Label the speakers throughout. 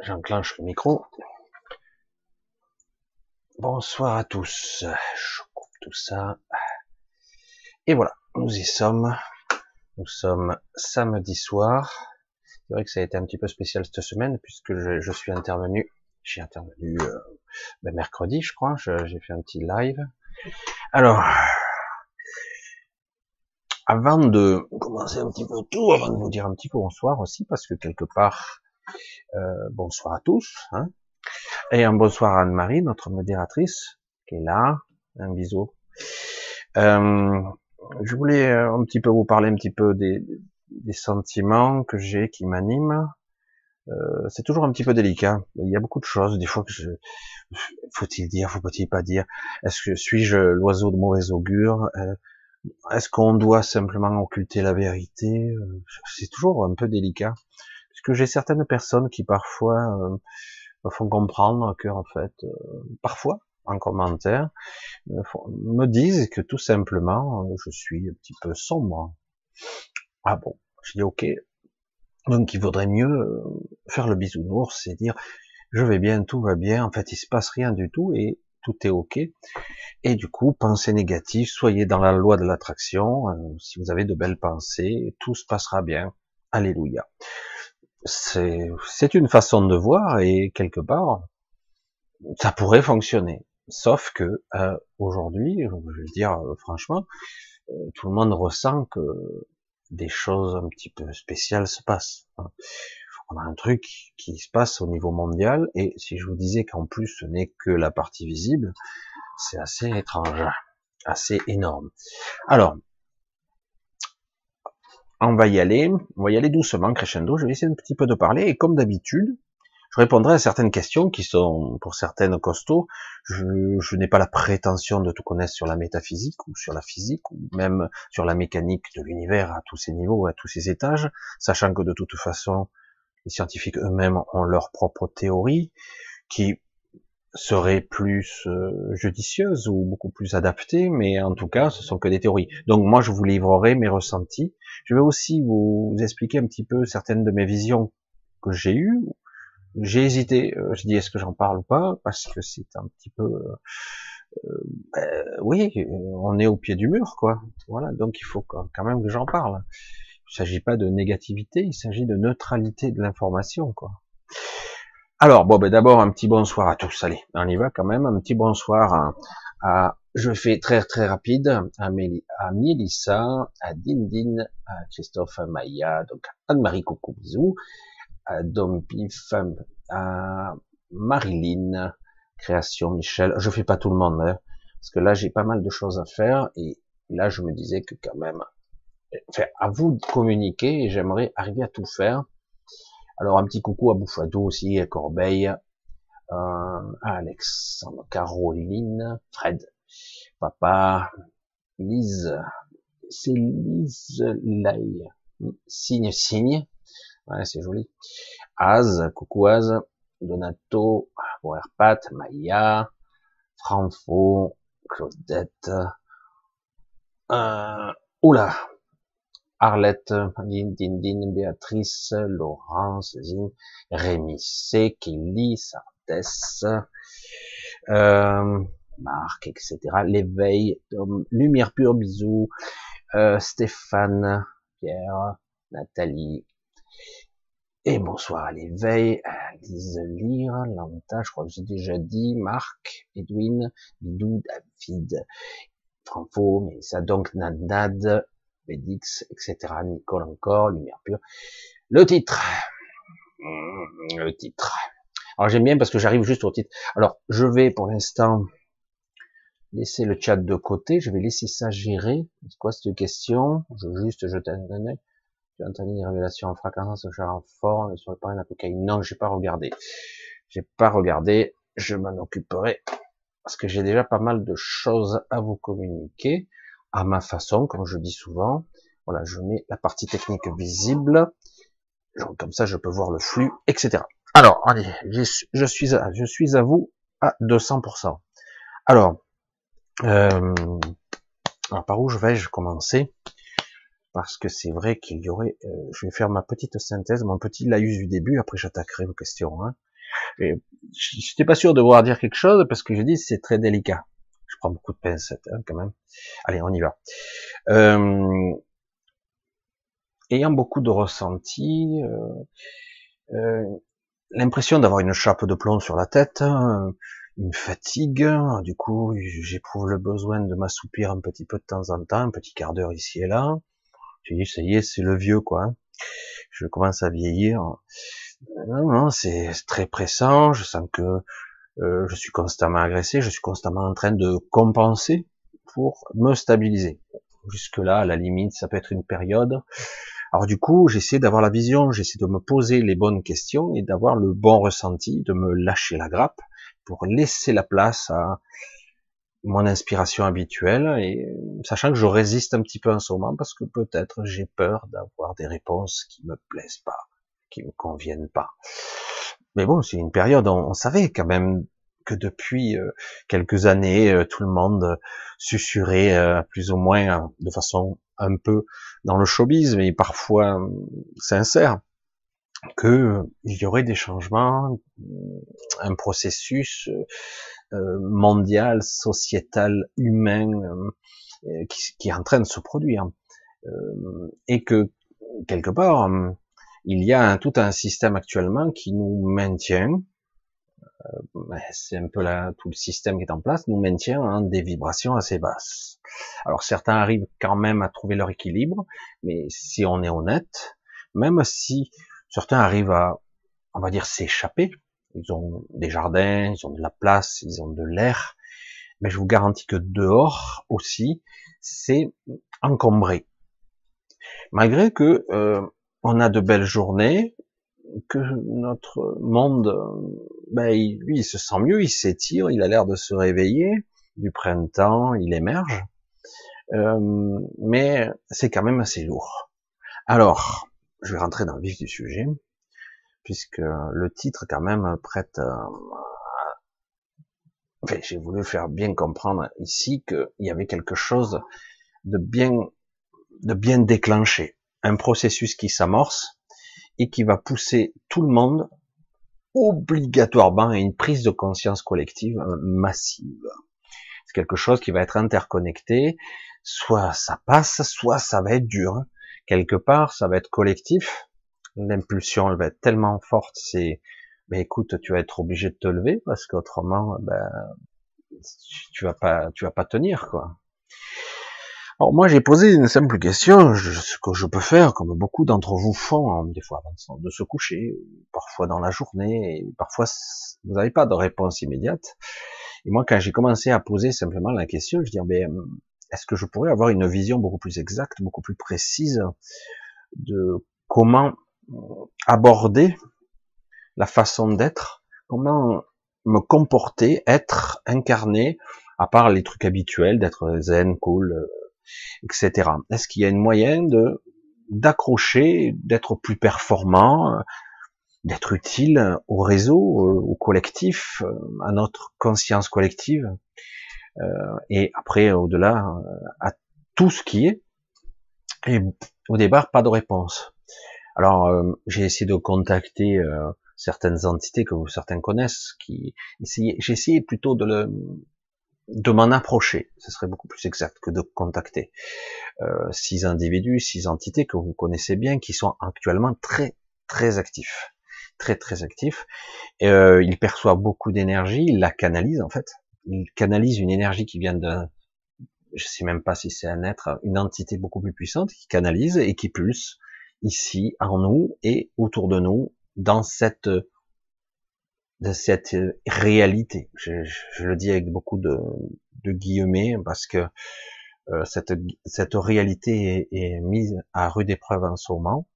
Speaker 1: J'enclenche le micro. Bonsoir à tous. Je coupe tout ça. Et voilà, nous y sommes. Nous sommes samedi soir. C'est vrai que ça a été un petit peu spécial cette semaine puisque je, suis intervenu. J'ai intervenu euh, ben, mercredi, je crois. J'ai fait un petit live. Alors, avant de commencer un petit peu tout, avant de vous dire un petit peu bonsoir aussi, parce que quelque part, euh, bonsoir à tous, hein, et un bonsoir à Anne-Marie, notre modératrice, qui est là, un bisou. Euh, je voulais euh, un petit peu vous parler un petit peu des, sentiments que j'ai qui m'animent. Euh, c'est toujours un petit peu délicat. Il y a beaucoup de choses, des fois faut-il dire, faut-il pas dire? Est-ce que suis-je l'oiseau de mauvais augure? Est-ce qu'on doit simplement occulter la vérité? C'est toujours un peu délicat, puisque j'ai certaines personnes qui parfois euh, me font comprendre que, en fait, euh, parfois, en commentaire, me, disent que tout simplement, je suis un petit peu sombre. Ah bon? Je dis ok. Donc, il vaudrait mieux faire le bisounours et dire je vais bien, tout va bien. En fait, il se passe rien du tout et tout est ok. Et du coup, pensez négatif, soyez dans la loi de l'attraction. Euh, si vous avez de belles pensées, tout se passera bien. Alléluia. C'est une façon de voir et quelque part, ça pourrait fonctionner. Sauf que euh, aujourd'hui, je le dire euh, franchement, tout le monde ressent que des choses un petit peu spéciales se passent. Hein on a un truc qui se passe au niveau mondial, et si je vous disais qu'en plus ce n'est que la partie visible, c'est assez étrange, assez énorme. Alors, on va y aller, on va y aller doucement, crescendo, je vais essayer un petit peu de parler, et comme d'habitude, je répondrai à certaines questions qui sont pour certaines costauds. Je, je n'ai pas la prétention de tout connaître sur la métaphysique ou sur la physique ou même sur la mécanique de l'univers à tous ses niveaux, à tous ses étages, sachant que de toute façon, les scientifiques eux-mêmes ont leur propre théorie qui serait plus euh, judicieuse ou beaucoup plus adaptée, mais en tout cas, ce sont que des théories. Donc moi, je vous livrerai mes ressentis. Je vais aussi vous expliquer un petit peu certaines de mes visions que j'ai eues. J'ai hésité, euh, je dis est-ce que j'en parle ou pas, parce que c'est un petit peu... Euh, ben, oui, on est au pied du mur, quoi. Voilà, donc il faut quand même que j'en parle. Il s'agit pas de négativité, il s'agit de neutralité de l'information, quoi. Alors, bon, ben d'abord un petit bonsoir à tous. Allez, on y va quand même. Un petit bonsoir à, je fais très très rapide, à, Méli, à Mélissa, à Dindin, à Christophe, à Maya, donc Anne-Marie Coucou, bisous, à Dompif, à Marilyn, Création Michel. Je fais pas tout le monde, hein, parce que là j'ai pas mal de choses à faire et là je me disais que quand même enfin, à vous de communiquer et j'aimerais arriver à tout faire. Alors un petit coucou à Bouffadou aussi, à Corbeil, euh, à Alexandre, Caroline, Fred, Papa, Lise, c'est Lise Lay, signe signe, ouais, c'est joli. Az, coucou Az, Donato, Pat, Maya, Franfo, Claudette, euh, oula, Arlette, Dindin, Béatrice, Laurence, Zine, Rémi C, Kelly, Sartès, euh, Marc, etc. L'éveil, Lumière pure, bisous, euh, Stéphane, Pierre, Nathalie, et bonsoir à l'éveil, Lise Lire, Lanta, je crois que j'ai déjà dit, Marc, Edwin, Bidou, David, Franco, mais ça donc Nad, Bedix, etc. Nicole encore, Lumière pure. Le titre. Hmm, le titre. Alors j'aime bien parce que j'arrive juste au titre. Alors je vais pour l'instant laisser le chat de côté. Je vais laisser ça gérer. C'est quoi cette question? Je juste jeter un œil. As entendu des révélations en fréquence, en forme, sur le parrain de cocaïne. Non, j'ai pas regardé. J'ai pas regardé. Je m'en occuperai parce que j'ai déjà pas mal de choses à vous communiquer à ma façon, comme je dis souvent. Voilà, je mets la partie technique visible. comme ça, je peux voir le flux, etc. Alors, allez, je, suis à, je suis à vous à 200%. Alors, euh, alors par où je vais-je commencer? Parce que c'est vrai qu'il y aurait, euh, je vais faire ma petite synthèse, mon petit laïus du début, après j'attaquerai vos questions. Hein. Et j'étais pas sûr de vouloir dire quelque chose parce que je dis c'est très délicat. Je prends beaucoup de pincettes hein, quand même. Allez, on y va. Euh, ayant beaucoup de ressentis, euh, euh, l'impression d'avoir une chape de plomb sur la tête, une fatigue, du coup j'éprouve le besoin de m'assoupir un petit peu de temps en temps, un petit quart d'heure ici et là. Je dis ça y est, c'est le vieux quoi. Hein. Je commence à vieillir. Non, non, c'est très pressant. Je sens que euh, je suis constamment agressé, je suis constamment en train de compenser pour me stabiliser. Jusque là, à la limite, ça peut être une période. Alors du coup, j'essaie d'avoir la vision, j'essaie de me poser les bonnes questions et d'avoir le bon ressenti, de me lâcher la grappe pour laisser la place à mon inspiration habituelle et sachant que je résiste un petit peu en ce moment parce que peut-être j'ai peur d'avoir des réponses qui me plaisent pas, qui me conviennent pas. Mais bon, c'est une période, on, savait quand même que depuis euh, quelques années, euh, tout le monde susurrait euh, plus ou moins de façon un peu dans le showbiz, mais parfois sincère, que il y aurait des changements, un processus mondial, sociétal, humain, qui, qui, est en train de se produire, et que quelque part il y a tout un système actuellement qui nous maintient, euh, c'est un peu là tout le système qui est en place, nous maintient en des vibrations assez basses. Alors certains arrivent quand même à trouver leur équilibre, mais si on est honnête, même si certains arrivent à, on va dire, s'échapper, ils ont des jardins, ils ont de la place, ils ont de l'air, mais je vous garantis que dehors aussi, c'est encombré. Malgré que euh, on a de belles journées, que notre monde, ben, lui, il se sent mieux, il s'étire, il a l'air de se réveiller, du printemps, il émerge, euh, mais c'est quand même assez lourd. Alors, je vais rentrer dans le vif du sujet, puisque le titre quand même prête. Enfin, j'ai voulu faire bien comprendre ici qu'il y avait quelque chose de bien, de bien déclenché un processus qui s'amorce et qui va pousser tout le monde obligatoirement à une prise de conscience collective euh, massive. C'est quelque chose qui va être interconnecté, soit ça passe, soit ça va être dur. Quelque part, ça va être collectif. L'impulsion, elle va être tellement forte, c'est, mais écoute, tu vas être obligé de te lever parce qu'autrement, ben, tu vas pas, tu vas pas tenir, quoi. Alors moi j'ai posé une simple question, ce que je peux faire, comme beaucoup d'entre vous font, hein, des fois avant de se coucher, parfois dans la journée, parfois vous n'avez pas de réponse immédiate. Et moi quand j'ai commencé à poser simplement la question, je dis ben, est-ce que je pourrais avoir une vision beaucoup plus exacte, beaucoup plus précise de comment aborder la façon d'être, comment me comporter, être, incarné, à part les trucs habituels d'être zen, cool, etc. Est-ce qu'il y a une moyenne de d'accrocher, d'être plus performant, d'être utile au réseau, au collectif, à notre conscience collective, euh, et après au-delà à tout ce qui est. Et au départ, pas de réponse. Alors euh, j'ai essayé de contacter euh, certaines entités que certains connaissent, qui j'ai essayé plutôt de le de m'en approcher, ce serait beaucoup plus exact que de contacter euh, six individus, six entités que vous connaissez bien, qui sont actuellement très très actifs, très très actifs. Euh, ils perçoivent beaucoup d'énergie, ils la canalisent en fait. Ils canalisent une énergie qui vient de, je sais même pas si c'est un être, une entité beaucoup plus puissante qui canalise et qui pulse ici en nous et autour de nous dans cette de cette euh, réalité. Je, le dis avec beaucoup de, guillemets parce que euh, cette, cette réalité est, mise à rude épreuve en ce moment.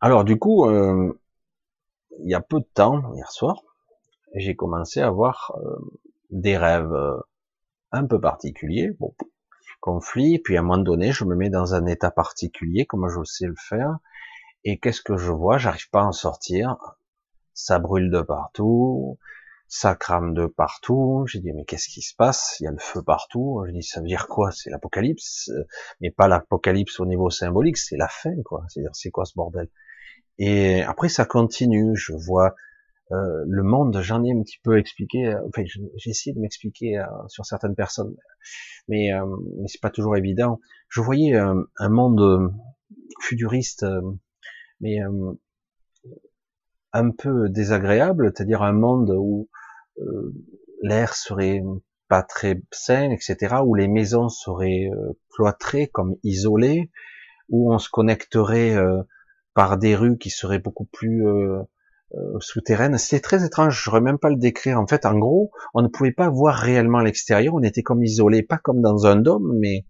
Speaker 1: Alors du coup, euh, il y a peu de temps, hier soir, j'ai commencé à avoir des rêves un peu particuliers, bon, conflit, puis à un moment donné, je me mets dans un état particulier, comme je sais le faire, et qu'est-ce que je vois? J'arrive pas à en sortir ça brûle de partout, ça crame de partout. J'ai dit mais qu'est-ce qui se passe? Il y a le feu partout. Je dis ça veut dire quoi? C'est l'apocalypse, mais pas l'apocalypse au niveau symbolique, c'est la fin quoi. C'est-à-dire c'est quoi ce bordel? Et après ça continue. Je vois euh, le monde, j'en ai un petit peu expliqué. Euh, enfin, j'ai essayé de m'expliquer euh, sur certaines personnes, mais, euh, mais c'est pas toujours évident. Je voyais un monde futuriste, mais un peu désagréable, c'est-à-dire un monde où euh, l'air serait pas très sain, etc., où les maisons seraient euh, cloîtrées, comme isolées, où on se connecterait euh, par des rues qui seraient beaucoup plus souterraines. C'est très étrange, je n'aurais même pas le décrire. En fait, en gros, on ne pouvait pas voir réellement l'extérieur, on était comme isolé, pas comme dans un dôme, mais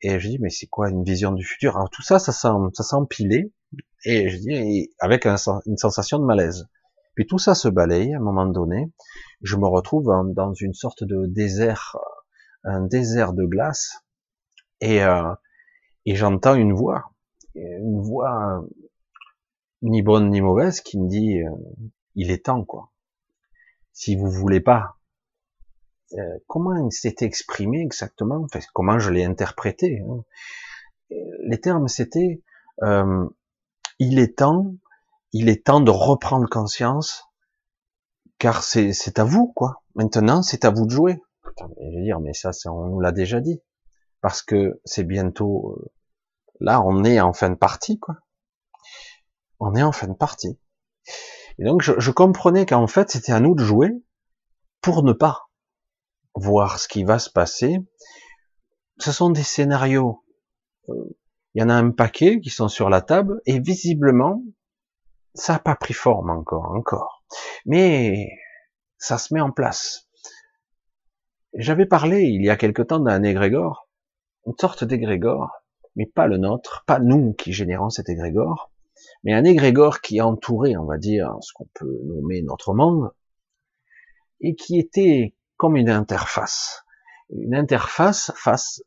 Speaker 1: et je dis mais c'est quoi une vision du futur? Alors tout ça, ça s'empilait, et je dis avec une sensation de malaise. Puis tout ça se balaye à un moment donné. Je me retrouve dans une sorte de désert, un désert de glace, et, euh, et j'entends une voix, une voix euh, ni bonne ni mauvaise qui me dit euh, il est temps quoi. Si vous voulez pas, euh, comment il s'est exprimé exactement, comment je l'ai interprété. Hein. Les termes c'était il est temps il est temps de reprendre conscience, car c'est à vous, quoi. Maintenant, c'est à vous de jouer. je veux dire, mais ça, on nous l'a déjà dit. Parce que c'est bientôt, euh, là, on est en fin de partie, quoi. On est en fin de partie. Et donc, je, comprenais qu'en fait, c'était à nous de jouer pour ne pas voir ce qui va se passer. Ce sont des scénarios. Il y en a un paquet qui sont sur la table et visiblement, ça n'a pas pris forme encore, encore. Mais ça se met en place. J'avais parlé il y a quelque temps d'un égrégore, une sorte d'égrégore, mais pas le nôtre, pas nous qui générons cet égrégore, mais un égrégore qui entourait, on va dire, ce qu'on peut nommer notre monde, et qui était comme une interface. Une interface face,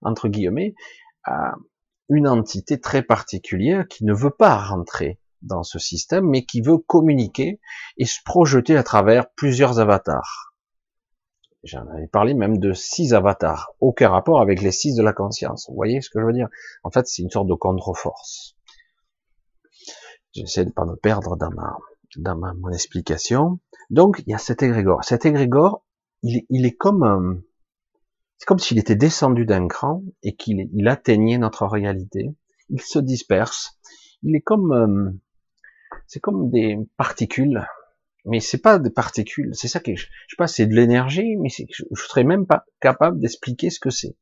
Speaker 1: entre guillemets, à une entité très particulière qui ne veut pas rentrer dans ce système, mais qui veut communiquer et se projeter à travers plusieurs avatars. J'en avais parlé même de six avatars, aucun rapport avec les six de la conscience. Vous voyez ce que je veux dire? En fait, c'est une sorte de contre-force. J'essaie de pas me perdre dans ma, dans ma, mon explication. Donc, il y a cet égrégore. Cet égrégore, il, il est comme c'est comme s'il était descendu d'un cran et qu'il il atteignait notre réalité. Il se disperse. Il est comme, euh, c'est comme des particules, mais c'est pas des particules. C'est ça que je, je sais pas, c'est de l'énergie, mais je, je serais même pas capable d'expliquer ce que c'est.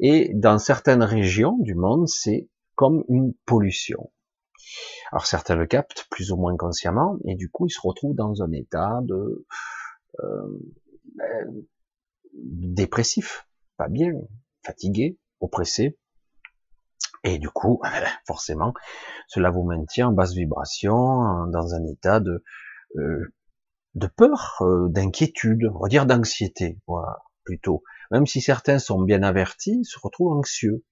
Speaker 1: Et dans certaines régions du monde, c'est comme une pollution. Alors certains le captent plus ou moins consciemment, et du coup ils se retrouvent dans un état de euh, ben, dépressif, pas bien, fatigué, oppressé, et du coup, forcément, cela vous maintient en basse vibration, dans un état de, euh, de peur, euh, d'inquiétude, on va dire d'anxiété, voilà, plutôt. Même si certains sont bien avertis, se retrouvent anxieux,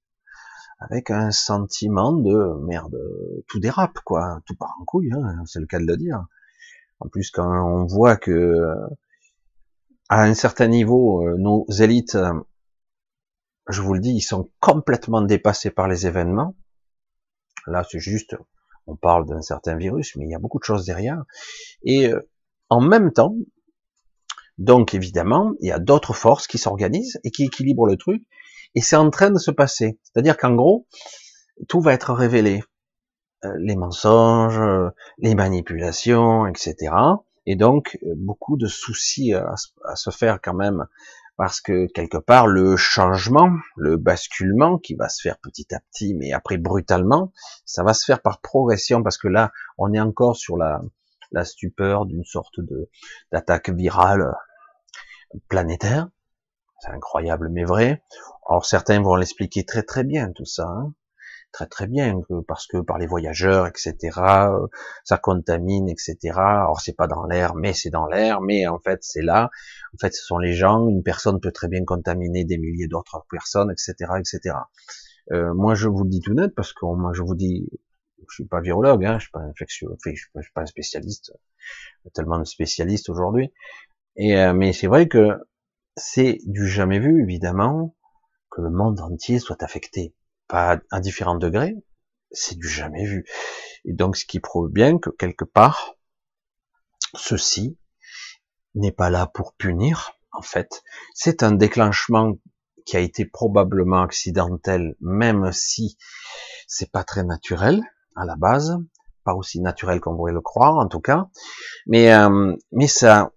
Speaker 1: avec un sentiment de merde, tout dérape, quoi, tout part en couille, hein, c'est le cas de le dire. En plus, quand on voit que à un certain niveau, euh, nos élites je vous le dis, ils sont complètement dépassés par les événements. Là, c'est juste, on parle d'un certain virus, mais il y a beaucoup de choses derrière. Et euh, en même temps, donc évidemment, il y a d'autres forces qui s'organisent et qui équilibrent le truc. Et c'est en train de se passer. C'est-à-dire qu'en gros, tout va être révélé. Euh, les mensonges, euh, les manipulations, etc. Et donc, beaucoup de soucis à se faire quand même parce que quelque part le changement, le basculement qui va se faire petit à petit, mais après brutalement, ça va se faire par progression parce que là, on est encore sur la, la stupeur d'une sorte de d'attaque virale planétaire. C'est incroyable mais vrai. Alors certains vont l'expliquer très très bien tout ça. Hein très très bien parce que par les voyageurs, etc. Euh, ça contamine, etc. Alors c'est pas dans l'air, mais c'est dans l'air, mais en fait c'est là. En fait, ce sont les gens. Une personne peut très bien contaminer des milliers d'autres personnes, etc., etc. Euh, moi, je vous le dis tout net parce que moi, je vous dis, je suis pas virologue, hein, je suis pas infectieux, je suis pas un spécialiste, tellement de spécialistes aujourd'hui. Et euh, mais c'est vrai que c'est du jamais vu, évidemment, que le monde entier soit affecté, pas à différents degrés, c'est du jamais vu. Et donc, ce qui prouve bien que quelque part, ceci n'est pas là pour punir, en fait. C'est un déclenchement qui a été probablement accidentel, même si c'est pas très naturel à la base, pas aussi naturel qu'on pourrait le croire en tout cas, mais euh, mais ça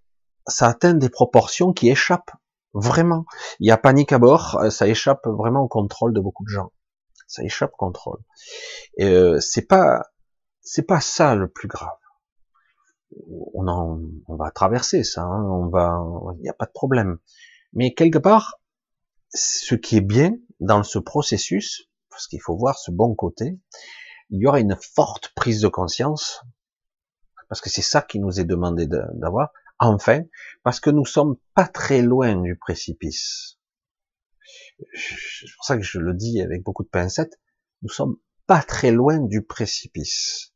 Speaker 1: ça atteint des proportions qui échappent vraiment. Il y a panique à bord, euh, ça échappe vraiment au contrôle de beaucoup de gens. Ça échappe contrôle. Euh, c'est pas c'est pas ça le plus grave. On en, on va traverser ça, hein, on va, il n'y a pas de problème. Mais quelque part, ce qui est bien dans ce processus, parce qu'il faut voir ce bon côté, il y aura une forte prise de conscience, parce que c'est ça qui nous est demandé d'avoir, enfin, parce que nous sommes pas très loin du précipice. C'est pour ça que je le dis avec beaucoup de pincettes, nous sommes pas très loin du précipice.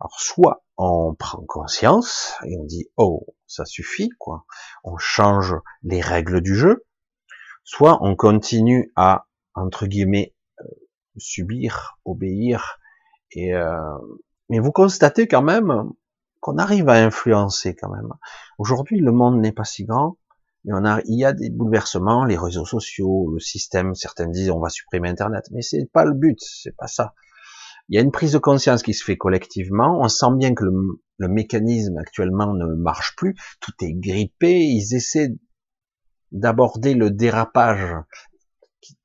Speaker 1: Alors soit on prend conscience et on dit oh ça suffit quoi, on change les règles du jeu, soit on continue à entre guillemets euh, subir, obéir et euh, mais vous constatez quand même qu'on arrive à influencer quand même. Aujourd'hui, le monde n'est pas si grand, il y a des bouleversements, les réseaux sociaux, le système. Certains disent on va supprimer Internet, mais c'est pas le but, c'est pas ça. Il y a une prise de conscience qui se fait collectivement. On sent bien que le, le mécanisme actuellement ne marche plus. Tout est grippé. Ils essaient d'aborder le dérapage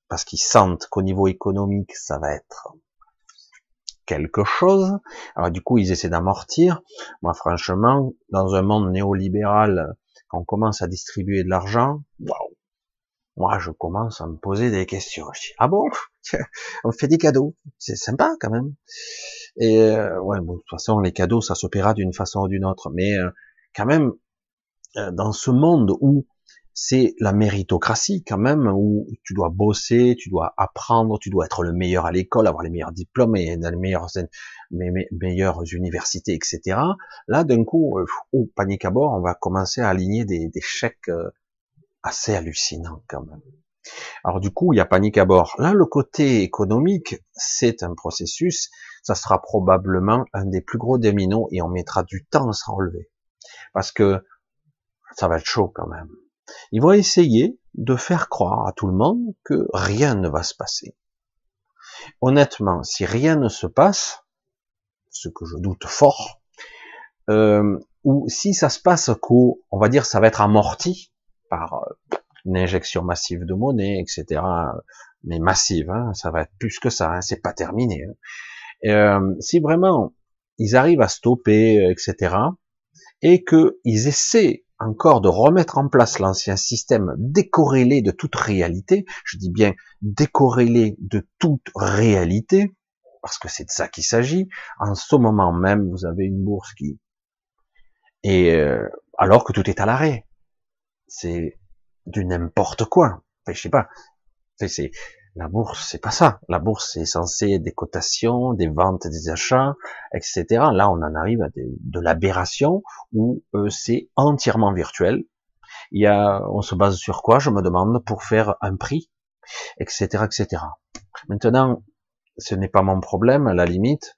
Speaker 1: parce qu'ils sentent qu'au niveau économique, ça va être quelque chose. Alors du coup, ils essaient d'amortir. Moi, franchement, dans un monde néolibéral, quand on commence à distribuer de l'argent, waouh, moi, je commence à me poser des questions. Je dis, ah bon, on fait des cadeaux, c'est sympa quand même. Et euh, ouais, bon, de toute façon, les cadeaux, ça s'opéra d'une façon ou d'une autre. Mais euh, quand même, euh, dans ce monde où c'est la méritocratie quand même, où tu dois bosser, tu dois apprendre, tu dois être le meilleur à l'école, avoir les meilleurs diplômes et dans les meilleures, meilleures universités, etc. Là, d'un coup, oh, panique à bord, on va commencer à aligner des, des chèques euh, assez hallucinants quand même. Alors du coup, il y a panique à bord. Là, le côté économique, c'est un processus, ça sera probablement un des plus gros dominos et on mettra du temps à se relever. Parce que ça va être chaud quand même. Ils vont essayer de faire croire à tout le monde que rien ne va se passer. Honnêtement, si rien ne se passe, ce que je doute fort, euh, ou si ça se passe qu'au, on va dire, ça va être amorti par euh, une injection massive de monnaie, etc. Mais massive, hein, ça va être plus que ça, hein, c'est pas terminé. Hein. Euh, si vraiment ils arrivent à stopper, etc., et qu'ils essaient encore de remettre en place l'ancien système décorrélé de toute réalité, je dis bien décorrélé de toute réalité, parce que c'est de ça qu'il s'agit. En ce moment même, vous avez une bourse qui... Et euh, alors que tout est à l'arrêt. C'est du n'importe quoi. Enfin, je sais pas. La bourse, c'est pas ça. La bourse, c'est censé des cotations, des ventes, des achats, etc. Là, on en arrive à de l'aberration où euh, c'est entièrement virtuel. Il y a, on se base sur quoi, je me demande, pour faire un prix, etc., etc. Maintenant, ce n'est pas mon problème, à la limite.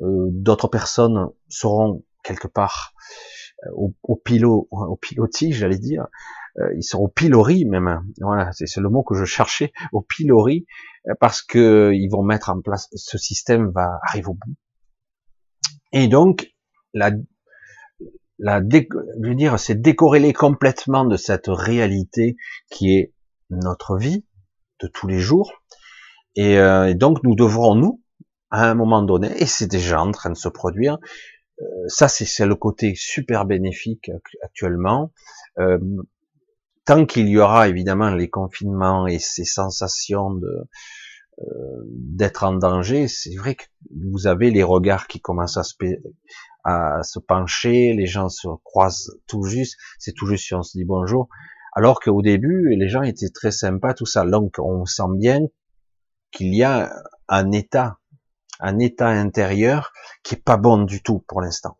Speaker 1: Euh, d'autres personnes seront quelque part euh, au, au, pilot, au pilotis, j'allais dire, euh, ils sont au pilori même. Voilà, c'est le mot que je cherchais, au pilori, euh, parce que ils vont mettre en place, ce système va arriver au bout. Et donc, la, la je veux dire, c'est décorrélé complètement de cette réalité qui est notre vie de tous les jours. Et, euh, donc, nous devrons, nous, à un moment donné, et c'est déjà en train de se produire, euh, ça c'est le côté super bénéfique actuellement, euh, tant qu'il y aura évidemment les confinements et ces sensations de euh, d'être en danger, c'est vrai que vous avez les regards qui commencent à se, à se pencher, les gens se croisent tout juste, c'est tout juste si on se dit bonjour, alors qu'au début, les gens étaient très sympas, tout ça. Donc, on sent bien qu'il y a un état, un état intérieur qui est pas bon du tout pour l'instant.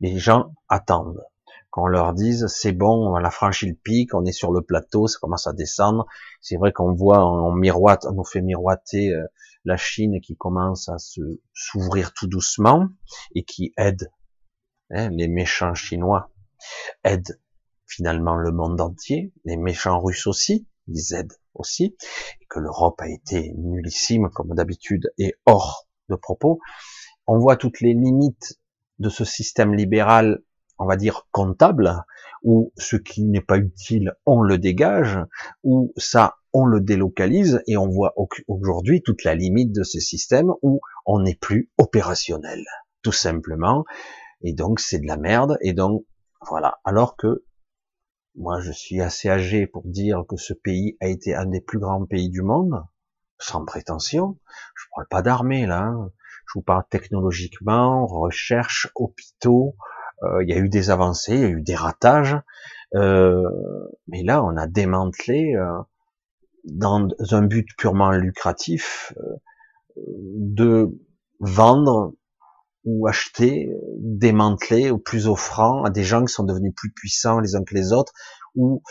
Speaker 1: Les gens attendent qu'on leur dise c'est bon, on a franchi le pic, on est sur le plateau, ça commence à descendre. C'est vrai qu'on voit, on miroite, on nous fait miroiter euh, la Chine qui commence à se s'ouvrir tout doucement et qui aide hein, les méchants chinois aident finalement le monde entier, les méchants russes aussi, ils aident aussi, et que l'Europe a été nullissime comme d'habitude et hors de propos. On voit toutes les limites de ce système libéral, on va dire comptable, où ce qui n'est pas utile, on le dégage, où ça, on le délocalise, et on voit aujourd'hui toute la limite de ce système où on n'est plus opérationnel, tout simplement. Et donc c'est de la merde, et donc voilà. Alors que moi, je suis assez âgé pour dire que ce pays a été un des plus grands pays du monde, sans prétention. Je parle pas d'armée là. Hein. Je vous parle technologiquement, recherche, hôpitaux. Euh, il y a eu des avancées, il y a eu des ratages, euh, mais là, on a démantelé euh, dans un but purement lucratif de vendre ou acheter, démanteler au plus offrant à des gens qui sont devenus plus puissants les uns que les autres, où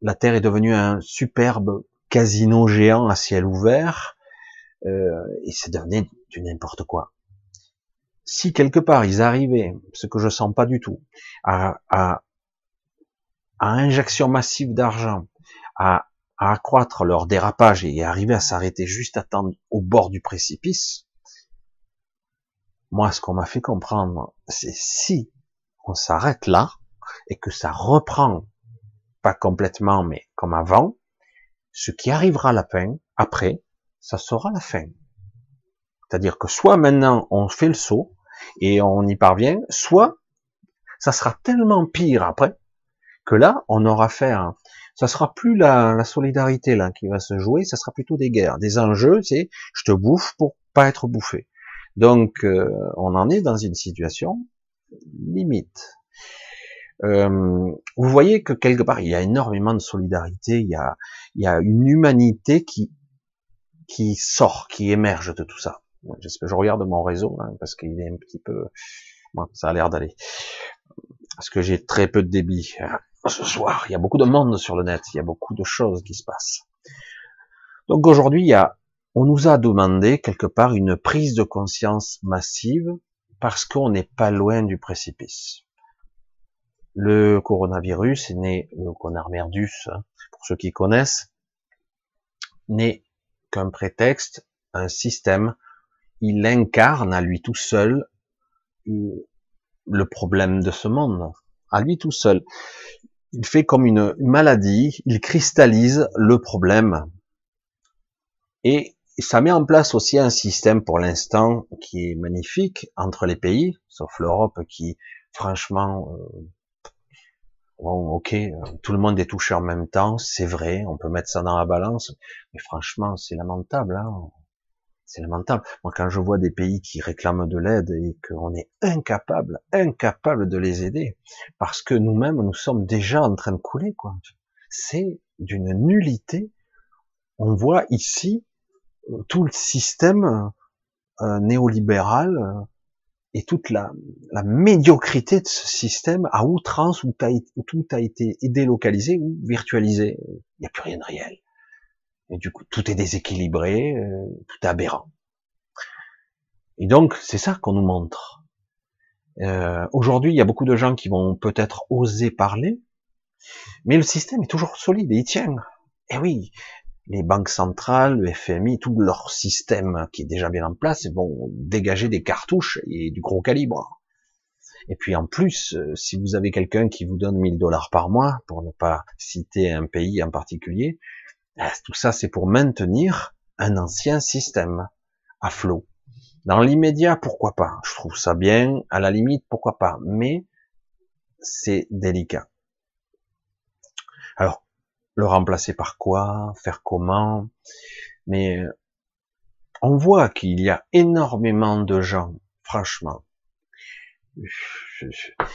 Speaker 1: la Terre est devenue un superbe casino géant à ciel ouvert, euh, et c'est devenu du n'importe quoi. Si quelque part ils arrivaient, ce que je sens pas du tout, à, à, à injection massive d'argent, à, à accroître leur dérapage et arriver à s'arrêter juste à temps au bord du précipice, moi, ce qu'on m'a fait comprendre, c'est si on s'arrête là et que ça reprend, pas complètement, mais comme avant, ce qui arrivera à la fin, après, ça sera la fin. C'est-à-dire que soit maintenant on fait le saut et on y parvient, soit ça sera tellement pire après que là on aura un, ça sera plus la, la, solidarité là qui va se jouer, ça sera plutôt des guerres, des enjeux, c'est je te bouffe pour pas être bouffé. Donc, euh, on en est dans une situation limite. Euh, vous voyez que quelque part, il y a énormément de solidarité, il y a, une humanité qui, qui sort, qui émerge de tout ça. Je regarde mon réseau, hein, parce qu'il est un petit peu... Bon, ça a l'air d'aller. Parce que j'ai très peu de débit hein, ce soir. Il y a beaucoup de monde sur le net, il y a beaucoup de choses qui se passent. Donc aujourd'hui, il y a on nous a demandé quelque part une prise de conscience massive parce qu'on n'est pas loin du précipice. Le coronavirus est né, le conarmerdus, hein, pour ceux qui connaissent, n'est qu'un prétexte, un système. Il incarne à lui tout seul euh, le problème de ce monde, à lui tout seul. Il fait comme une maladie, il cristallise le problème. Ça met en place aussi un système pour l'instant qui est magnifique entre les pays, sauf l'Europe qui, franchement, euh, bon, ok, tout le monde est touché en même temps, c'est vrai, on peut mettre ça dans la balance, mais franchement, c'est lamentable. Hein c'est lamentable. Moi, quand je vois des pays qui réclament de l'aide et qu'on est incapable, incapable de les aider, parce que nous-mêmes, nous sommes déjà en train de couler, quoi. C'est d'une nullité. On voit ici tout le système euh, néolibéral euh, et toute la, la, médiocrité de ce système à outrance où, tout a été délocalisé ou virtualisé. Il n'y a plus rien de réel. Et du coup, tout est déséquilibré, euh, tout est aberrant. Et donc, c'est ça qu'on nous montre. Euh, Aujourd'hui, il y a beaucoup de gens qui vont peut-être oser parler, mais le système est toujours solide et il tient. Et oui, les banques centrales, le FMI, tout leur système qui est déjà bien en place, vont dégager des cartouches et du gros calibre. Et puis en plus, euh, si vous avez quelqu'un qui vous donne 1000 dollars par mois, pour ne pas citer un pays en particulier, euh, tout ça c'est pour maintenir un ancien système à flot. Dans l'immédiat, pourquoi pas? Je trouve ça bien, à la limite, pourquoi pas? Mais c'est délicat. Alors, le remplacer par quoi, faire comment. Mais on voit qu'il y a énormément de gens, franchement.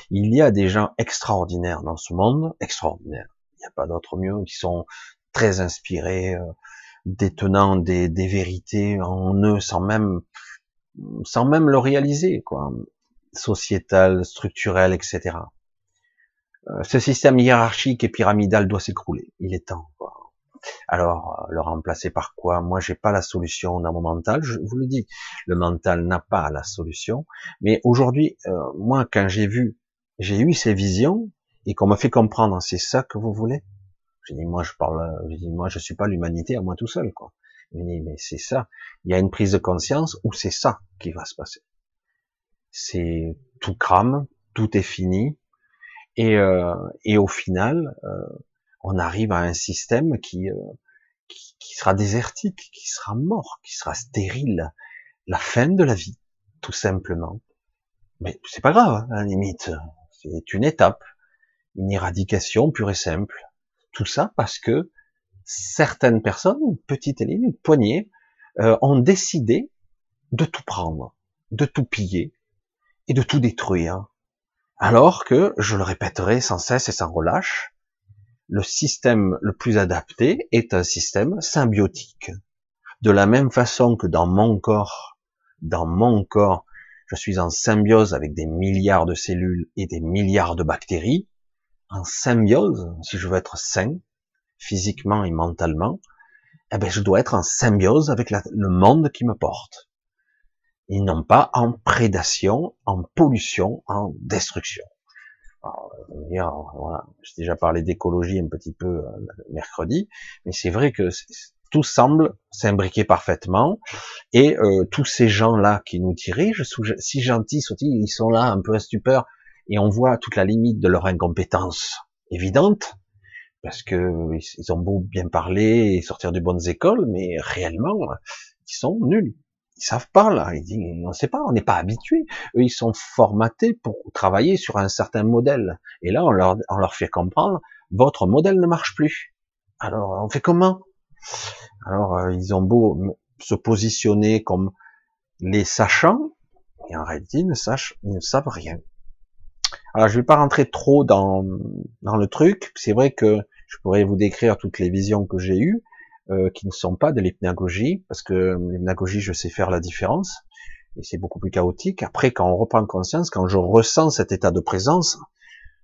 Speaker 1: Il y a des gens extraordinaires dans ce monde, extraordinaires. Il n'y a pas d'autre mieux, qui sont très inspirés, euh, détenant des, des, vérités en eux, sans même sans même le réaliser, quoi, sociétal, structurel, etc. Euh, ce système hiérarchique et pyramidal doit s'écrouler. Il est temps. Quoi. Alors, le remplacer par quoi? Moi, j'ai pas la solution dans mon mental. Je vous le dis, le mental n'a pas la solution. Mais aujourd'hui, euh, moi, quand j'ai vu, j'ai eu ces visions et qu'on m'a fait comprendre, c'est ça que vous voulez? J'ai dit, moi, je parle, j'ai dit, moi, je suis pas l'humanité à moi tout seul, quoi. Mais, mais c'est ça. Il y a une prise de conscience où c'est ça qui va se passer. C'est tout crame, tout est fini, et, euh, et au final, euh, on arrive à un système qui, euh, qui, qui sera désertique, qui sera mort, qui sera stérile, la fin de la vie, tout simplement. Mais c'est pas grave, à la limite, c'est une étape, une éradication pure et simple. Tout ça parce que certaines personnes, une petite élite, une poignée, ont décidé de tout prendre, de tout piller et de tout détruire. Alors que, je le répéterai sans cesse et sans relâche, le système le plus adapté est un système symbiotique. De la même façon que dans mon corps, dans mon corps, je suis en symbiose avec des milliards de cellules et des milliards de bactéries, en symbiose, si je veux être sain, physiquement et mentalement, eh ben, je dois être en symbiose avec le monde qui me porte. Et non pas en prédation, en pollution, en destruction. voilà, j'ai déjà parlé d'écologie un petit peu euh, mercredi, mais c'est vrai que tout semble s'imbriquer parfaitement, et euh, tous ces gens-là qui nous dirigent, si gentils sont-ils, ils sont là un peu à stupeur, et on voit toute la limite de leur incompétence évidente, parce que ils ont beau bien parler et sortir de bonnes écoles, mais réellement, ils sont nuls. Ils savent pas là. Ils disent, on sait pas, on n'est pas habitué. Eux, ils sont formatés pour travailler sur un certain modèle. Et là, on leur, on leur fait comprendre, votre modèle ne marche plus. Alors, on fait comment? Alors, euh, ils ont beau se positionner comme les sachants, et en réalité, ils ne, sachent, ils ne savent rien. Alors, je vais pas rentrer trop dans, dans le truc. C'est vrai que je pourrais vous décrire toutes les visions que j'ai eues, euh, qui ne sont pas de l'hypnagogie, parce que l'hypnagogie, je sais faire la différence, et c'est beaucoup plus chaotique. Après, quand on reprend conscience, quand je ressens cet état de présence,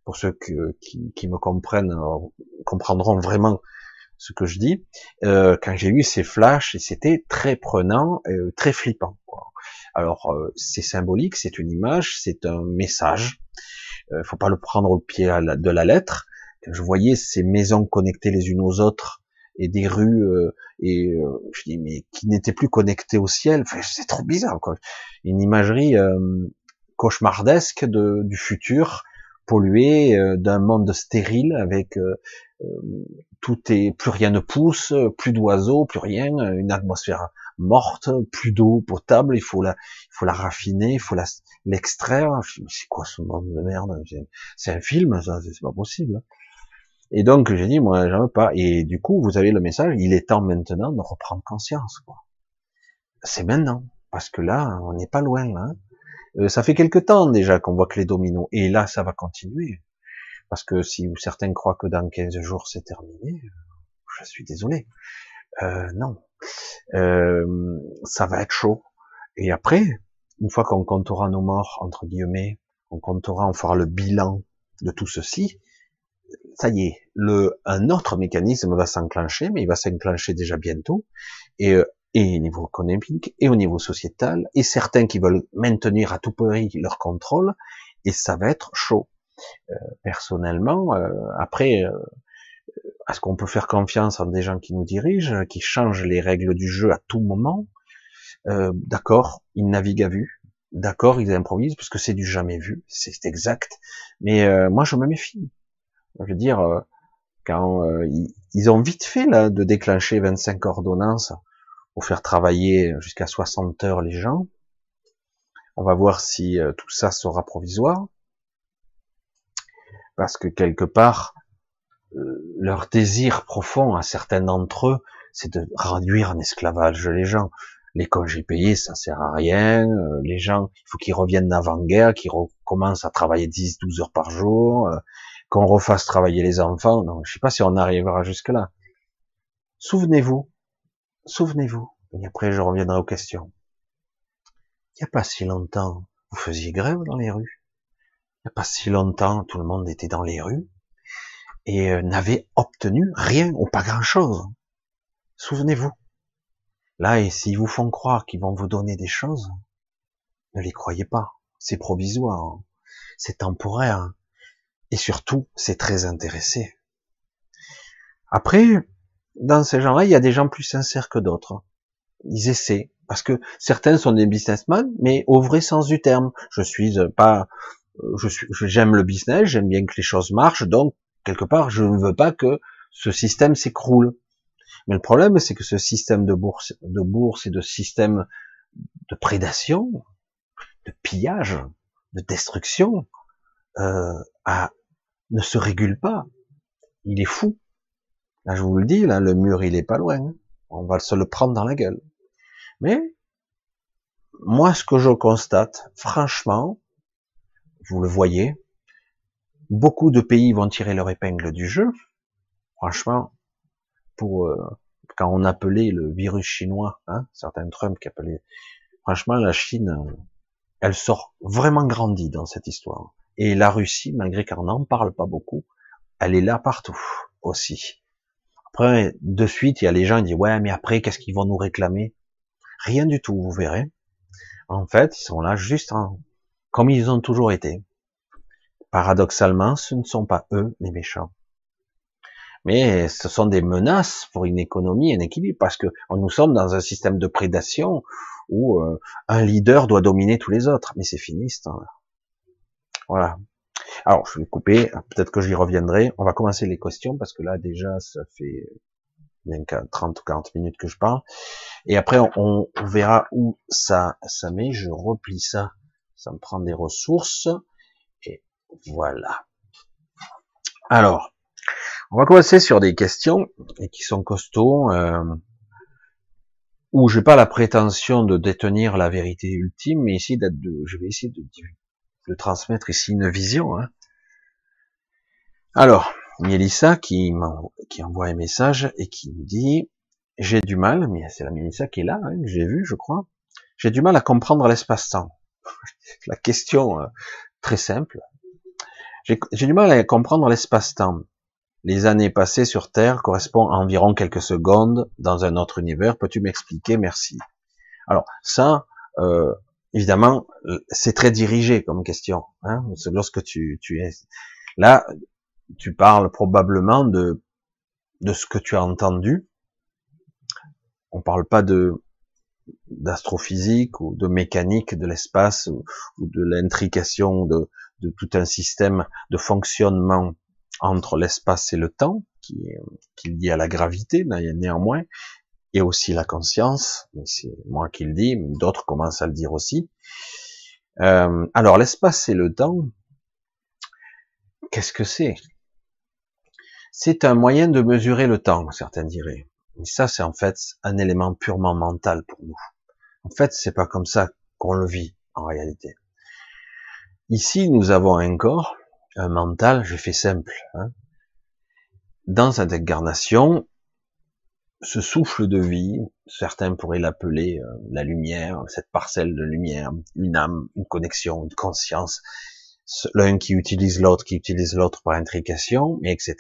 Speaker 1: pour ceux qui, qui, me comprennent, euh, comprendront vraiment ce que je dis, euh, quand j'ai eu ces flashs, c'était très prenant, euh, très flippant. Quoi. Alors, euh, c'est symbolique, c'est une image, c'est un message. Il faut pas le prendre au pied de la lettre, je voyais ces maisons connectées les unes aux autres et des rues euh, et euh, je dis mais qui n'étaient plus connectées au ciel. Enfin, c'est trop bizarre quoi. Une imagerie euh, cauchemardesque de, du futur pollué d'un monde stérile avec tout est plus rien ne pousse plus d'oiseaux plus rien une atmosphère morte plus d'eau potable il faut la il faut la raffiner il faut la l'extraire. C'est quoi ce monde de merde? C'est un film ça c'est pas possible et donc j'ai dit moi j'en veux pas. Et du coup vous avez le message, il est temps maintenant de reprendre conscience. C'est maintenant parce que là on n'est pas loin. Hein. Euh, ça fait quelque temps déjà qu'on voit que les dominos et là ça va continuer parce que si certains croient que dans 15 jours c'est terminé, je suis désolé. Euh, non, euh, ça va être chaud. Et après, une fois qu'on comptera nos morts entre guillemets, on comptera, on fera le bilan de tout ceci ça y est, le, un autre mécanisme va s'enclencher, mais il va s'enclencher déjà bientôt, et, euh, et au niveau économique, et au niveau sociétal, et certains qui veulent maintenir à tout prix leur contrôle, et ça va être chaud. Euh, personnellement, euh, après, euh, est-ce qu'on peut faire confiance en des gens qui nous dirigent, qui changent les règles du jeu à tout moment? D'accord, ils naviguent à vue, d'accord, ils improvisent parce que c'est du jamais vu, c'est exact. Mais moi, je me méfie. Je veux dire, euh, quand euh, ils, ont vite fait là de déclencher 25 ordonnances pour faire travailler jusqu'à 60 heures les gens. On va voir si euh, tout ça sera provisoire. Parce que quelque part, leur désir profond à certains d'entre eux, c'est de réduire en esclavage les gens. Les congés payés, ça sert à rien. Les gens, il faut qu'ils reviennent d'avant-guerre, qu'ils recommencent à travailler 10, 12 heures par jour qu'on refasse travailler les enfants. Non, je sais pas si on arrivera jusque là. Souvenez-vous, souvenez-vous. Et après, je reviendrai aux questions. il n'y a pas si longtemps, vous faisiez grève dans les rues. Il n'y a pas si longtemps, tout le monde était dans les rues et euh, n'avait obtenu rien ou pas grand-chose. Souvenez-vous. Là, et s'ils vous font croire qu'ils vont vous donner des choses, ne les croyez pas. C'est provisoire, c'est temporaire. Et surtout, c'est très intéressé. Après, dans ces gens-là, il y a des gens plus sincères que d'autres. Ils essaient, parce que certains sont des businessmen, mais au vrai sens du terme. Je suis euh, pas, euh, je suis, j'aime le business, j'aime bien que les choses marchent, donc quelque part, je ne veux pas que ce système s'écroule. Mais le problème, c'est que ce système de bourse, de bourse et de système de prédation, de pillage, de destruction, euh, ne se régule pas. Il est fou. Là, je vous le dis, là, le mur, il est pas loin. Hein. On va se le prendre dans la gueule. Mais, moi, ce que je constate, franchement, vous le voyez, beaucoup de pays vont tirer leur épingle du jeu. Franchement, pour euh, quand on appelait le virus chinois, hein, certains Trump qui appelaient, franchement, la Chine, elle sort vraiment grandie dans cette histoire. Et la Russie, malgré qu'on n'en parle pas beaucoup, elle est là partout aussi. Après, de suite, il y a les gens qui disent ouais, mais après, qu'est-ce qu'ils vont nous réclamer? Rien du tout, vous verrez. En fait, ils sont là juste comme ils ont toujours été. Paradoxalement, ce ne sont pas eux les méchants. Mais ce sont des menaces pour une économie, un équilibre, parce que nous sommes dans un système de prédation où euh, un leader doit dominer tous les autres. Mais c'est fini temps-là. Voilà. Alors, je vais couper, peut-être que j'y reviendrai. On va commencer les questions, parce que là, déjà, ça fait bien 30 ou 40 minutes que je parle. Et après, on, verra où ça, ça met. Je replie ça. Ça me prend des ressources. Voilà. Alors, on va commencer sur des questions et qui sont costauds, euh, où j'ai pas la prétention de détenir la vérité ultime, mais ici de, je vais essayer de, de transmettre ici une vision. Hein. Alors, Mélissa qui, qui envoie un message et qui me dit j'ai du mal, mais c'est la Mélissa qui est là, hein, que j'ai vu, je crois. J'ai du mal à comprendre l'espace-temps. la question euh, très simple, j'ai du mal à comprendre l'espace-temps. Les années passées sur Terre correspondent à environ quelques secondes dans un autre univers. Peux-tu m'expliquer? Merci. Alors ça, euh, évidemment, c'est très dirigé comme question. Hein lorsque tu, es là, tu parles probablement de de ce que tu as entendu. On parle pas de d'astrophysique ou de mécanique de l'espace ou, de l'intrication de, de, tout un système de fonctionnement entre l'espace et le temps qui qui est lié à la gravité néanmoins et aussi la conscience mais c'est moi qui le dis d'autres commencent à le dire aussi euh, alors l'espace et le temps qu'est-ce que c'est? C'est un moyen de mesurer le temps certains diraient et ça, c'est en fait un élément purement mental pour nous. En fait, c'est pas comme ça qu'on le vit en réalité. Ici, nous avons un corps, un mental, je fais simple. Hein. Dans cette incarnation, ce souffle de vie, certains pourraient l'appeler euh, la lumière, cette parcelle de lumière, une âme, une connexion, une conscience, l'un qui utilise l'autre, qui utilise l'autre par intrication, etc.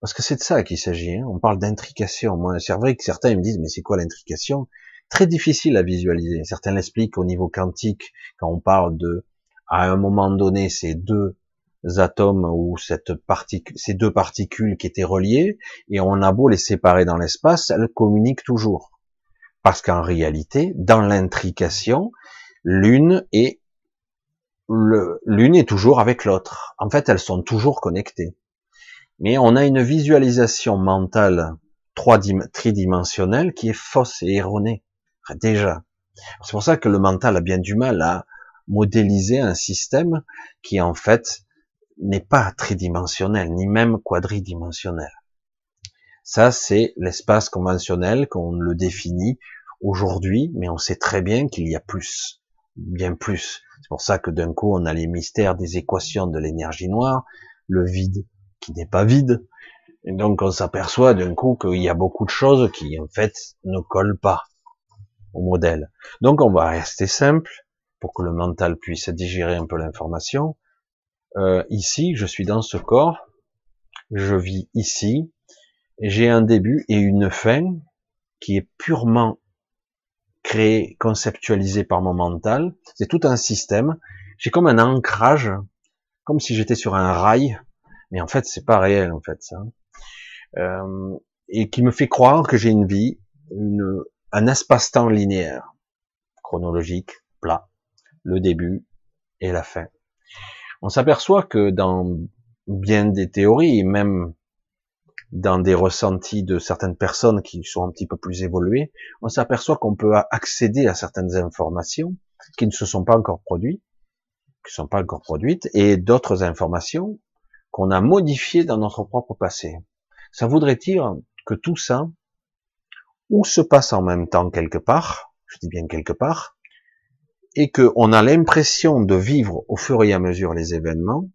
Speaker 1: Parce que c'est de ça qu'il s'agit. Hein. On parle d'intrication. Moi, c'est vrai que certains me disent, mais c'est quoi l'intrication? Très difficile à visualiser. Certains l'expliquent au niveau quantique, quand on parle de, à un moment donné, ces deux atomes ou cette particule, ces deux particules qui étaient reliées, et on a beau les séparer dans l'espace, elles communiquent toujours. Parce qu'en réalité, dans l'intrication, l'une est l'une est toujours avec l'autre. En fait, elles sont toujours connectées mais on a une visualisation mentale tridimensionnelle qui est fausse et erronée, déjà. C'est pour ça que le mental a bien du mal à modéliser un système qui en fait n'est pas tridimensionnel, ni même quadridimensionnel. Ça, c'est l'espace conventionnel qu'on le définit aujourd'hui, mais on sait très bien qu'il y a plus, bien plus. C'est pour ça que d'un coup, on a les mystères des équations de l'énergie noire, le vide, qui n'est pas vide. Et donc on s'aperçoit d'un coup qu'il y a beaucoup de choses qui en fait ne collent pas. au modèle. Donc on va rester simple pour que le mental puisse digérer un peu l'information. Euh, ici, je suis dans ce corps, je vis ici, j'ai un début et une fin qui est purement créé, conceptualisé par mon mental. C'est tout un système. J'ai comme un ancrage, comme si j'étais sur un rail, mais en fait c'est pas réel en fait ça. Euh, et qui me fait croire que j'ai une vie, une, un espace-temps linéaire, chronologique, plat, le début et la fin. On s'aperçoit que dans bien des théories, même dans des ressentis de certaines personnes qui sont un petit peu plus évoluées, on s'aperçoit qu'on peut accéder à certaines informations qui ne se sont pas encore produites, qui ne sont pas encore produites, et d'autres informations qu'on a modifiées dans notre propre passé. Ça voudrait dire que tout ça, ou se passe en même temps quelque part, je dis bien quelque part, et qu'on a l'impression de vivre au fur et à mesure les événements,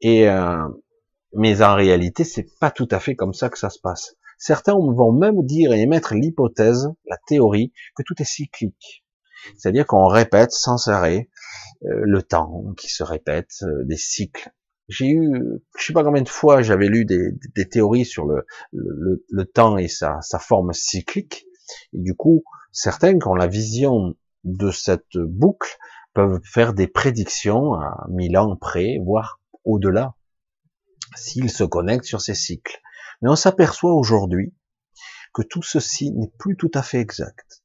Speaker 1: et euh, mais en réalité, c'est pas tout à fait comme ça que ça se passe. Certains vont même dire et émettre l'hypothèse, la théorie, que tout est cyclique. C'est-à-dire qu'on répète sans arrêt euh, le temps qui se répète, euh, des cycles. J'ai eu, je sais pas combien de fois j'avais lu des, des, théories sur le, le, le temps et sa, sa, forme cyclique. Et du coup, certains qui ont la vision de cette boucle peuvent faire des prédictions à mille ans près, voire au-delà s'il se connecte sur ces cycles. Mais on s'aperçoit aujourd'hui que tout ceci n'est plus tout à fait exact.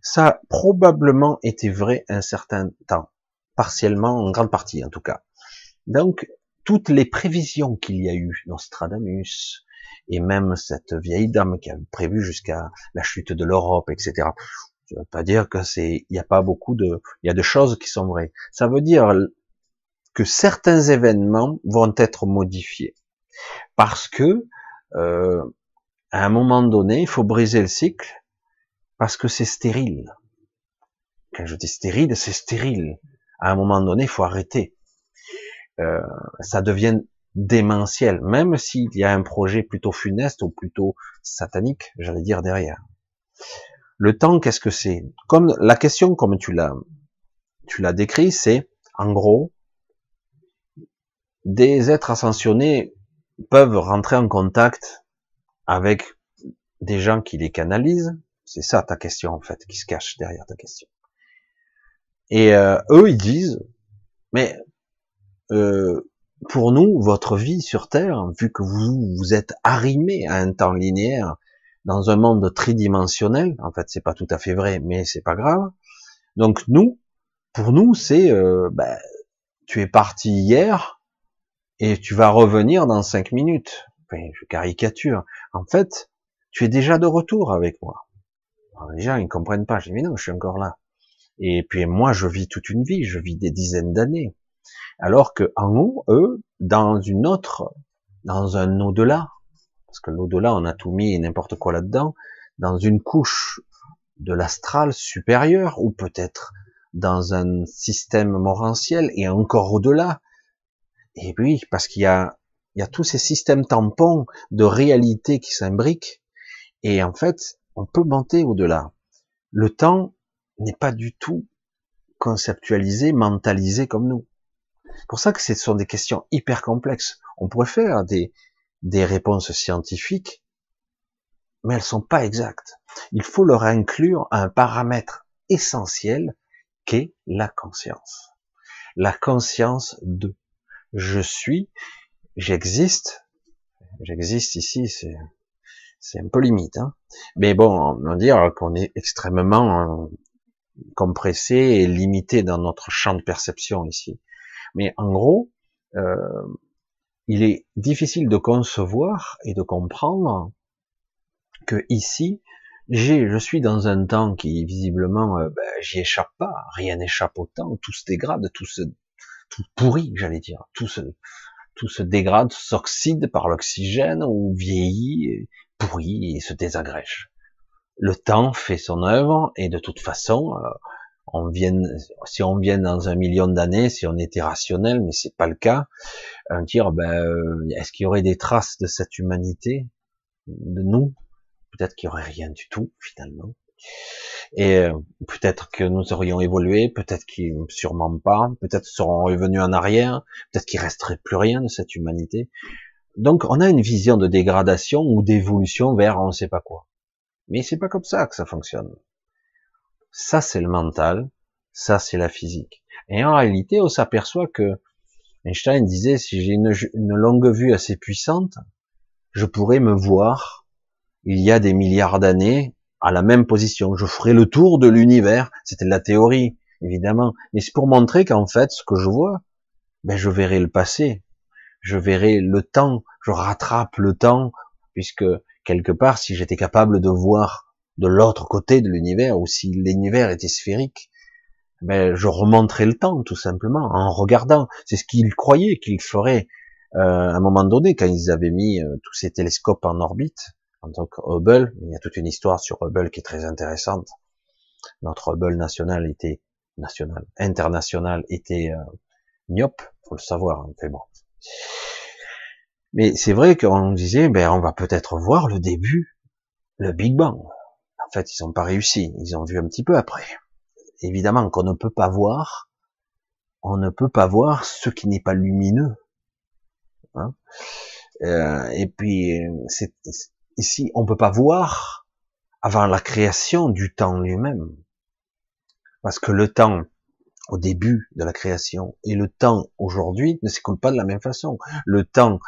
Speaker 1: Ça a probablement été vrai un certain temps, partiellement, en grande partie en tout cas. Donc, toutes les prévisions qu'il y a eu, Nostradamus, et même cette vieille dame qui a prévu jusqu'à la chute de l'Europe, etc. Je ne veux pas dire que c'est, il n'y a pas beaucoup de, il y a de choses qui sont vraies. Ça veut dire que certains événements vont être modifiés parce que euh, à un moment donné, il faut briser le cycle parce que c'est stérile. Quand je dis stérile, c'est stérile. À un moment donné, il faut arrêter. Euh, ça devient démentiel, même s'il y a un projet plutôt funeste ou plutôt satanique, j'allais dire derrière. Le temps, qu'est-ce que c'est? Comme la question, comme tu l'as, tu l'as décrit, c'est en gros, des êtres ascensionnés peuvent rentrer en contact avec des gens qui les canalisent. C'est ça ta question en fait, qui se cache derrière ta question. Et euh, eux, ils disent, mais euh, pour nous, votre vie sur Terre, vu que vous vous êtes arrimé à un temps linéaire dans un monde tridimensionnel, en fait, c'est pas tout à fait vrai, mais c'est pas grave. Donc nous, pour nous, c'est, euh, ben, tu es parti hier, et tu vas revenir dans cinq minutes. je caricature. En fait, tu es déjà de retour avec moi. Les gens, ils comprennent pas. Je dis, mais non, je suis encore là. Et puis, moi, je vis toute une vie, je vis des dizaines d'années. Alors que, en haut, eux, dans une autre, dans un au-delà, parce que l'au-delà, on a tout mis n'importe quoi là-dedans, dans une couche de l'astral supérieur, ou peut-être dans un système morantiel, et encore au-delà, et oui, parce qu'il y a, il y a tous ces systèmes tampons de réalité qui s'imbriquent, et en fait, on peut monter au-delà. Le temps n'est pas du tout conceptualisé, mentalisé comme nous. C'est pour ça que ce sont des questions hyper complexes. On pourrait faire des, des réponses scientifiques, mais elles sont pas exactes. Il faut leur inclure un paramètre essentiel qu'est la conscience. La conscience de je suis, j'existe, j'existe ici, c'est c'est un peu limite, hein. mais bon, on va dire qu'on est extrêmement euh, compressé et limité dans notre champ de perception ici. Mais en gros, euh, il est difficile de concevoir et de comprendre que ici, j'ai, je suis dans un temps qui visiblement, euh, ben, j'y échappe pas, rien n'échappe au temps, tout se dégrade, tout se tout pourri, j'allais dire. Tout se, tout se dégrade, s'oxyde par l'oxygène ou vieillit, pourrit et se désagrège. Le temps fait son œuvre et de toute façon, euh, on si on vient dans un million d'années, si on était rationnel, mais c'est pas le cas, on dire, ben, euh, est-ce qu'il y aurait des traces de cette humanité, de nous? Peut-être qu'il y aurait rien du tout finalement. Et euh, peut-être que nous aurions évolué, peut-être qu'ils sûrement pas, peut-être seront revenus en arrière, peut-être qu'il resterait plus rien de cette humanité. Donc on a une vision de dégradation ou d'évolution vers on ne sait pas quoi. Mais c'est pas comme ça que ça fonctionne. Ça c'est le mental, ça c'est la physique. Et en réalité, on s'aperçoit que Einstein disait si j'ai une, longue vue assez puissante, je pourrais me voir il y a des milliards d'années à la même position. Je ferai le tour de l'univers. C'était la théorie, évidemment. Mais c'est pour montrer qu'en fait, ce que je vois, ben, je verrai le passé. Je verrai le temps. Je rattrape le temps, puisque quelque part, si j'étais capable de voir de l'autre côté de l'univers, ou si l'univers était sphérique, ben, je remonterai le temps, tout simplement, en regardant. C'est ce qu'ils croyaient qu'ils feraient euh, à un moment donné, quand ils avaient mis euh, tous ces télescopes en orbite donc Hubble, il y a toute une histoire sur Hubble qui est très intéressante. Notre Hubble national était national, international était euh, myope, faut le savoir. Hein, bon. Mais c'est vrai qu'on disait, ben on va peut-être voir le début, le Big Bang. En fait, ils n'ont pas réussi. Ils ont vu un petit peu après. Évidemment qu'on ne peut pas voir, on ne peut pas voir ce qui n'est pas lumineux. Hein euh, et puis, ici, on peut pas voir avant la création du temps lui-même. Parce que le temps au début de la création et le temps aujourd'hui ne s'écoule pas de la même façon. Le temps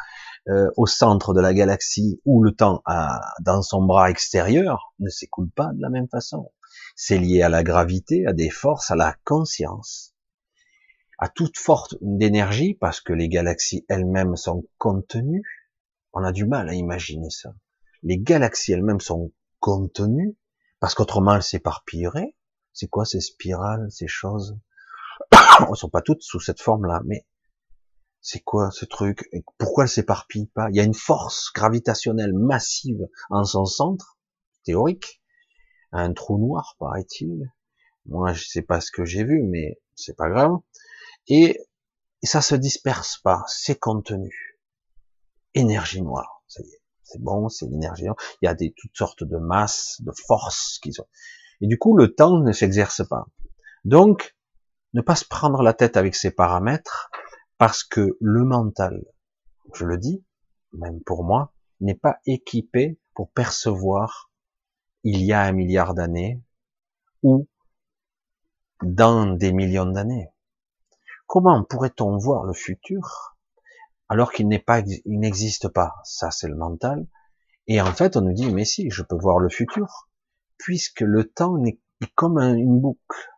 Speaker 1: euh, au centre de la galaxie ou le temps à, dans son bras extérieur ne s'écoule pas de la même façon. C'est lié à la gravité, à des forces, à la conscience, à toute force d'énergie parce que les galaxies elles-mêmes sont contenues. On a du mal à imaginer ça les galaxies elles-mêmes sont contenues, parce qu'autrement elles s'éparpilleraient. C'est quoi ces spirales, ces choses? Elles sont pas toutes sous cette forme-là, mais c'est quoi ce truc? Pourquoi elles s'éparpillent pas? Il y a une force gravitationnelle massive en son centre, théorique, un trou noir, paraît-il. Moi, je sais pas ce que j'ai vu, mais c'est pas grave. Et, ça se disperse pas, c'est contenu. Énergie noire, ça y est c'est bon, c'est l'énergie. Il y a des toutes sortes de masses, de forces qui sont. Et du coup, le temps ne s'exerce pas. Donc, ne pas se prendre la tête avec ces paramètres, parce que le mental, je le dis, même pour moi, n'est pas équipé pour percevoir il y a un milliard d'années ou dans des millions d'années. Comment pourrait-on voir le futur alors qu'il n'existe pas? Ça, c'est le mental. Et en fait, on nous dit, mais si, je peux voir le futur, puisque le temps est comme une boucle.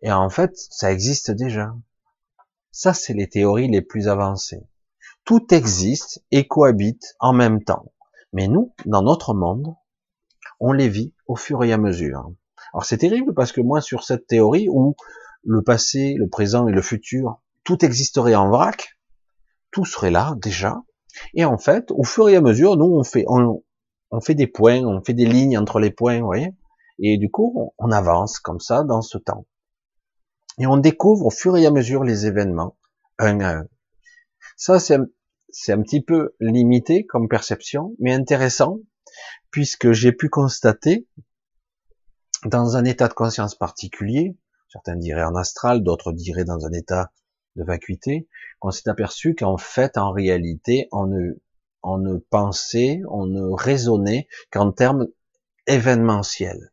Speaker 1: Et en fait, ça existe déjà. Ça, c'est les théories les plus avancées. Tout existe et cohabite en même temps. Mais nous, dans notre monde, on les vit au fur et à mesure. Alors c'est terrible parce que moi, sur cette théorie où le passé, le présent et le futur, tout existerait en vrac, tout serait là déjà. Et en fait, au fur et à mesure, nous on fait on, fait des points, on fait des lignes entre les points, vous voyez. Et du coup, on, avance comme ça dans ce temps. Et on découvre au fur et à mesure les événements, un à un. Ça, c'est un, petit peu limité comme perception, mais intéressant, puisque j'ai pu constater, dans un état de conscience particulier, certains diraient en astral, d'autres diraient dans un état de vacuité, qu'on s'est aperçu qu'en fait, en réalité, on ne, on ne pensait, on ne raisonnait qu'en termes événementiels,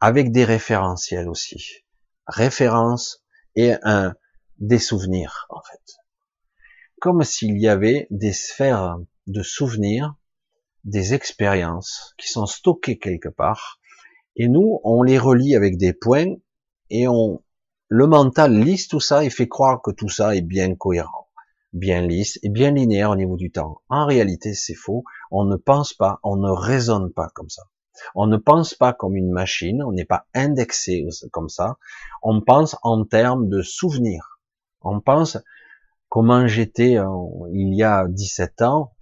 Speaker 1: avec des référentiels aussi. Référence et un, des souvenirs, en fait. Comme s'il y avait des sphères de souvenirs, des expériences qui sont stockées quelque part, et nous, on les relie avec des points et on, le mental lisse tout ça et fait croire que tout ça est bien cohérent, bien lisse et bien linéaire au niveau du temps. En réalité, c'est faux. On ne pense pas, on ne raisonne pas comme ça. On ne pense pas comme une machine, on n'est pas indexé comme ça. On pense en termes de souvenirs. On pense comment j'étais euh, il y a 17 ans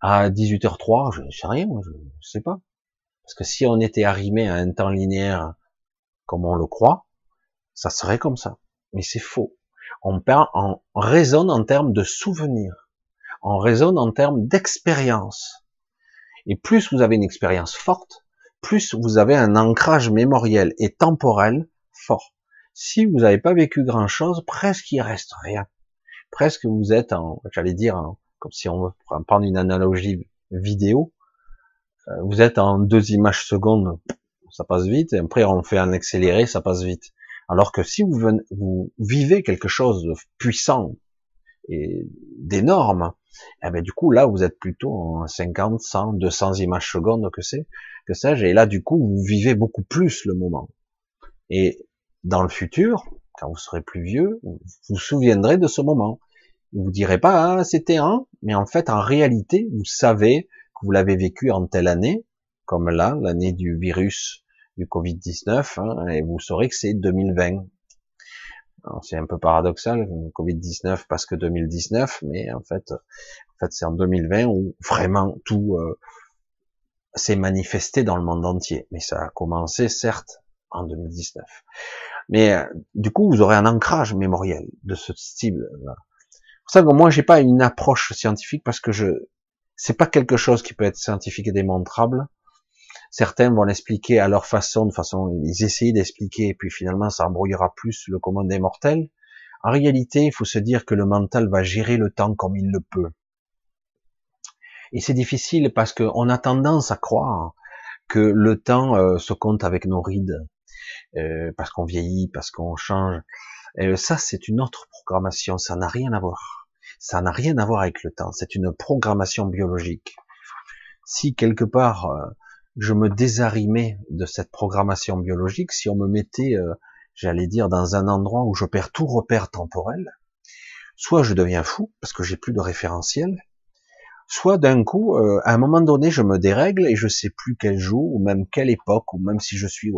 Speaker 1: à 18h03, je ne sais rien, je ne sais pas. Parce que si on était arrimé à un temps linéaire comme on le croit, ça serait comme ça. Mais c'est faux. On, perd, on raisonne en termes de souvenirs. On raisonne en termes d'expérience. Et plus vous avez une expérience forte, plus vous avez un ancrage mémoriel et temporel fort. Si vous n'avez pas vécu grand chose, presque il reste rien. Presque vous êtes en, j'allais dire, comme si on prendre une analogie vidéo, euh, vous êtes en deux images secondes, ça passe vite, et après on fait un accéléré, ça passe vite. Alors que si vous vivez quelque chose de puissant et d'énorme, eh ben du coup là vous êtes plutôt en 50, 100, 200 images secondes que c'est, que sais-je, et là du coup vous vivez beaucoup plus le moment. Et dans le futur, quand vous serez plus vieux, vous vous souviendrez de ce moment. Vous vous direz pas ah, c'était un, mais en fait en réalité vous savez que vous l'avez vécu en telle année, comme là l'année du virus du Covid-19, hein, et vous saurez que c'est 2020. C'est un peu paradoxal, Covid-19 parce que 2019, mais en fait, en fait c'est en 2020 où vraiment tout euh, s'est manifesté dans le monde entier. Mais ça a commencé certes en 2019. Mais euh, du coup, vous aurez un ancrage mémoriel de ce style. -là. C'est pour ça que moi, j'ai pas une approche scientifique parce que je, c'est pas quelque chose qui peut être scientifique et démontrable. Certains vont l'expliquer à leur façon, de façon, ils essayent d'expliquer, et puis finalement, ça embrouillera plus le commun des mortels. En réalité, il faut se dire que le mental va gérer le temps comme il le peut. Et c'est difficile parce qu'on a tendance à croire que le temps euh, se compte avec nos rides, euh, parce qu'on vieillit, parce qu'on change. Et ça, c'est une autre programmation, ça n'a rien à voir. Ça n'a rien à voir avec le temps, c'est une programmation biologique. Si quelque part euh, je me désarimais de cette programmation biologique, si on me mettait, euh, j'allais dire, dans un endroit où je perds tout repère temporel, soit je deviens fou parce que j'ai plus de référentiel, soit d'un coup, euh, à un moment donné, je me dérègle et je sais plus quel jour ou même quelle époque ou même si je suis,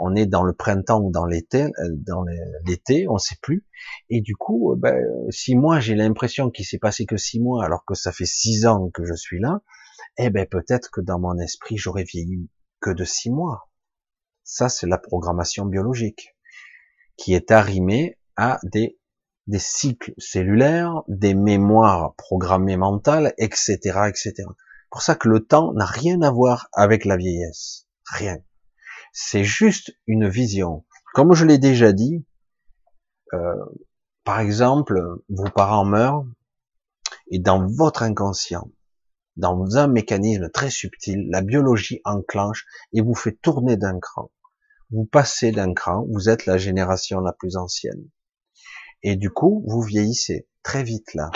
Speaker 1: on est dans le printemps ou dans l'été, euh, dans l'été, on sait plus. Et du coup, ben, si moi j'ai l'impression qu'il s'est passé que six mois alors que ça fait six ans que je suis là, eh ben peut-être que dans mon esprit, j'aurais vieilli que de six mois. Ça, c'est la programmation biologique qui est arrimée à des, des cycles cellulaires, des mémoires programmées mentales, etc., etc. Pour ça que le temps n'a rien à voir avec la vieillesse. Rien. C'est juste une vision. Comme je l'ai déjà dit, euh, par exemple, vos parents meurent et dans votre inconscient, dans un mécanisme très subtil, la biologie enclenche et vous fait tourner d'un cran. Vous passez d'un cran, vous êtes la génération la plus ancienne. Et du coup, vous vieillissez très vite là.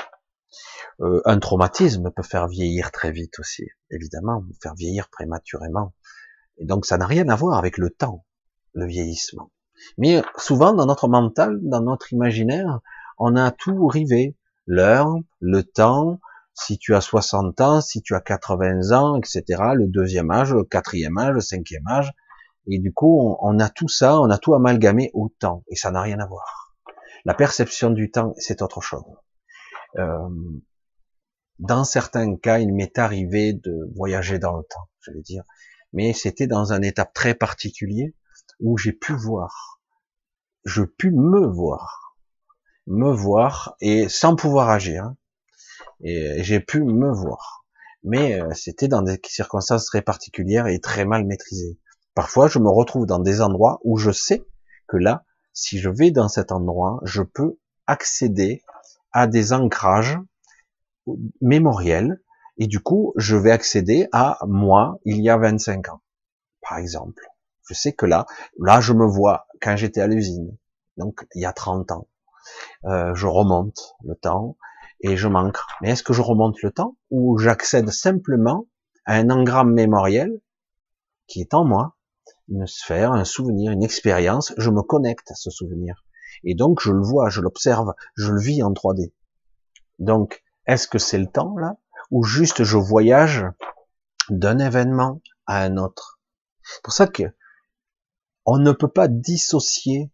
Speaker 1: Euh, un traumatisme peut faire vieillir très vite aussi, évidemment, faire vieillir prématurément. Et donc ça n'a rien à voir avec le temps, le vieillissement. Mais souvent dans notre mental, dans notre imaginaire, on a tout rivé. L'heure, le temps, si tu as 60 ans, si tu as 80 ans, etc., le deuxième âge, le quatrième âge, le cinquième âge, et du coup, on, a tout ça, on a tout amalgamé au temps, et ça n'a rien à voir. La perception du temps, c'est autre chose. Euh, dans certains cas, il m'est arrivé de voyager dans le temps, je vais dire, mais c'était dans un état très particulier où j'ai pu voir, je pu me voir, me voir et sans pouvoir agir. Hein et j'ai pu me voir. Mais euh, c'était dans des circonstances très particulières et très mal maîtrisées. Parfois, je me retrouve dans des endroits où je sais que là, si je vais dans cet endroit, je peux accéder à des ancrages mémoriels et du coup, je vais accéder à moi il y a 25 ans, par exemple. Je sais que là, là, je me vois quand j'étais à l'usine, donc il y a 30 ans. Euh, je remonte le temps et je manque. Mais est-ce que je remonte le temps ou j'accède simplement à un engramme mémoriel qui est en moi, une sphère, un souvenir, une expérience, je me connecte à ce souvenir. Et donc je le vois, je l'observe, je le vis en 3D. Donc, est-ce que c'est le temps là ou juste je voyage d'un événement à un autre? C'est pour ça que on ne peut pas dissocier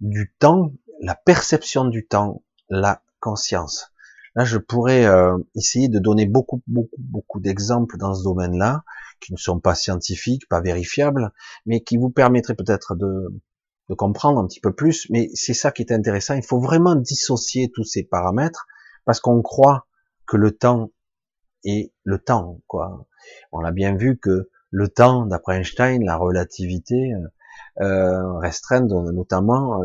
Speaker 1: du temps, la perception du temps, la conscience. Là, je pourrais euh, essayer de donner beaucoup, beaucoup, beaucoup d'exemples dans ce domaine-là, qui ne sont pas scientifiques, pas vérifiables, mais qui vous permettraient peut-être de, de comprendre un petit peu plus. Mais c'est ça qui est intéressant. Il faut vraiment dissocier tous ces paramètres, parce qu'on croit que le temps est le temps, quoi. On a bien vu que le temps, d'après Einstein, la relativité euh, restreinte, notamment.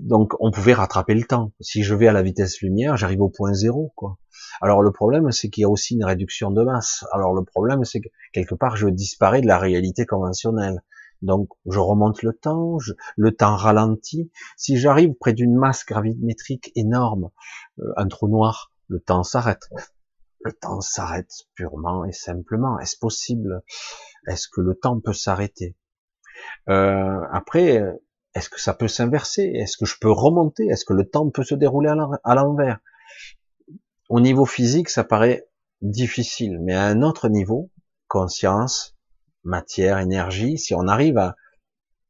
Speaker 1: Donc, on pouvait rattraper le temps. Si je vais à la vitesse lumière, j'arrive au point zéro, quoi. Alors, le problème, c'est qu'il y a aussi une réduction de masse. Alors, le problème, c'est que quelque part, je disparais de la réalité conventionnelle. Donc, je remonte le temps, le temps ralentit. Si j'arrive près d'une masse gravimétrique énorme, euh, un trou noir, le temps s'arrête. Le temps s'arrête purement et simplement. Est-ce possible? Est-ce que le temps peut s'arrêter? Euh, Après, est-ce que ça peut s'inverser? Est-ce que je peux remonter? Est-ce que le temps peut se dérouler à l'envers? Au niveau physique, ça paraît difficile, mais à un autre niveau, conscience, matière, énergie, si on arrive à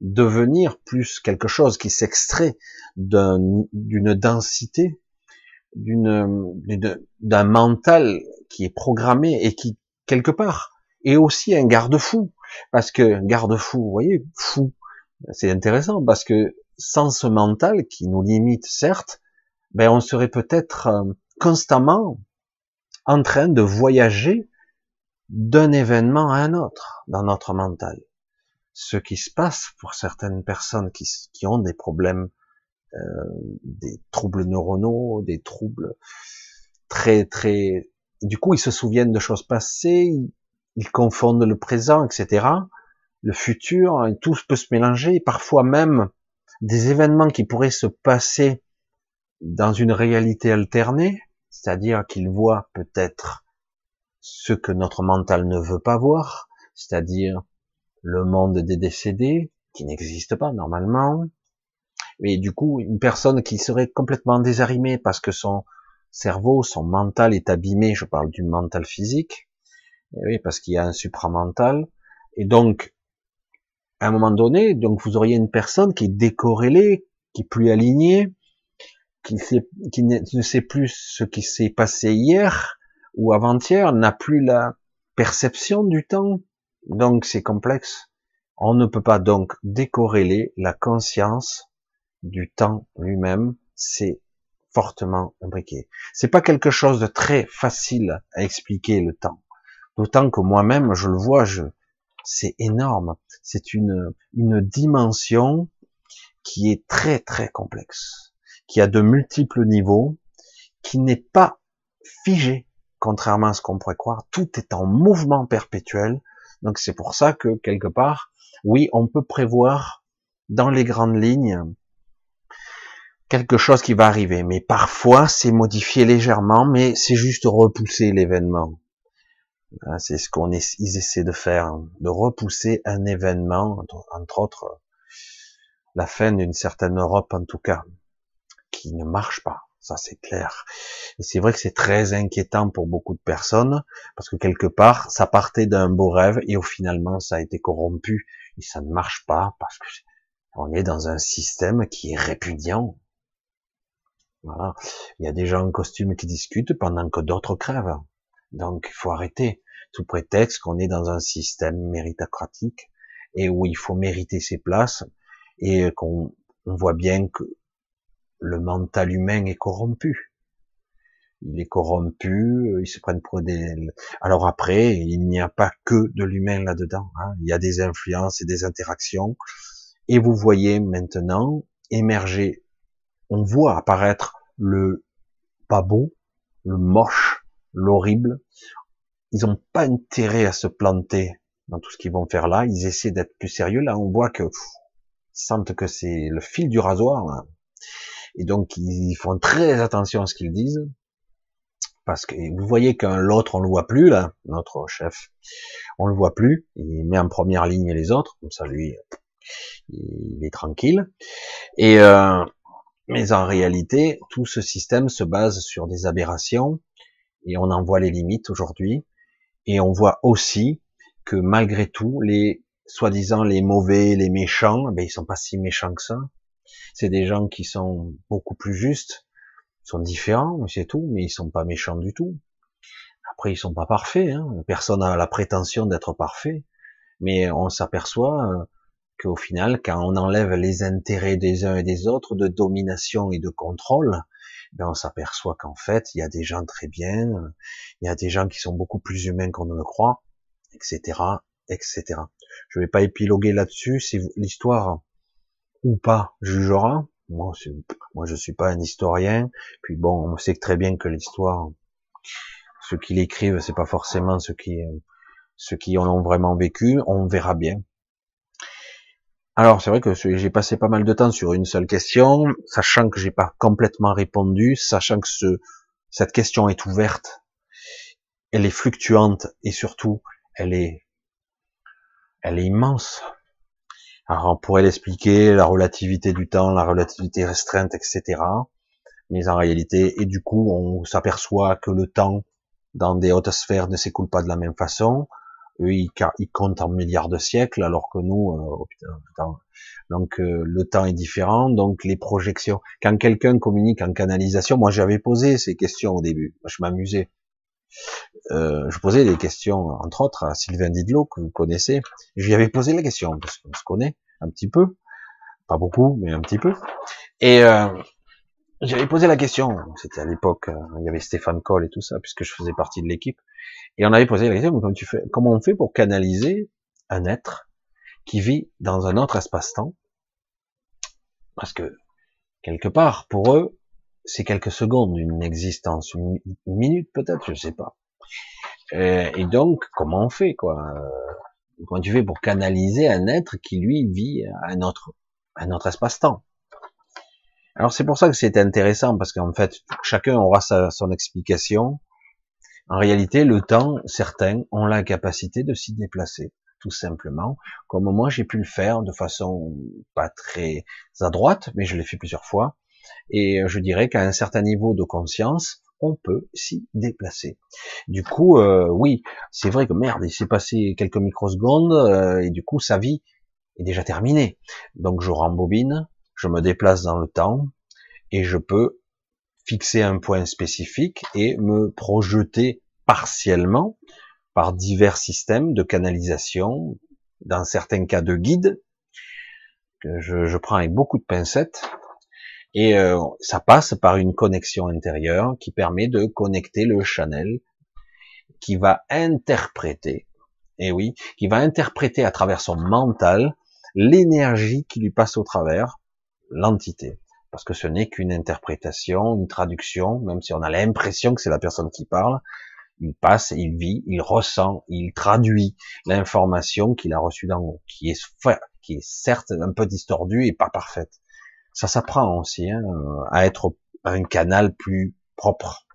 Speaker 1: devenir plus quelque chose qui s'extrait d'une densité, d'un mental qui est programmé et qui quelque part est aussi un garde-fou. Parce que garde-fou, vous voyez, fou, c'est intéressant parce que sans ce mental qui nous limite certes, ben on serait peut-être euh, constamment en train de voyager d'un événement à un autre dans notre mental. Ce qui se passe pour certaines personnes qui, qui ont des problèmes, euh, des troubles neuronaux, des troubles très très, du coup ils se souviennent de choses passées, ils, confondent le présent, etc. Le futur, tout peut se mélanger, parfois même des événements qui pourraient se passer dans une réalité alternée, c'est-à-dire qu'ils voient peut-être ce que notre mental ne veut pas voir, c'est-à-dire le monde des décédés, qui n'existe pas normalement. Mais du coup, une personne qui serait complètement désarrimée parce que son cerveau, son mental est abîmé, je parle du mental physique, eh oui, parce qu'il y a un supramental, et donc, à un moment donné, donc vous auriez une personne qui est décorrélée, qui est plus alignée, qui, ne sait plus ce qui s'est passé hier, ou avant-hier n'a plus la perception du temps. Donc c'est complexe. On ne peut pas donc décorréler la conscience du temps lui-même. C'est fortement imbriqué. C'est pas quelque chose de très facile à expliquer le temps. D'autant que moi-même, je le vois, je, c'est énorme. C'est une, une dimension qui est très très complexe, qui a de multiples niveaux, qui n'est pas figée contrairement à ce qu'on pourrait croire, tout est en mouvement perpétuel. Donc c'est pour ça que quelque part, oui, on peut prévoir dans les grandes lignes quelque chose qui va arriver, mais parfois c'est modifié légèrement, mais c'est juste repousser l'événement. C'est ce qu'on ils essaient de faire, de repousser un événement, entre autres la fin d'une certaine Europe en tout cas, qui ne marche pas ça c'est clair. Et c'est vrai que c'est très inquiétant pour beaucoup de personnes, parce que quelque part, ça partait d'un beau rêve, et au finalement, ça a été corrompu, et ça ne marche pas, parce que on est dans un système qui est répudiant. Voilà. Il y a des gens en costume qui discutent pendant que d'autres crèvent. Donc, il faut arrêter, sous prétexte qu'on est dans un système méritocratique, et où il faut mériter ses places, et qu'on voit bien que le mental humain est corrompu. Il est corrompu, euh, ils se prennent pour des... Alors après, il n'y a pas que de l'humain là-dedans. Hein. Il y a des influences et des interactions. Et vous voyez maintenant émerger, on voit apparaître le pas beau, le moche, l'horrible. Ils n'ont pas intérêt à se planter dans tout ce qu'ils vont faire là. Ils essaient d'être plus sérieux. Là, on voit que ils sentent que c'est le fil du rasoir. Là. Et donc, ils font très attention à ce qu'ils disent. Parce que vous voyez qu'un l'autre, on le voit plus, là, notre chef. On le voit plus. Il met en première ligne les autres. Comme ça, lui, il est tranquille. Et, euh, mais en réalité, tout ce système se base sur des aberrations. Et on en voit les limites aujourd'hui. Et on voit aussi que malgré tout, les soi-disant les mauvais, les méchants, ben ils sont pas si méchants que ça c'est des gens qui sont beaucoup plus justes, sont différents, c'est tout, mais ils sont pas méchants du tout. Après, ils sont pas parfaits, hein. personne n'a la prétention d'être parfait, mais on s'aperçoit euh, qu'au final, quand on enlève les intérêts des uns et des autres, de domination et de contrôle, ben on s'aperçoit qu'en fait, il y a des gens très bien, il y a des gens qui sont beaucoup plus humains qu'on ne le croit, etc., etc. Je vais pas épiloguer là-dessus, c'est l'histoire ou pas jugera. Moi, moi, je suis pas un historien. Puis bon, on sait très bien que l'histoire, ceux qui l'écrivent, c'est pas forcément ceux qui, ceux qui en ont vraiment vécu. On verra bien. Alors, c'est vrai que j'ai passé pas mal de temps sur une seule question, sachant que j'ai pas complètement répondu, sachant que ce, cette question est ouverte, elle est fluctuante et surtout, elle est, elle est immense. Alors on pourrait l'expliquer, la relativité du temps, la relativité restreinte, etc. Mais en réalité, et du coup, on s'aperçoit que le temps dans des hautes sphères ne s'écoule pas de la même façon. Eux, ils, comptent en milliards de siècles, alors que nous, euh, oh donc euh, le temps est différent. Donc les projections. Quand quelqu'un communique en canalisation, moi j'avais posé ces questions au début. je m'amusais. Euh, je posais des questions, entre autres, à Sylvain Didlot, que vous connaissez. Je lui avais posé la question, parce qu'on se connaît un petit peu. Pas beaucoup, mais un petit peu. Et euh, j'avais posé la question, c'était à l'époque, euh, il y avait Stéphane Coll et tout ça, puisque je faisais partie de l'équipe. Et on avait posé la question, comment, tu fais, comment on fait pour canaliser un être qui vit dans un autre espace-temps? Parce que, quelque part, pour eux, c'est quelques secondes, une existence, une, minute peut-être, je sais pas. Euh, et donc, comment on fait, quoi euh, Comment tu fais pour canaliser un être qui, lui, vit à un autre, un autre espace-temps? Alors, c'est pour ça que c'est intéressant, parce qu'en fait, chacun aura sa, son explication. En réalité, le temps, certains ont la capacité de s'y déplacer, tout simplement, comme moi j'ai pu le faire de façon pas très à droite, mais je l'ai fait plusieurs fois. Et je dirais qu'à un certain niveau de conscience, on peut s'y déplacer. Du coup, euh, oui, c'est vrai que merde, il s'est passé quelques microsecondes euh, et du coup sa vie est déjà terminée. Donc je rembobine, je me déplace dans le temps et je peux fixer un point spécifique et me projeter partiellement par divers systèmes de canalisation, dans certains cas de guide, que je, prends avec beaucoup de pincettes, et euh, ça passe par une connexion intérieure qui permet de connecter le channel qui va interpréter, et oui, qui va interpréter à travers son mental l'énergie qui lui passe au travers, l'entité. Parce que ce n'est qu'une interprétation, une traduction, même si on a l'impression que c'est la personne qui parle, il passe, il vit, il ressent, il traduit l'information qu'il a reçue d'en qui est, qui est certes un peu distordue et pas parfaite ça s'apprend aussi hein, à être un canal plus propre.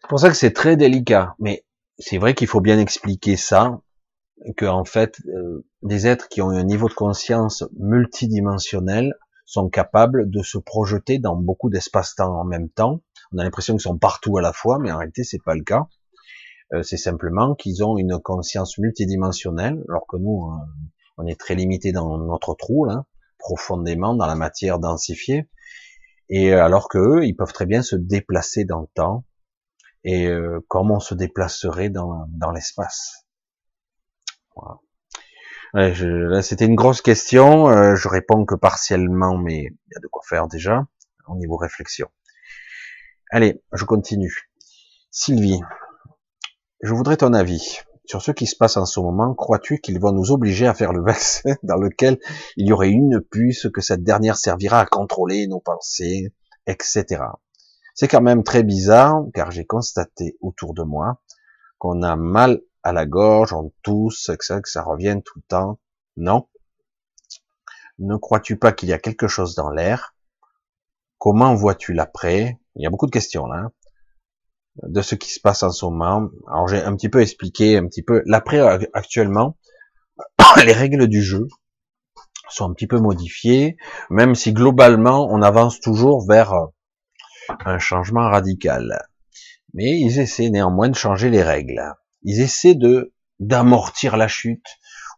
Speaker 1: C'est pour ça que c'est très délicat, mais c'est vrai qu'il faut bien expliquer ça, que en fait, euh, des êtres qui ont un niveau de conscience multidimensionnel sont capables de se projeter dans beaucoup d'espace-temps en même temps. On a l'impression qu'ils sont partout à la fois, mais en réalité c'est pas le cas. Euh, c'est simplement qu'ils ont une conscience multidimensionnelle, alors que nous, on est très limité dans notre trou là profondément dans la matière densifiée, et euh, alors que eux, ils peuvent très bien se déplacer dans le temps, et euh, comment on se déplacerait dans, dans l'espace. C'était une grosse question, euh, je réponds que partiellement, mais il y a de quoi faire déjà au niveau réflexion. Allez, je continue. Sylvie, je voudrais ton avis sur ce qui se passe en ce moment, crois-tu qu'ils vont nous obliger à faire le vaccin dans lequel il y aurait une puce, que cette dernière servira à contrôler nos pensées, etc. C'est quand même très bizarre, car j'ai constaté autour de moi qu'on a mal à la gorge, on tousse, que ça, que ça revient tout le temps. Non. Ne crois-tu pas qu'il y a quelque chose dans l'air? Comment vois-tu l'après? Il y a beaucoup de questions là. Hein de ce qui se passe en ce moment. Alors j'ai un petit peu expliqué un petit peu l'après actuellement. Les règles du jeu sont un petit peu modifiées, même si globalement on avance toujours vers un changement radical. Mais ils essaient néanmoins de changer les règles. Ils essaient de d'amortir la chute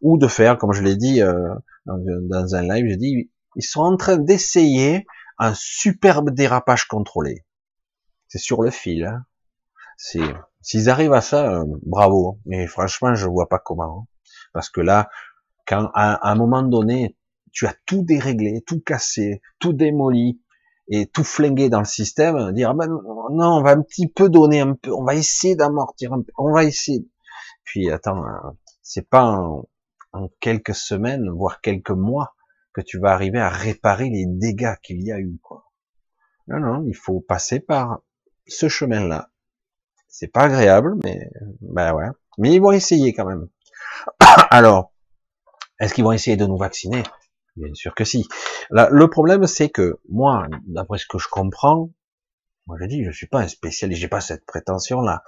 Speaker 1: ou de faire, comme je l'ai dit euh, dans un live, j'ai dit, ils sont en train d'essayer un superbe dérapage contrôlé. C'est sur le fil. Hein. C'est s'ils arrivent à ça, euh, bravo. Mais franchement, je vois pas comment. Hein. Parce que là, quand à, un moment donné, tu as tout déréglé, tout cassé, tout démoli et tout flingué dans le système, dire ah ben non, on va un petit peu donner un peu, on va essayer d'amortir un peu, on va essayer. Puis attends, hein, c'est pas en, en, quelques semaines, voire quelques mois, que tu vas arriver à réparer les dégâts qu'il y a eu. Quoi. Non, non, il faut passer par ce chemin-là. C'est pas agréable, mais ben ouais. Mais ils vont essayer quand même. Alors, est-ce qu'ils vont essayer de nous vacciner? Bien sûr que si. le problème, c'est que moi, d'après ce que je comprends, moi je dis, je suis pas un spécialiste, j'ai pas cette prétention-là.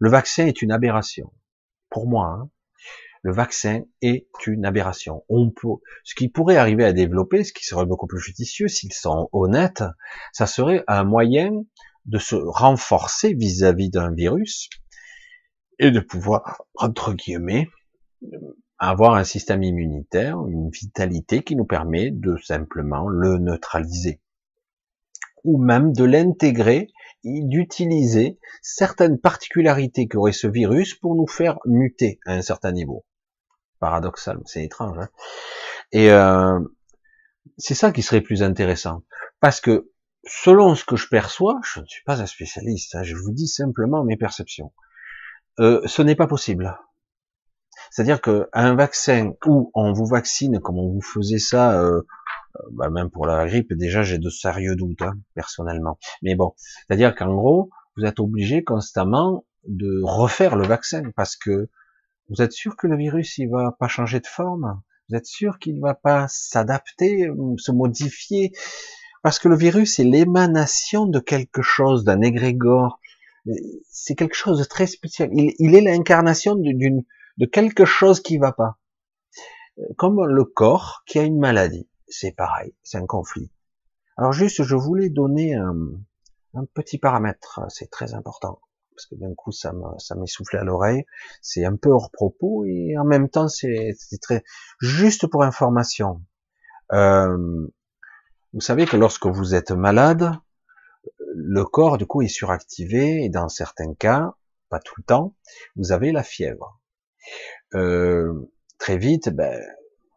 Speaker 1: Le vaccin est une aberration. Pour moi, hein. le vaccin est une aberration. On peut, ce qui pourrait arriver à développer, ce qui serait beaucoup plus judicieux, s'ils sont honnêtes, ça serait un moyen de se renforcer vis-à-vis d'un virus et de pouvoir, entre guillemets, avoir un système immunitaire, une vitalité qui nous permet de simplement le neutraliser ou même de l'intégrer et d'utiliser certaines particularités qu'aurait ce virus pour nous faire muter à un certain niveau. Paradoxal, c'est étrange. Hein et euh, c'est ça qui serait plus intéressant. Parce que selon ce que je perçois, je ne suis pas un spécialiste, hein, je vous dis simplement mes perceptions. Euh, ce n'est pas possible. C'est-à-dire qu'un vaccin où on vous vaccine comme on vous faisait ça, euh, euh, bah même pour la grippe, déjà j'ai de sérieux doutes hein, personnellement. Mais bon, c'est-à-dire qu'en gros, vous êtes obligé constamment de refaire le vaccin parce que vous êtes sûr que le virus il va pas changer de forme, vous êtes sûr qu'il va pas s'adapter, se modifier, parce que le virus est l'émanation de quelque chose, d'un égrégore. C'est quelque chose de très spécial. Il, est l'incarnation d'une, de quelque chose qui va pas. Comme le corps qui a une maladie. C'est pareil. C'est un conflit. Alors juste, je voulais donner un, petit paramètre. C'est très important. Parce que d'un coup, ça m'est soufflé à l'oreille. C'est un peu hors propos et en même temps, c'est très, juste pour information. Euh, vous savez que lorsque vous êtes malade, le corps du coup est suractivé et dans certains cas, pas tout le temps, vous avez la fièvre. Euh, très vite, ben,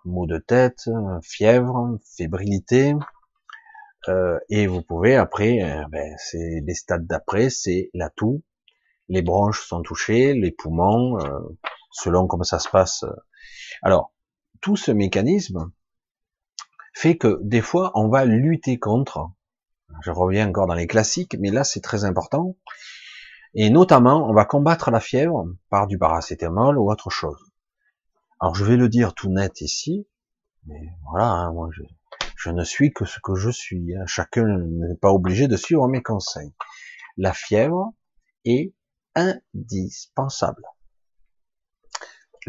Speaker 1: maux de tête, fièvre, fébrilité, euh, et vous pouvez après, euh, ben, c'est les stades d'après, c'est la toux, les bronches sont touchées, les poumons, selon comment ça se passe. Alors, tout ce mécanisme, fait que des fois on va lutter contre. Je reviens encore dans les classiques, mais là c'est très important. Et notamment, on va combattre la fièvre par du paracétamol ou autre chose. Alors je vais le dire tout net ici, mais voilà, hein, moi je, ne suis que ce que je suis. Hein. Chacun n'est pas obligé de suivre mes conseils. La fièvre est indispensable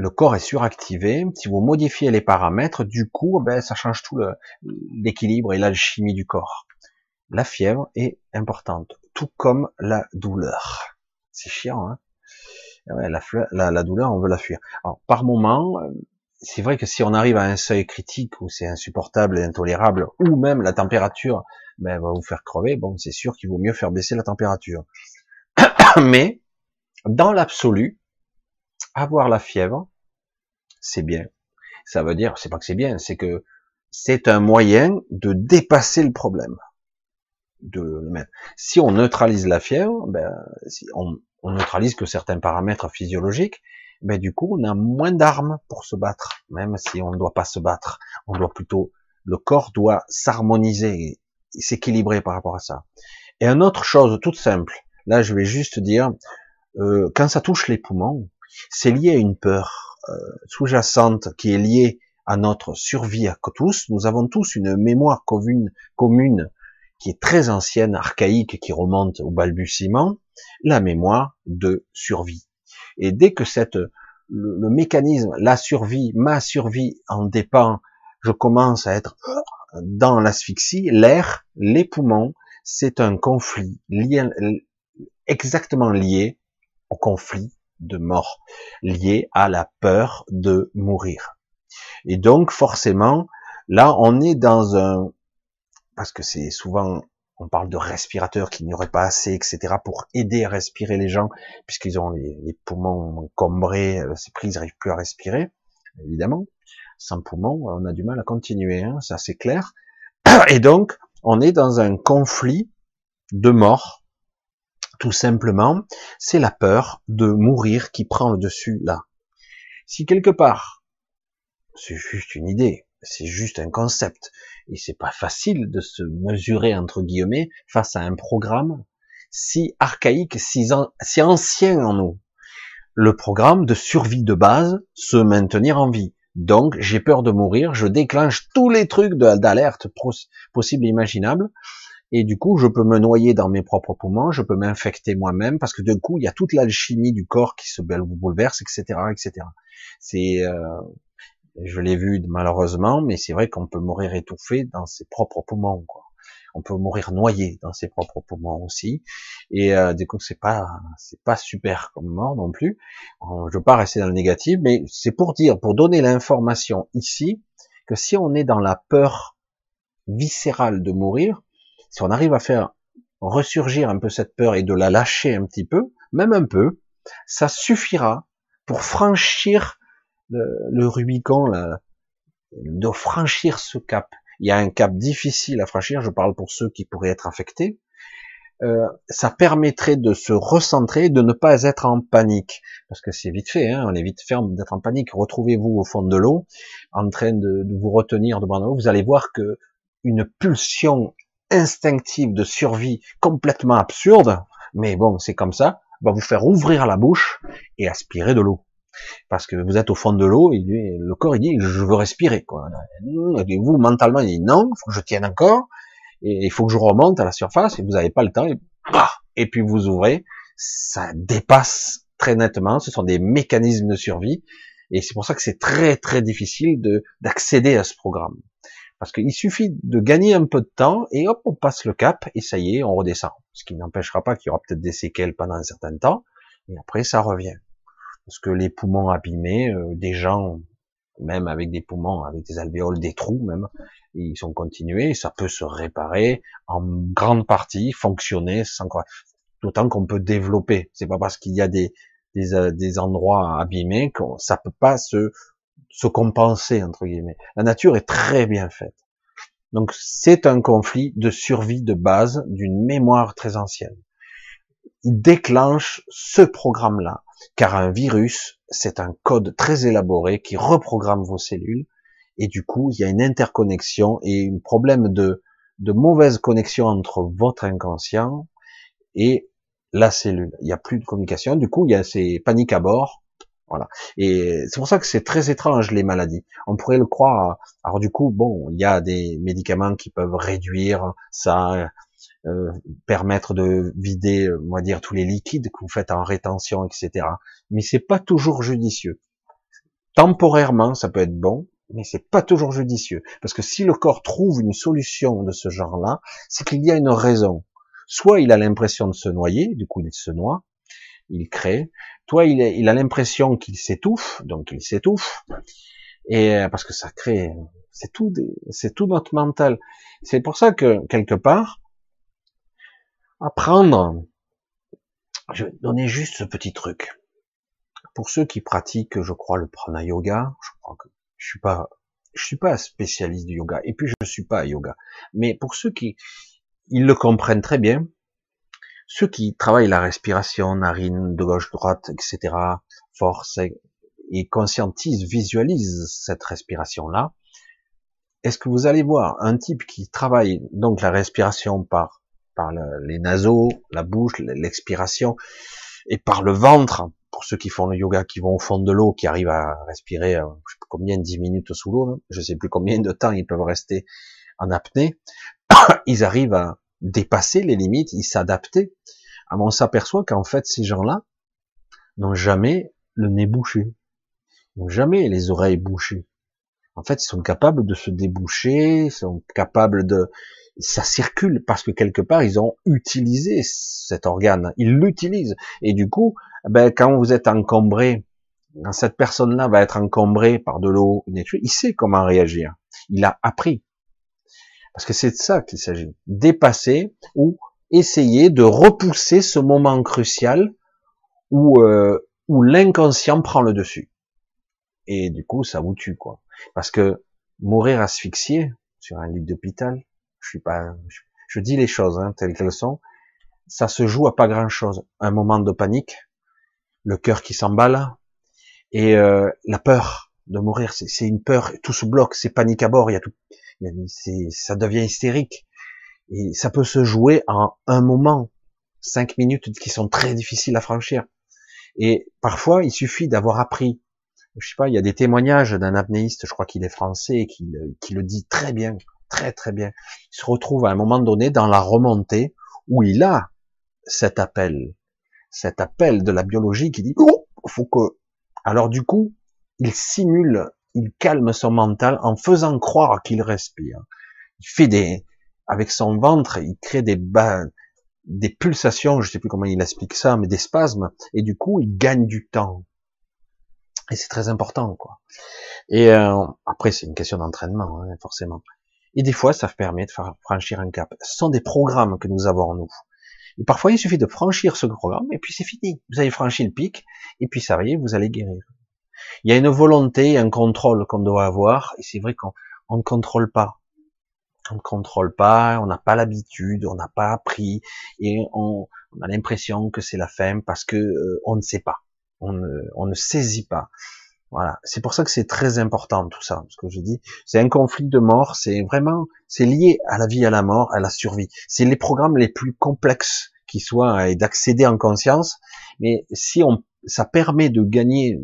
Speaker 1: le corps est suractivé. Si vous modifiez les paramètres, du coup, ben, ça change tout l'équilibre et l'alchimie du corps. La fièvre est importante, tout comme la douleur. C'est chiant, hein la, la, douleur, on veut la fuir. Alors, par moment, euh, c'est vrai que si on arrive à un seuil critique où c'est insupportable et intolérable, ou même la température ben, va vous faire crever, bon, c'est sûr qu'il vaut mieux faire baisser la température. Mais, dans l'absolu, avoir la fièvre, c'est bien. Ça veut dire, c'est pas que c'est bien, c'est que c'est un moyen de dépasser le problème. De le mettre. Si on neutralise la fièvre, ben, si on, on neutralise que certains paramètres physiologiques, ben du coup on a moins d'armes pour se battre, même si on ne doit pas se battre. On doit plutôt, le corps doit s'harmoniser s'équilibrer par rapport à ça. Et une autre chose toute simple, là je vais juste dire, euh, quand ça touche les poumons, c'est lié à une peur euh, sous-jacente qui est liée à notre survie à tous. Nous avons tous une mémoire commune, commune qui est très ancienne, archaïque, qui remonte au balbutiement, la mémoire de survie. Et dès que cette le, mécanisme, la survie, ma survie en dépend, je commence à être dans l'asphyxie, l'air, les poumons, c'est un conflit lié, exactement lié au conflit de mort, lié à la peur de mourir. Et donc forcément, là on est dans un, parce que c'est souvent, on parle de respirateurs qui n'y aurait pas assez, etc., pour aider à respirer les gens, puisqu'ils ont les, poumons cambrés, euh, c'est pris, ils n'arrivent plus à respirer, évidemment. Sans poumons, on a du mal à continuer, hein, ça c'est clair. Et donc, on est dans un conflit de mort tout simplement, c'est la peur de mourir qui prend le dessus là. Si quelque part, c'est juste une idée, c'est juste un concept, et c'est pas facile de se mesurer entre guillemets face à un programme si archaïque, si, ancien en nous. Le programme de survie de base, se maintenir en vie. Donc, j'ai peur de mourir, je déclenche tous les trucs d'alerte possibles et imaginables, et du coup, je peux me noyer dans mes propres poumons, je peux m'infecter moi-même, parce que d'un coup, il y a toute l'alchimie du corps qui se bouleverse, etc., etc. C'est, euh, je l'ai vu malheureusement, mais c'est vrai qu'on peut mourir étouffé dans ses propres poumons, quoi. On peut mourir noyé dans ses propres poumons aussi, et euh, du coup, c'est pas, c'est pas super comme mort non plus. Je veux pas rester dans le négatif, mais c'est pour dire, pour donner l'information ici, que si on est dans la peur viscérale de mourir, si on arrive à faire ressurgir un peu cette peur et de la lâcher un petit peu, même un peu, ça suffira pour franchir le, Rubicon, de franchir ce cap. Il y a un cap difficile à franchir, je parle pour ceux qui pourraient être affectés. Euh, ça permettrait de se recentrer, de ne pas être en panique, parce que c'est vite fait, hein, on est vite fait d'être en panique. Retrouvez-vous au fond de l'eau, en train de, de vous retenir devant l'eau, vous allez voir que une pulsion instinctive de survie complètement absurde, mais bon, c'est comme ça, va vous faire ouvrir la bouche et aspirer de l'eau. Parce que vous êtes au fond de l'eau, et le corps il dit je veux respirer. Quoi. Et vous mentalement il dit non, il faut que je tienne encore, et il faut que je remonte à la surface, et vous n'avez pas le temps, et, et puis vous ouvrez, ça dépasse très nettement, ce sont des mécanismes de survie, et c'est pour ça que c'est très très difficile de d'accéder à ce programme. Parce qu'il suffit de gagner un peu de temps et hop, on passe le cap et ça y est, on redescend. Ce qui n'empêchera pas qu'il y aura peut-être des séquelles pendant un certain temps, mais après ça revient. Parce que les poumons abîmés, euh, des gens, même avec des poumons, avec des alvéoles, des trous même, ils sont continués, ça peut se réparer en grande partie, fonctionner sans quoi. D'autant qu'on peut développer. C'est pas parce qu'il y a des, des, euh, des endroits abîmés que ça peut pas se se compenser entre guillemets. La nature est très bien faite. Donc c'est un conflit de survie de base d'une mémoire très ancienne. Il déclenche ce programme-là, car un virus, c'est un code très élaboré qui reprogramme vos cellules, et du coup, il y a une interconnexion et un problème de, de mauvaise connexion entre votre inconscient et la cellule. Il n'y a plus de communication, du coup, il y a ces paniques à bord, voilà. Et c'est pour ça que c'est très étrange les maladies. On pourrait le croire. Alors du coup, bon, il y a des médicaments qui peuvent réduire ça, euh, permettre de vider, on va dire, tous les liquides que vous faites en rétention, etc. Mais c'est pas toujours judicieux. Temporairement, ça peut être bon, mais c'est pas toujours judicieux. Parce que si le corps trouve une solution de ce genre-là, c'est qu'il y a une raison. Soit il a l'impression de se noyer, du coup il se noie, il crée. Toi, il, il a l'impression qu'il s'étouffe, donc il s'étouffe. Et euh, parce que ça crée, c'est tout, c'est tout notre mental. C'est pour ça que quelque part, apprendre, je vais donner juste ce petit truc. Pour ceux qui pratiquent, je crois, le prana yoga, je crois que je suis pas, je suis pas spécialiste du yoga, et puis je suis pas yoga. Mais pour ceux qui, ils le comprennent très bien, ceux qui travaillent la respiration, narine, de gauche, droite, etc., force, et conscientisent, visualisent cette respiration-là, est-ce que vous allez voir un type qui travaille donc la respiration par, par les naseaux, la bouche, l'expiration, et par le ventre, pour ceux qui font le yoga, qui vont au fond de l'eau, qui arrivent à respirer, euh, je sais plus combien, 10 minutes sous l'eau, je sais plus combien de temps ils peuvent rester en apnée, ils arrivent à, dépasser les limites, ils s'adaptaient. Ah, on s'aperçoit qu'en fait, ces gens-là n'ont jamais le nez bouché, n'ont jamais les oreilles bouchées. En fait, ils sont capables de se déboucher, ils sont capables de, ça circule parce que quelque part ils ont utilisé cet organe, ils l'utilisent et du coup, ben quand vous êtes encombré, quand cette personne-là va être encombrée par de l'eau, il sait comment réagir, il a appris. Parce que c'est de ça qu'il s'agit. Dépasser ou essayer de repousser ce moment crucial où, euh, où l'inconscient prend le dessus. Et du coup, ça vous tue, quoi. Parce que mourir asphyxié sur un lit d'hôpital, je suis pas, je, dis les choses hein, telles qu'elles sont, ça se joue à pas grand chose. Un moment de panique, le cœur qui s'emballe, Et euh, la peur de mourir, c'est une peur, tout se bloque, c'est panique à bord, il y a tout, ça devient hystérique. Et ça peut se jouer en un moment, cinq minutes qui sont très difficiles à franchir. Et parfois, il suffit d'avoir appris. Je sais pas, il y a des témoignages d'un apnéiste, je crois qu'il est français, qui, qui le dit très bien, très très bien. Il se retrouve à un moment donné dans la remontée où il a cet appel, cet appel de la biologie qui dit oh, faut que. Alors du coup, il simule, il calme son mental en faisant croire qu'il respire. Il fait des, avec son ventre, il crée des des pulsations, je sais plus comment il explique ça, mais des spasmes, et du coup, il gagne du temps. Et c'est très important, quoi. Et euh, après, c'est une question d'entraînement, hein, forcément. Et des fois, ça permet de franchir un cap. Ce sont des programmes que nous avons nous. Et parfois, il suffit de franchir ce programme, et puis c'est fini. Vous avez franchi le pic, et puis ça y vous allez guérir. Il y a une volonté, un contrôle qu'on doit avoir, et c'est vrai qu'on ne contrôle pas. On ne contrôle pas, on n'a pas l'habitude, on n'a pas appris, et on, a l'impression que c'est la fin parce que euh, on ne sait pas, on ne saisit pas. Voilà, c'est pour ça que c'est très important tout ça, ce que je dis. C'est un conflit de mort, c'est vraiment, c'est lié à la vie, à la mort, à la survie. C'est les programmes les plus complexes qui soient et d'accéder en conscience. Mais si on, ça permet de gagner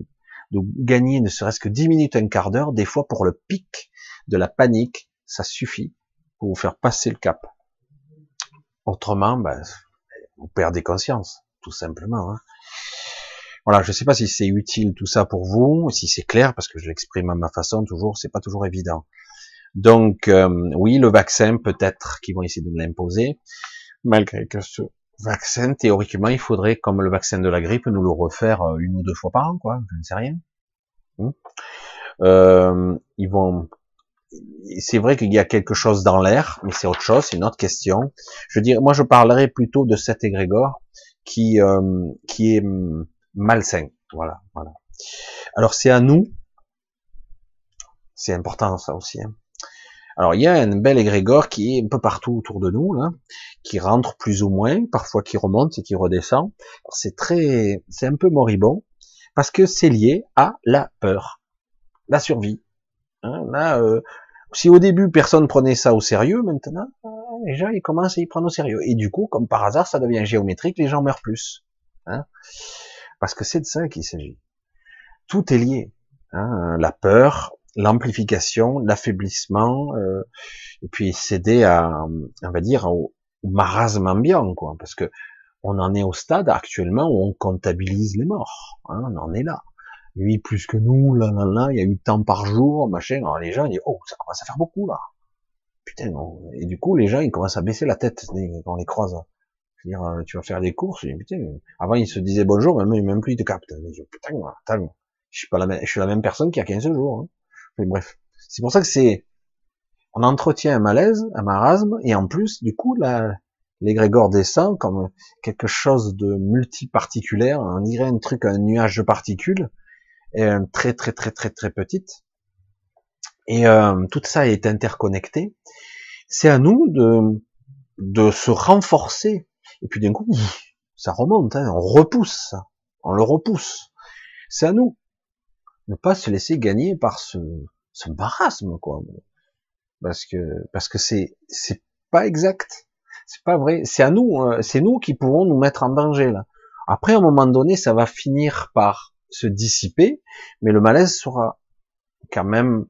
Speaker 1: de gagner ne serait-ce que 10 minutes, un quart d'heure, des fois pour le pic de la panique, ça suffit pour vous faire passer le cap. Autrement, ben, vous perdez conscience, tout simplement. Hein. Voilà, je ne sais pas si c'est utile tout ça pour vous, si c'est clair, parce que je l'exprime à ma façon toujours, c'est pas toujours évident. Donc, euh, oui, le vaccin, peut-être qu'ils vont essayer de l'imposer, malgré que ce vaccin, théoriquement, il faudrait, comme le vaccin de la grippe, nous le refaire euh, une ou deux fois par an, quoi. Je ne sais rien. Hmm. Euh, ils vont. C'est vrai qu'il y a quelque chose dans l'air, mais c'est autre chose, c'est une autre question. Je veux dire, moi, je parlerai plutôt de cet égrégore qui euh, qui est malsain. Voilà, voilà. Alors, c'est à nous. C'est important ça aussi. Hein. Alors il y a un bel égrégore qui est un peu partout autour de nous, là, qui rentre plus ou moins, parfois qui remonte et qui redescend. C'est très, c'est un peu moribond parce que c'est lié à la peur, la survie. Hein, euh, si au début personne prenait ça au sérieux, maintenant les gens ils commencent à y prendre au sérieux. Et du coup, comme par hasard, ça devient géométrique, les gens meurent plus. Hein, parce que c'est de ça qu'il s'agit. Tout est lié. Hein, la peur, l'amplification, l'affaiblissement, euh, et puis céder à, on va dire, au, marasme ambiant, quoi, parce que on en est au stade actuellement où on comptabilise les morts, hein, on en est là. Lui plus que nous, là, là, là, il y a eu tant par jour, machin. Alors les gens ils disent, oh, ça commence à faire beaucoup là. Putain, et du coup les gens ils commencent à baisser la tête quand les croise. Je euh, tu vas faire des courses, avant ils se disaient bonjour, même, même plus ils te captent. putain, attends, je suis pas la même, je suis la même personne qu'il y a 15 jours. Hein bref, c'est pour ça que c'est, on entretient un malaise, un marasme, et en plus, du coup, l'égrégore descend comme quelque chose de multiparticulaire, on dirait un truc, un nuage de particules, très très très très très petite. Et euh, tout ça est interconnecté. C'est à nous de, de se renforcer. Et puis d'un coup, ça remonte, hein, on repousse, on le repousse. C'est à nous ne pas se laisser gagner par ce, ce marasme, quoi. Parce que, parce que c'est, c'est pas exact. C'est pas vrai. C'est à nous, hein. c'est nous qui pourrons nous mettre en danger, là. Après, à un moment donné, ça va finir par se dissiper, mais le malaise sera quand même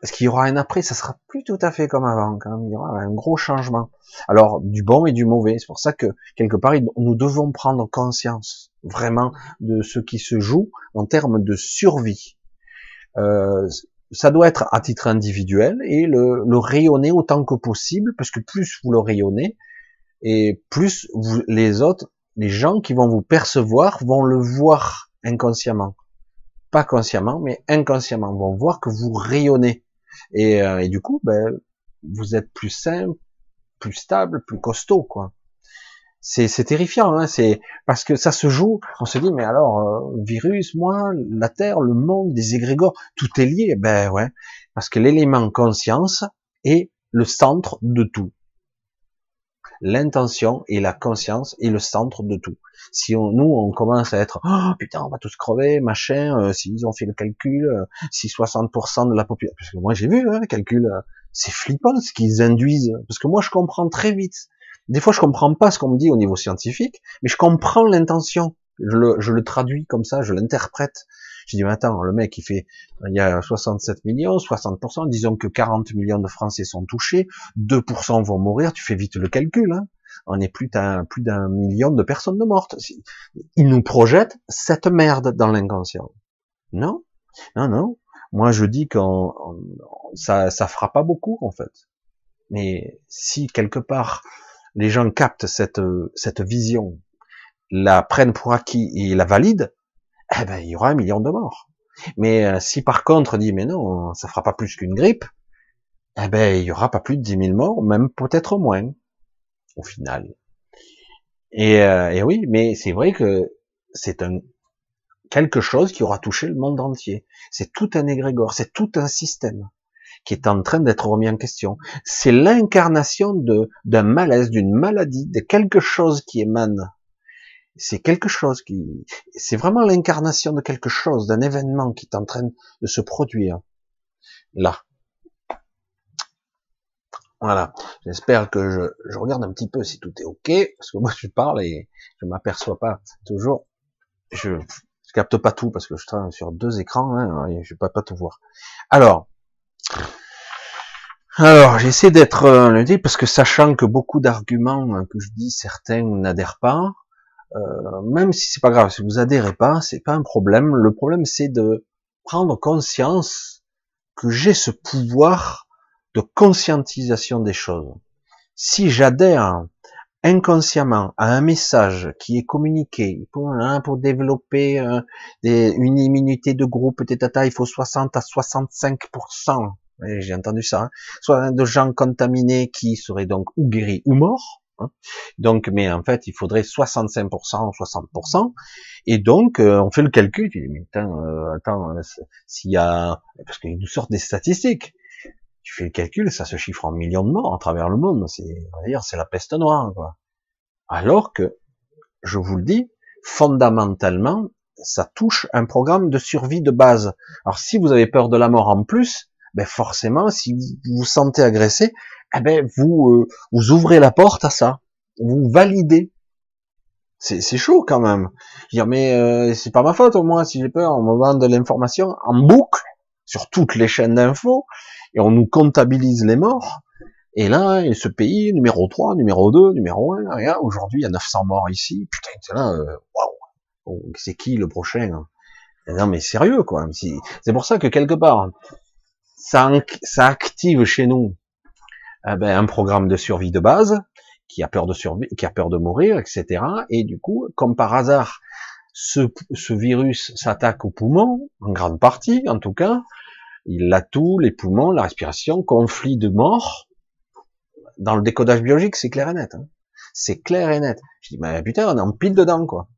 Speaker 1: parce qu'il y aura un après, ça sera plus tout à fait comme avant, quand même. Il y aura un gros changement. Alors, du bon et du mauvais. C'est pour ça que, quelque part, nous devons prendre conscience, vraiment, de ce qui se joue en termes de survie. Euh, ça doit être à titre individuel et le, rayonner autant que possible, parce que plus vous le rayonnez, et plus les autres, les gens qui vont vous percevoir, vont le voir inconsciemment. Pas consciemment, mais inconsciemment, vont voir que vous rayonnez et, euh, du coup, ben, vous êtes plus sain, plus stable, plus costaud, quoi. C'est, c'est terrifiant, hein, c'est parce que ça se joue. On se dit, mais alors, euh, virus, moi, la Terre, le monde, des égrégores, tout est lié. Ben ouais, parce que l'élément conscience est le centre de tout. L'intention et la conscience est le centre de tout. Si on, nous, on commence à être, oh, putain, on va tous crever, machin, euh, s'ils ont fait le calcul, euh, si 60% de la population, parce que moi j'ai vu hein, le calcul, euh, c'est flippant ce qu'ils induisent, parce que moi je comprends très vite. Des fois je comprends pas ce qu'on me dit au niveau scientifique, mais je comprends l'intention. Je le, je le traduis comme ça, je l'interprète. Je dis, mais attends, le mec, il fait, il y a 67 millions, 60%, disons que 40 millions de Français sont touchés, 2% vont mourir, tu fais vite le calcul, hein. On est plus d'un, plus d'un million de personnes de mortes. Il nous projette cette merde dans l'inconscient. Non? Non, non. Moi, je dis qu'on, ça, ça fera pas beaucoup, en fait. Mais si quelque part, les gens captent cette, cette vision, la prennent pour acquis et la valident, eh ben, il y aura un million de morts. Mais euh, si par contre on dit, mais non, ça fera pas plus qu'une grippe, eh ben, il y aura pas plus de 10 000 morts, même peut-être moins, au final. Et, euh, et oui, mais c'est vrai que c'est un quelque chose qui aura touché le monde entier. C'est tout un égrégore, c'est tout un système qui est en train d'être remis en question. C'est l'incarnation d'un malaise, d'une maladie, de quelque chose qui émane c'est quelque chose qui, c'est vraiment l'incarnation de quelque chose, d'un événement qui est en train de se produire là. Voilà. J'espère que je, regarde un petit peu si tout est ok, parce que moi je parle et je m'aperçois pas toujours. Je, je capte pas tout parce que je travaille sur deux écrans, hein, et je peux pas, pas tout voir. Alors, alors j'essaie d'être euh, le dit parce que sachant que beaucoup d'arguments hein, que je dis, certains n'adhèrent pas, euh, même si c'est pas grave, si vous adhérez pas, c'est pas un problème. Le problème, c'est de prendre conscience que j'ai ce pouvoir de conscientisation des choses. Si j'adhère inconsciemment à un message qui est communiqué pour, hein, pour développer euh, une immunité de groupe, il faut 60 à 65%, j'ai entendu ça, hein, soit de gens contaminés qui seraient donc ou guéris ou morts. Donc, mais en fait, il faudrait 65% 60%. Et donc, euh, on fait le calcul. Tu dis, mais attends, euh, attends euh, s'il y a, parce qu'ils nous sortent des statistiques. Tu fais le calcul, ça se chiffre en millions de morts à travers le monde. C'est, dire, c'est la peste noire, quoi. Alors que, je vous le dis, fondamentalement, ça touche un programme de survie de base. Alors, si vous avez peur de la mort en plus, ben forcément, si vous vous sentez agressé, eh ben vous euh, vous ouvrez la porte à ça, vous validez. C'est, chaud quand même. Dire mais euh, c'est pas ma faute au moins si j'ai peur, on me vend de l'information en boucle sur toutes les chaînes d'infos et on nous comptabilise les morts. Et là, ce pays, numéro 3, numéro 2, numéro 1, regarde, aujourd'hui, il y a 900 morts ici. Putain, c'est là, euh, waouh, oh, c'est qui le prochain hein? Non, mais sérieux, quoi. C'est pour ça que quelque part, ça, ça active chez nous eh ben, un programme de survie de base, qui a peur de survie, qui a peur de mourir, etc. Et du coup, comme par hasard, ce, ce virus s'attaque aux poumons, en grande partie, en tout cas. Il a tout, les poumons, la respiration, conflit de mort. Dans le décodage biologique, c'est clair et net. Hein. C'est clair et net. Je dis, mais putain, on est en pile dedans, quoi.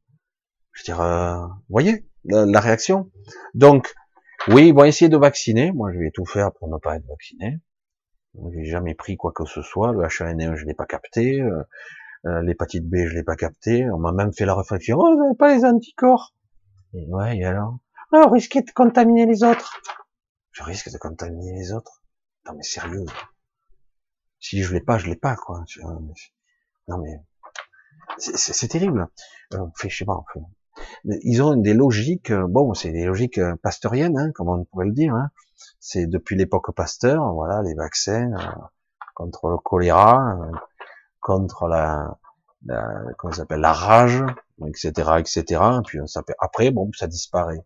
Speaker 1: Je veux dire, euh, voyez la, la, réaction. Donc, oui, ils vont essayer de vacciner. Moi, je vais tout faire pour ne pas être vacciné. J'ai jamais pris quoi que ce soit. Le H1N1, je l'ai pas capté. Euh, euh, l'hépatite B, je l'ai pas capté. On m'a même fait la réflexion. Oh, vous n'avez pas les anticorps. Et ouais, et alors vous risquez de contaminer les autres. Je risque de contaminer les autres? Non mais sérieux. Si je l'ai pas, je l'ai pas quoi. Non mais c'est terrible. Euh, fait, je sais pas. Ils ont des logiques. Euh, bon, c'est des logiques euh, pasteuriennes, hein, comme on pourrait le dire. Hein. C'est depuis l'époque Pasteur, voilà, les vaccins euh, contre le choléra, contre la, la comment s'appelle, la rage, etc., etc. Et puis ça, après, bon, ça disparaît.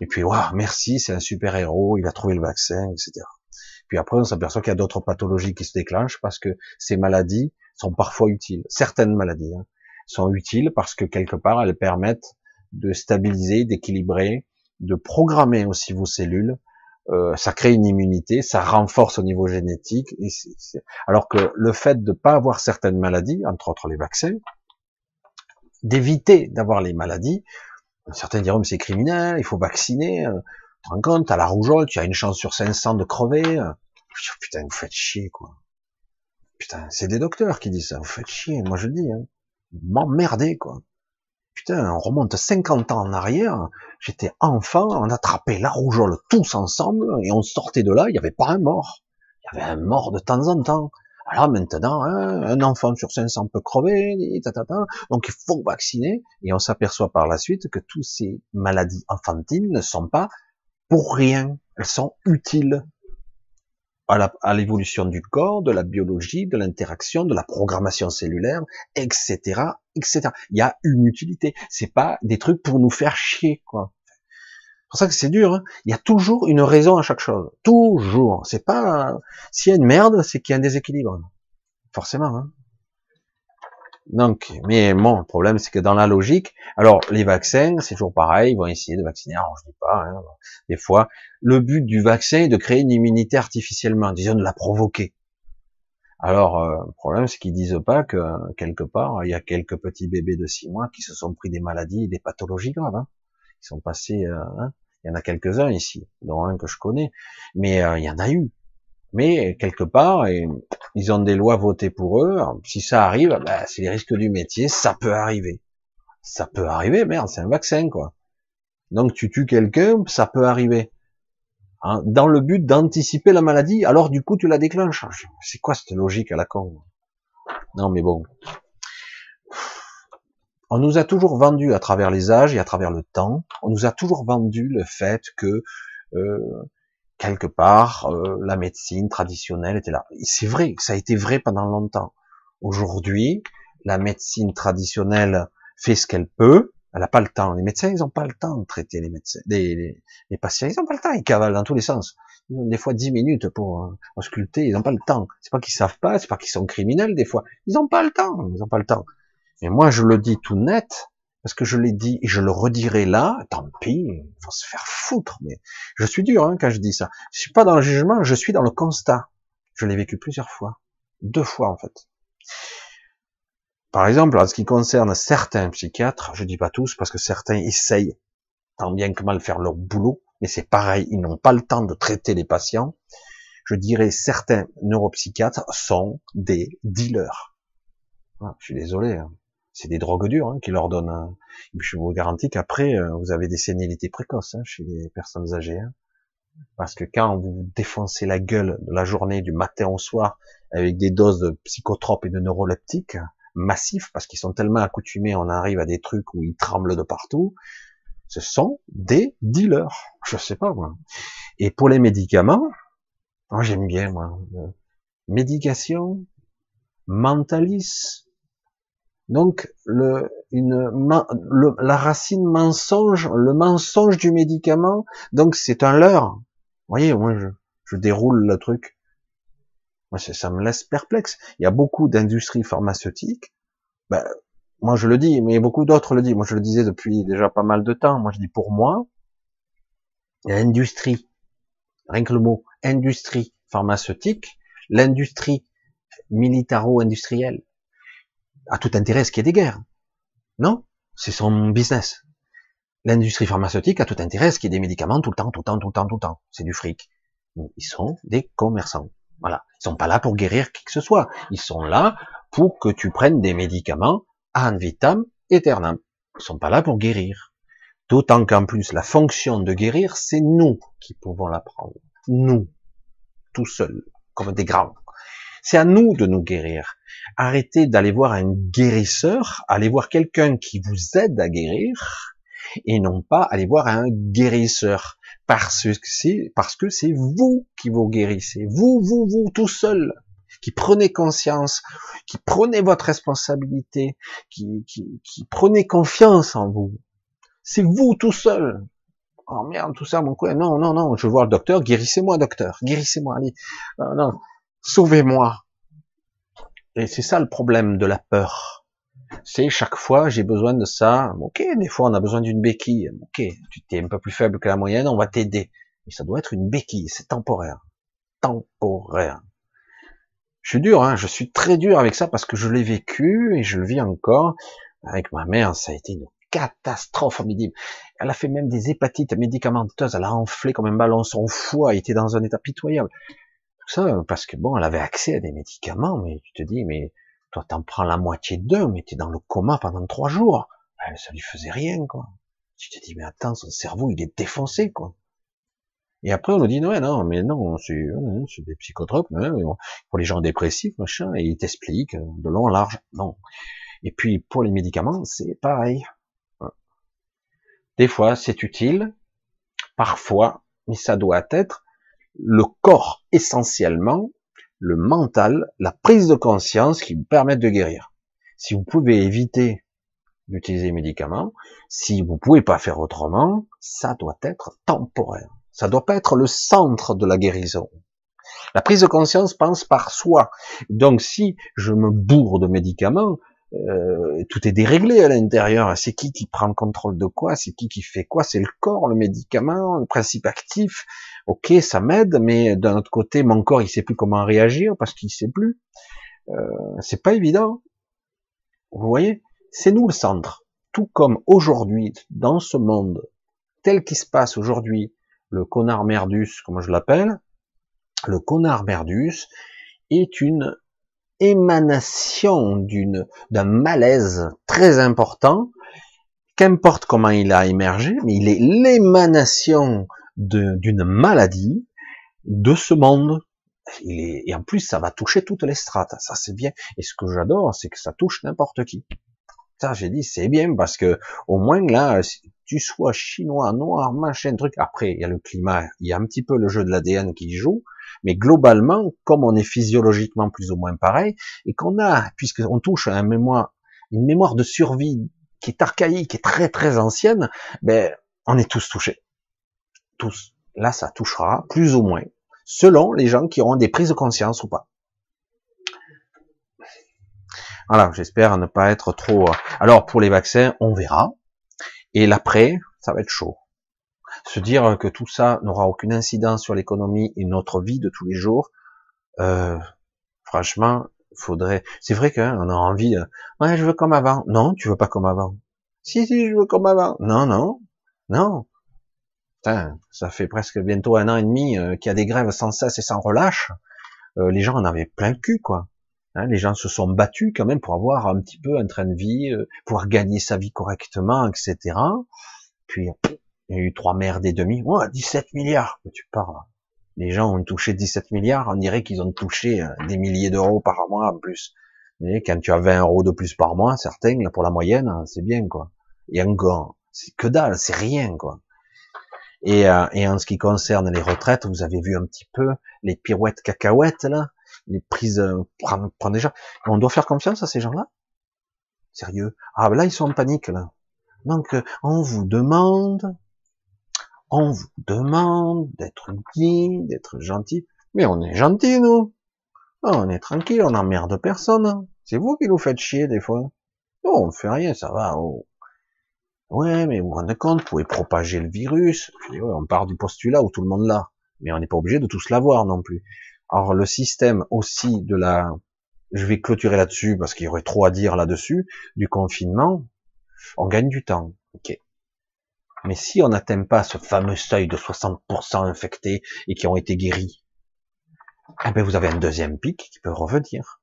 Speaker 1: Et puis, waouh, merci, c'est un super héros, il a trouvé le vaccin, etc. Puis après, on s'aperçoit qu'il y a d'autres pathologies qui se déclenchent parce que ces maladies sont parfois utiles. Certaines maladies hein, sont utiles parce que quelque part, elles permettent de stabiliser, d'équilibrer, de programmer aussi vos cellules euh, ça crée une immunité, ça renforce au niveau génétique. Alors que le fait de pas avoir certaines maladies, entre autres les vaccins, d'éviter d'avoir les maladies, certains diront mais c'est criminel, il faut vacciner. Euh, tu te rends compte, à la rougeole, tu as une chance sur 500 de crever. Euh. Putain, vous faites chier quoi. Putain, c'est des docteurs qui disent ça. Vous faites chier, moi je dis. Hein. M'emmerder, quoi. Putain, on remonte 50 ans en arrière. J'étais enfant, on attrapait la rougeole tous ensemble et on sortait de là, il n'y avait pas un mort. Il y avait un mort de temps en temps. Alors maintenant, hein, un enfant sur 500 peut crever, donc il faut vacciner. Et on s'aperçoit par la suite que toutes ces maladies enfantines ne sont pas pour rien. Elles sont utiles à l'évolution du corps, de la biologie, de l'interaction, de la programmation cellulaire, etc., etc. Il y a une utilité. C'est pas des trucs pour nous faire chier, quoi. C'est pour ça que c'est dur. Hein. Il y a toujours une raison à chaque chose. Toujours. C'est pas s'il y a une merde, c'est qu'il y a un déséquilibre. Forcément. Hein. Donc, mais bon, le problème, c'est que dans la logique, alors les vaccins, c'est toujours pareil, ils vont essayer de vacciner. Alors, je dis pas, hein, des fois, le but du vaccin est de créer une immunité artificiellement, disons de la provoquer. Alors, euh, le problème, c'est qu'ils disent pas que quelque part, il y a quelques petits bébés de six mois qui se sont pris des maladies, des pathologies graves. Hein. Ils sont passés, euh, hein. il y en a quelques-uns ici, dont un que je connais, mais euh, il y en a eu. Mais quelque part, ils ont des lois votées pour eux. Si ça arrive, ben, c'est les risques du métier, ça peut arriver. Ça peut arriver, merde, c'est un vaccin, quoi. Donc tu tues quelqu'un, ça peut arriver. Hein, dans le but d'anticiper la maladie, alors du coup tu la déclenches. C'est quoi cette logique à la con? Non mais bon. On nous a toujours vendu à travers les âges et à travers le temps, on nous a toujours vendu le fait que euh, quelque part, euh, la médecine traditionnelle était là. C'est vrai, ça a été vrai pendant longtemps. Aujourd'hui, la médecine traditionnelle fait ce qu'elle peut. Elle n'a pas le temps. Les médecins, ils n'ont pas le temps de traiter les médecins, les, les, patients. Ils n'ont pas le temps. Ils cavalent dans tous les sens. Ils ont des fois dix minutes pour euh, ausculter. Ils n'ont pas le temps. C'est pas qu'ils savent pas. C'est pas qu'ils sont criminels des fois. Ils n'ont pas le temps. Ils n'ont pas le temps. Et moi, je le dis tout net parce que je l'ai dit et je le redirai là, tant pis, il faut se faire foutre, mais je suis dur hein, quand je dis ça. Je suis pas dans le jugement, je suis dans le constat. Je l'ai vécu plusieurs fois, deux fois en fait. Par exemple, en ce qui concerne certains psychiatres, je dis pas tous parce que certains essayent tant bien que mal faire leur boulot, mais c'est pareil, ils n'ont pas le temps de traiter les patients. Je dirais certains neuropsychiatres sont des dealers. Ah, je suis désolé. Hein c'est des drogues dures hein, qui leur donnent. Je vous garantis qu'après, euh, vous avez des sénilités précoces hein, chez les personnes âgées. Hein. Parce que quand vous défoncez la gueule de la journée, du matin au soir, avec des doses de psychotropes et de neuroleptiques massifs, parce qu'ils sont tellement accoutumés, on arrive à des trucs où ils tremblent de partout, ce sont des dealers. Je sais pas moi. Et pour les médicaments, j'aime bien moi. Euh, médication, mentalisme, donc, la racine mensonge, le mensonge du médicament, donc c'est un leurre. Voyez, moi je, je déroule le truc. Moi, ça me laisse perplexe. Il y a beaucoup d'industries pharmaceutiques. Ben, moi je le dis, mais beaucoup d'autres le disent. Moi je le disais depuis déjà pas mal de temps. Moi je dis pour moi, l'industrie, rien que le mot industrie pharmaceutique, l'industrie militaro-industrielle, a tout intérêt à ce qu'il y ait des guerres. Non, c'est son business. L'industrie pharmaceutique a tout intérêt à ce qu'il y ait des médicaments tout le temps, tout le temps, tout le temps, tout le temps. C'est du fric. Ils sont des commerçants. Voilà. Ils sont pas là pour guérir qui que ce soit. Ils sont là pour que tu prennes des médicaments ad vitam aeternam. Ils sont pas là pour guérir. D'autant qu'en plus, la fonction de guérir, c'est nous qui pouvons la prendre. Nous. Tout seuls. Comme des grands. C'est à nous de nous guérir. Arrêtez d'aller voir un guérisseur, allez voir quelqu'un qui vous aide à guérir, et non pas aller voir un guérisseur, parce que c'est, parce que c'est vous qui vous guérissez, vous, vous, vous, tout seul, qui prenez conscience, qui prenez votre responsabilité, qui, qui, qui prenez confiance en vous. C'est vous tout seul. Oh merde, tout ça, mon quoi. Non, non, non, je veux voir le docteur, guérissez-moi, docteur, guérissez-moi, allez. Non, non, sauvez-moi. Et c'est ça le problème de la peur. C'est chaque fois j'ai besoin de ça. Ok, des fois on a besoin d'une béquille. Ok, tu t'es un peu plus faible que la moyenne, on va t'aider. Mais ça doit être une béquille, c'est temporaire. Temporaire. Je suis dur, hein, je suis très dur avec ça parce que je l'ai vécu et je le vis encore. Avec ma mère, ça a été une catastrophe formidable. Elle a fait même des hépatites médicamenteuses, elle a enflé comme un ballon, son foie était dans un état pitoyable. Tout ça parce que bon, elle avait accès à des médicaments, mais tu te dis, mais toi t'en prends la moitié d'eux, mais t'es dans le coma pendant trois jours. Ben, ça lui faisait rien, quoi. Tu te dis, mais attends, son cerveau, il est défoncé, quoi. Et après, on nous dit, non, non, mais non, c'est des psychotropes, pour les gens dépressifs, machin, et ils t'expliquent euh, de long en large. Non. Et puis, pour les médicaments, c'est pareil. Des fois, c'est utile, parfois, mais ça doit être le corps essentiellement, le mental, la prise de conscience qui vous permettent de guérir. Si vous pouvez éviter d'utiliser les médicaments, si vous pouvez pas faire autrement, ça doit être temporaire. Ça doit pas être le centre de la guérison. La prise de conscience pense par soi. Donc si je me bourre de médicaments, euh, tout est déréglé à l'intérieur. C'est qui qui prend le contrôle de quoi? C'est qui qui fait quoi? C'est le corps, le médicament, le principe actif. Ok, ça m'aide, mais d'un autre côté, mon corps, il sait plus comment réagir parce qu'il sait plus. Euh, c'est pas évident. Vous voyez? C'est nous le centre. Tout comme aujourd'hui, dans ce monde tel qu'il se passe aujourd'hui, le connard merdus, comme je l'appelle, le connard merdus est une émanation d'une d'un malaise très important. Qu'importe comment il a émergé, mais il est l'émanation d'une maladie de ce monde. Et en plus, ça va toucher toutes les strates. Ça, c'est bien. Et ce que j'adore, c'est que ça touche n'importe qui. Ça, j'ai dit, c'est bien parce que au moins là, tu sois chinois, noir, machin, truc. Après, il y a le climat, il y a un petit peu le jeu de l'ADN qui joue, mais globalement, comme on est physiologiquement plus ou moins pareil, et qu'on a, puisqu'on touche à un mémoire, une mémoire de survie qui est archaïque, qui est très très ancienne, ben, on est tous touchés. Tous. Là, ça touchera, plus ou moins, selon les gens qui auront des prises de conscience ou pas. Voilà, j'espère ne pas être trop. Euh, alors pour les vaccins, on verra. Et l'après, ça va être chaud. Se dire que tout ça n'aura aucune incidence sur l'économie et notre vie de tous les jours, euh, franchement, faudrait. C'est vrai qu'on a envie. De... Ouais, je veux comme avant. Non, tu veux pas comme avant. Si, si, je veux comme avant. Non, non, non. Putain, ça fait presque bientôt un an et demi euh, qu'il y a des grèves sans cesse et sans relâche. Euh, les gens en avaient plein le cul, quoi. Hein, les gens se sont battus quand même pour avoir un petit peu un train de vie, euh, pouvoir gagner sa vie correctement, etc. Puis il y a eu trois merdes et demi. Oh, 17 milliards, tu parles. Les gens ont touché 17 milliards, on dirait qu'ils ont touché euh, des milliers d'euros par mois en plus. Quand tu as 20 euros de plus par mois, certains, pour la moyenne, c'est bien, quoi. Et encore, c'est que dalle, c'est rien, quoi. Et, euh, et en ce qui concerne les retraites, vous avez vu un petit peu les pirouettes cacahuètes, là les prises, euh, prendre, prendre des gens. On doit faire confiance à ces gens-là Sérieux Ah là, ils sont en panique, là. Donc, euh, on vous demande, on vous demande d'être digne, d'être gentil. Mais on est gentil, nous. On est tranquille, on n'emmerde personne. C'est vous qui nous faites chier, des fois. On ne fait rien, ça va. Oh. Ouais, mais vous vous rendez compte, vous pouvez propager le virus. on part du postulat où tout le monde l'a. Mais on n'est pas obligé de tous l'avoir non plus. Alors le système aussi de la, je vais clôturer là-dessus parce qu'il y aurait trop à dire là-dessus, du confinement, on gagne du temps, ok. Mais si on n'atteint pas ce fameux seuil de 60% infectés et qui ont été guéris, eh ben vous avez un deuxième pic qui peut revenir.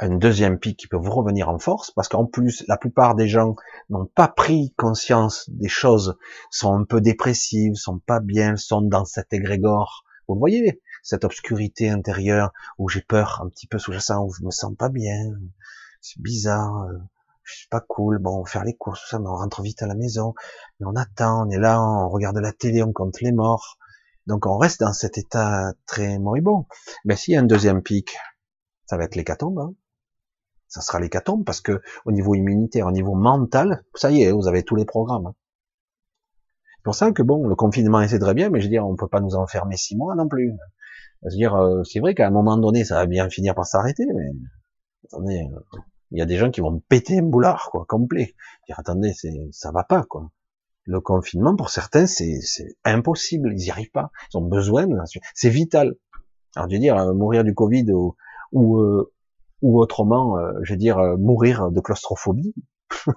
Speaker 1: Un deuxième pic qui peut vous revenir en force, parce qu'en plus, la plupart des gens n'ont pas pris conscience des choses, sont un peu dépressives, sont pas bien, sont dans cet égrégore. Vous voyez, cette obscurité intérieure où j'ai peur un petit peu sous-jacent, où je me sens pas bien, c'est bizarre, euh, je suis pas cool, bon, faire les courses, ça, mais on rentre vite à la maison, mais on attend, on est là, on regarde la télé, on compte les morts, donc on reste dans cet état très moribond. Mais s'il y a un deuxième pic, ça va être l'hécatombe, hein. ça sera l'hécatombe, parce que au niveau immunitaire, au niveau mental, ça y est, vous avez tous les programmes. Hein. C'est pour ça que bon, le confinement c'est très bien, mais je veux dire, on peut pas nous enfermer six mois non plus dire, euh, c'est vrai qu'à un moment donné, ça va bien finir par s'arrêter, mais attendez, euh, il y a des gens qui vont péter un boulard, quoi, complet. Dire, attendez, c'est, ça va pas, quoi. Le confinement, pour certains, c'est, c'est impossible, ils y arrivent pas. Ils ont besoin, c'est vital. Alors, je veux dire, euh, mourir du Covid ou, ou, ou autrement, je veux dire, mourir de claustrophobie.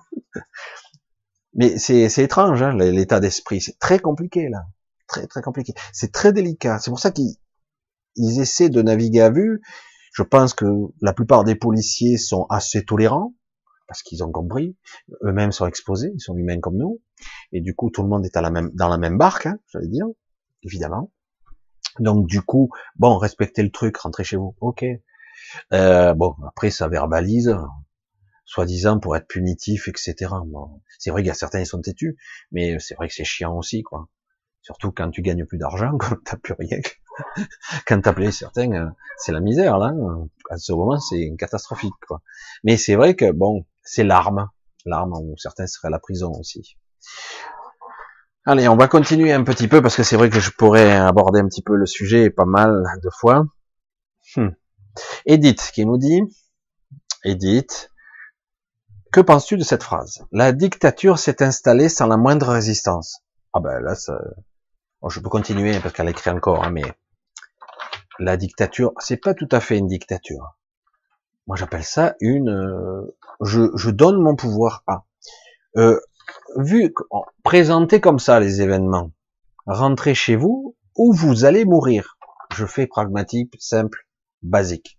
Speaker 1: Mais c'est, c'est étrange, hein, l'état d'esprit. C'est très compliqué, là. Très, très compliqué. C'est très délicat. C'est pour ça qu'il ils essaient de naviguer à vue. Je pense que la plupart des policiers sont assez tolérants parce qu'ils ont compris. Eux-mêmes sont exposés, ils sont humains comme nous, et du coup tout le monde est à la même, dans la même barque, hein, j'allais dire, évidemment. Donc du coup, bon, respectez le truc, rentrez chez vous, ok. Euh, bon, après ça verbalise, soi-disant pour être punitif, etc. Bon, c'est vrai qu'il y a certains qui sont têtus, mais c'est vrai que c'est chiant aussi, quoi. Surtout quand tu gagnes plus d'argent, quand t'as plus rien. quand appelé certains, euh, c'est la misère, là. À ce moment, c'est catastrophique, quoi. Mais c'est vrai que, bon, c'est l'arme. L'arme, où certains seraient à la prison aussi. Allez, on va continuer un petit peu, parce que c'est vrai que je pourrais aborder un petit peu le sujet pas mal de fois. Hmm. Edith, qui nous dit, Edith, que penses-tu de cette phrase? La dictature s'est installée sans la moindre résistance. Ah ben là, ça... je peux continuer parce qu'elle écrit encore, hein, mais la dictature, c'est pas tout à fait une dictature. Moi, j'appelle ça une. Euh, je, donne mon pouvoir à. Euh, vu présenté comme ça les événements, rentrez chez vous ou vous allez mourir. Je fais pragmatique, simple, basique.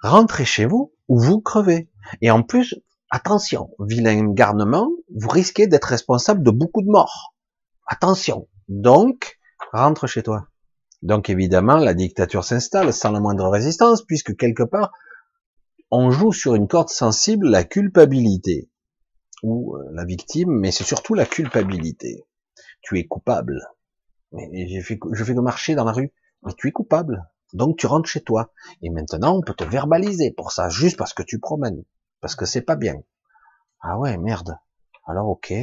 Speaker 1: Rentrez chez vous ou vous crevez. Et en plus, Attention, vilain garnement, vous risquez d'être responsable de beaucoup de morts. Attention. Donc, rentre chez toi. Donc évidemment, la dictature s'installe sans la moindre résistance, puisque quelque part, on joue sur une corde sensible la culpabilité, ou euh, la victime, mais c'est surtout la culpabilité. Tu es coupable. Mais je fais, je fais que marcher dans la rue. Mais tu es coupable. Donc tu rentres chez toi. Et maintenant, on peut te verbaliser pour ça, juste parce que tu promènes parce que c'est pas bien. Ah ouais, merde. Alors ok.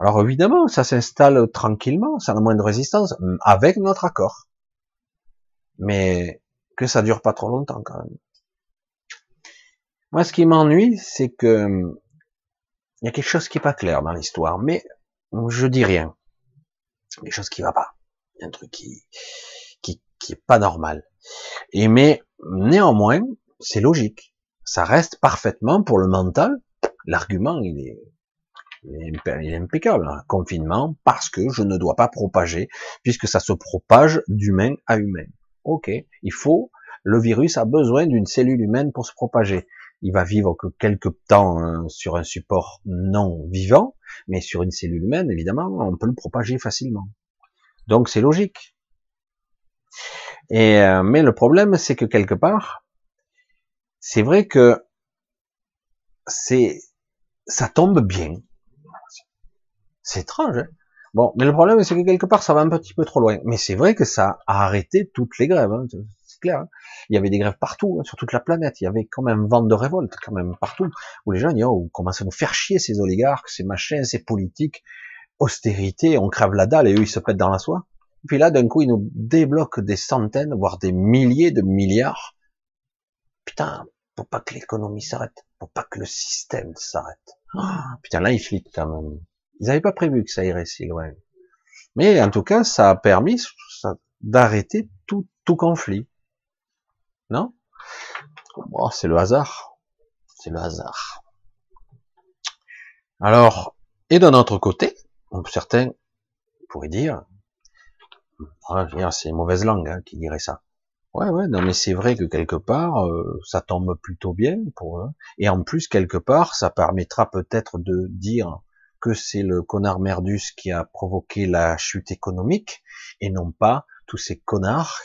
Speaker 1: Alors évidemment, ça s'installe tranquillement, sans la moindre résistance, avec notre accord. Mais que ça dure pas trop longtemps quand même. Moi, ce qui m'ennuie, c'est que il y a quelque chose qui est pas clair dans l'histoire, mais je dis rien. Quelque chose qui va pas. Un truc qui, qui, qui est pas normal. Et mais néanmoins, c'est logique ça reste parfaitement pour le mental. L'argument, il est, il est impeccable. Hein. Confinement, parce que je ne dois pas propager, puisque ça se propage d'humain à humain. Ok, il faut, le virus a besoin d'une cellule humaine pour se propager. Il va vivre que quelques temps hein, sur un support non vivant, mais sur une cellule humaine, évidemment, on peut le propager facilement. Donc c'est logique. Et euh, mais le problème, c'est que quelque part, c'est vrai que c'est, ça tombe bien. C'est étrange. Hein bon, mais le problème, c'est que quelque part, ça va un petit peu trop loin. Mais c'est vrai que ça a arrêté toutes les grèves. Hein. C'est clair. Hein. Il y avait des grèves partout, hein, sur toute la planète. Il y avait quand même vent de révolte, quand même partout, où les gens, oh, commencent à nous faire chier ces oligarques, ces machins, ces politiques, austérité, on crève la dalle et eux, ils se pètent dans la soie. Puis là, d'un coup, ils nous débloquent des centaines, voire des milliers de milliards. Putain, pour pas que l'économie s'arrête, pour pas que le système s'arrête. Ah, putain, là, ils flippent quand même. Ils n'avaient pas prévu que ça irait si loin. Mais en tout cas, ça a permis d'arrêter tout, conflit. Non? Oh, C'est le hasard. C'est le hasard. Alors, et d'un autre côté, certains pourraient dire, ah, c'est une mauvaise langue hein, qui dirait ça. Ouais, ouais, non, mais c'est vrai que quelque part, euh, ça tombe plutôt bien pour eux. Et en plus, quelque part, ça permettra peut-être de dire que c'est le connard Merdus qui a provoqué la chute économique, et non pas tous ces connards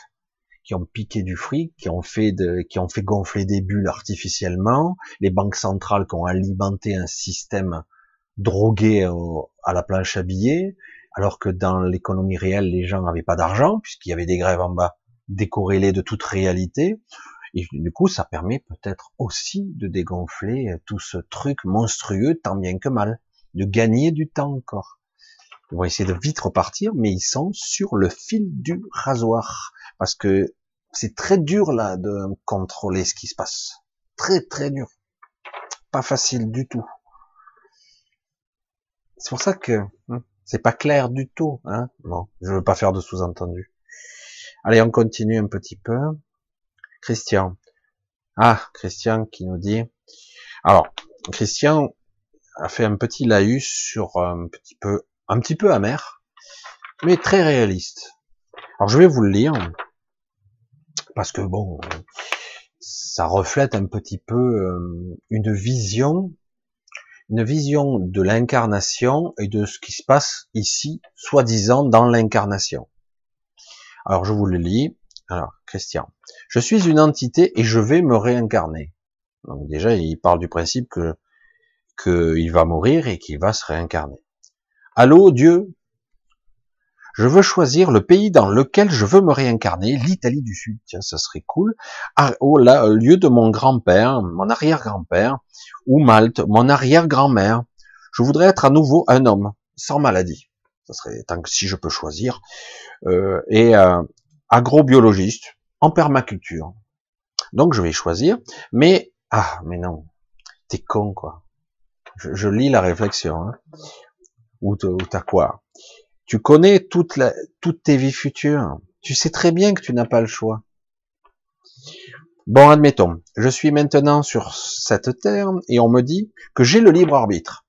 Speaker 1: qui ont piqué du fric, qui ont fait de, qui ont fait gonfler des bulles artificiellement, les banques centrales qui ont alimenté un système drogué à la planche à billets, alors que dans l'économie réelle, les gens n'avaient pas d'argent, puisqu'il y avait des grèves en bas décorrélé de toute réalité. Et du coup, ça permet peut-être aussi de dégonfler tout ce truc monstrueux, tant bien que mal, de gagner du temps encore. Ils vont essayer de vite repartir, mais ils sont sur le fil du rasoir, parce que c'est très dur là de contrôler ce qui se passe. Très très dur. Pas facile du tout. C'est pour ça que hein, c'est pas clair du tout. Hein bon, je veux pas faire de sous-entendu. Allez, on continue un petit peu. Christian. Ah, Christian qui nous dit. Alors, Christian a fait un petit laïus sur un petit peu, un petit peu amer, mais très réaliste. Alors, je vais vous le lire. parce que bon, ça reflète un petit peu euh, une vision, une vision de l'incarnation et de ce qui se passe ici, soi-disant dans l'incarnation. Alors je vous le lis. Alors, Christian, je suis une entité et je vais me réincarner. Donc déjà, il parle du principe que qu'il va mourir et qu'il va se réincarner. Allô, Dieu, je veux choisir le pays dans lequel je veux me réincarner, l'Italie du Sud, tiens, ça serait cool, au lieu de mon grand-père, mon arrière-grand-père, ou Malte, mon arrière-grand-mère. Je voudrais être à nouveau un homme, sans maladie. Ça serait tant que si je peux choisir. Euh, et euh, agrobiologiste, en permaculture. Donc je vais choisir, mais ah, mais non, t'es con quoi. Je, lis la réflexion. Hein. Ou t'as quoi? Tu connais toute toutes tes vies futures. Tu sais très bien que tu n'as pas le choix. Bon, admettons, je suis maintenant sur cette terre et on me dit que j'ai le libre arbitre.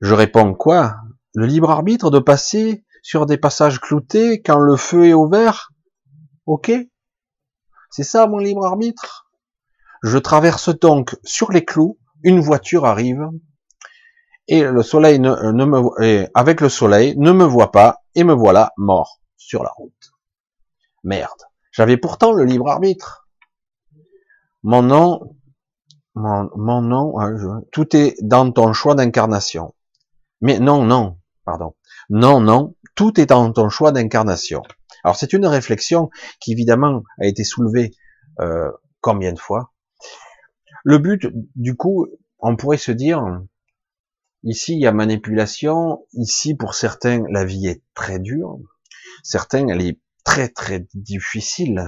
Speaker 1: Je réponds quoi? Le libre arbitre de passer sur des passages cloutés quand le feu est ouvert? Ok C'est ça mon libre arbitre? Je traverse donc sur les clous, une voiture arrive, et le soleil ne, euh, me, avec le soleil ne me voit pas et me voilà mort sur la route. Merde. J'avais pourtant le libre arbitre. Mon nom, mon, nom, hein, tout est dans ton choix d'incarnation. Mais non, non, pardon. Non, non, tout est dans ton choix d'incarnation. Alors c'est une réflexion qui évidemment a été soulevée euh, combien de fois? Le but, du coup, on pourrait se dire, Ici, il y a manipulation. Ici, pour certains, la vie est très dure. Certains, elle est très très difficile.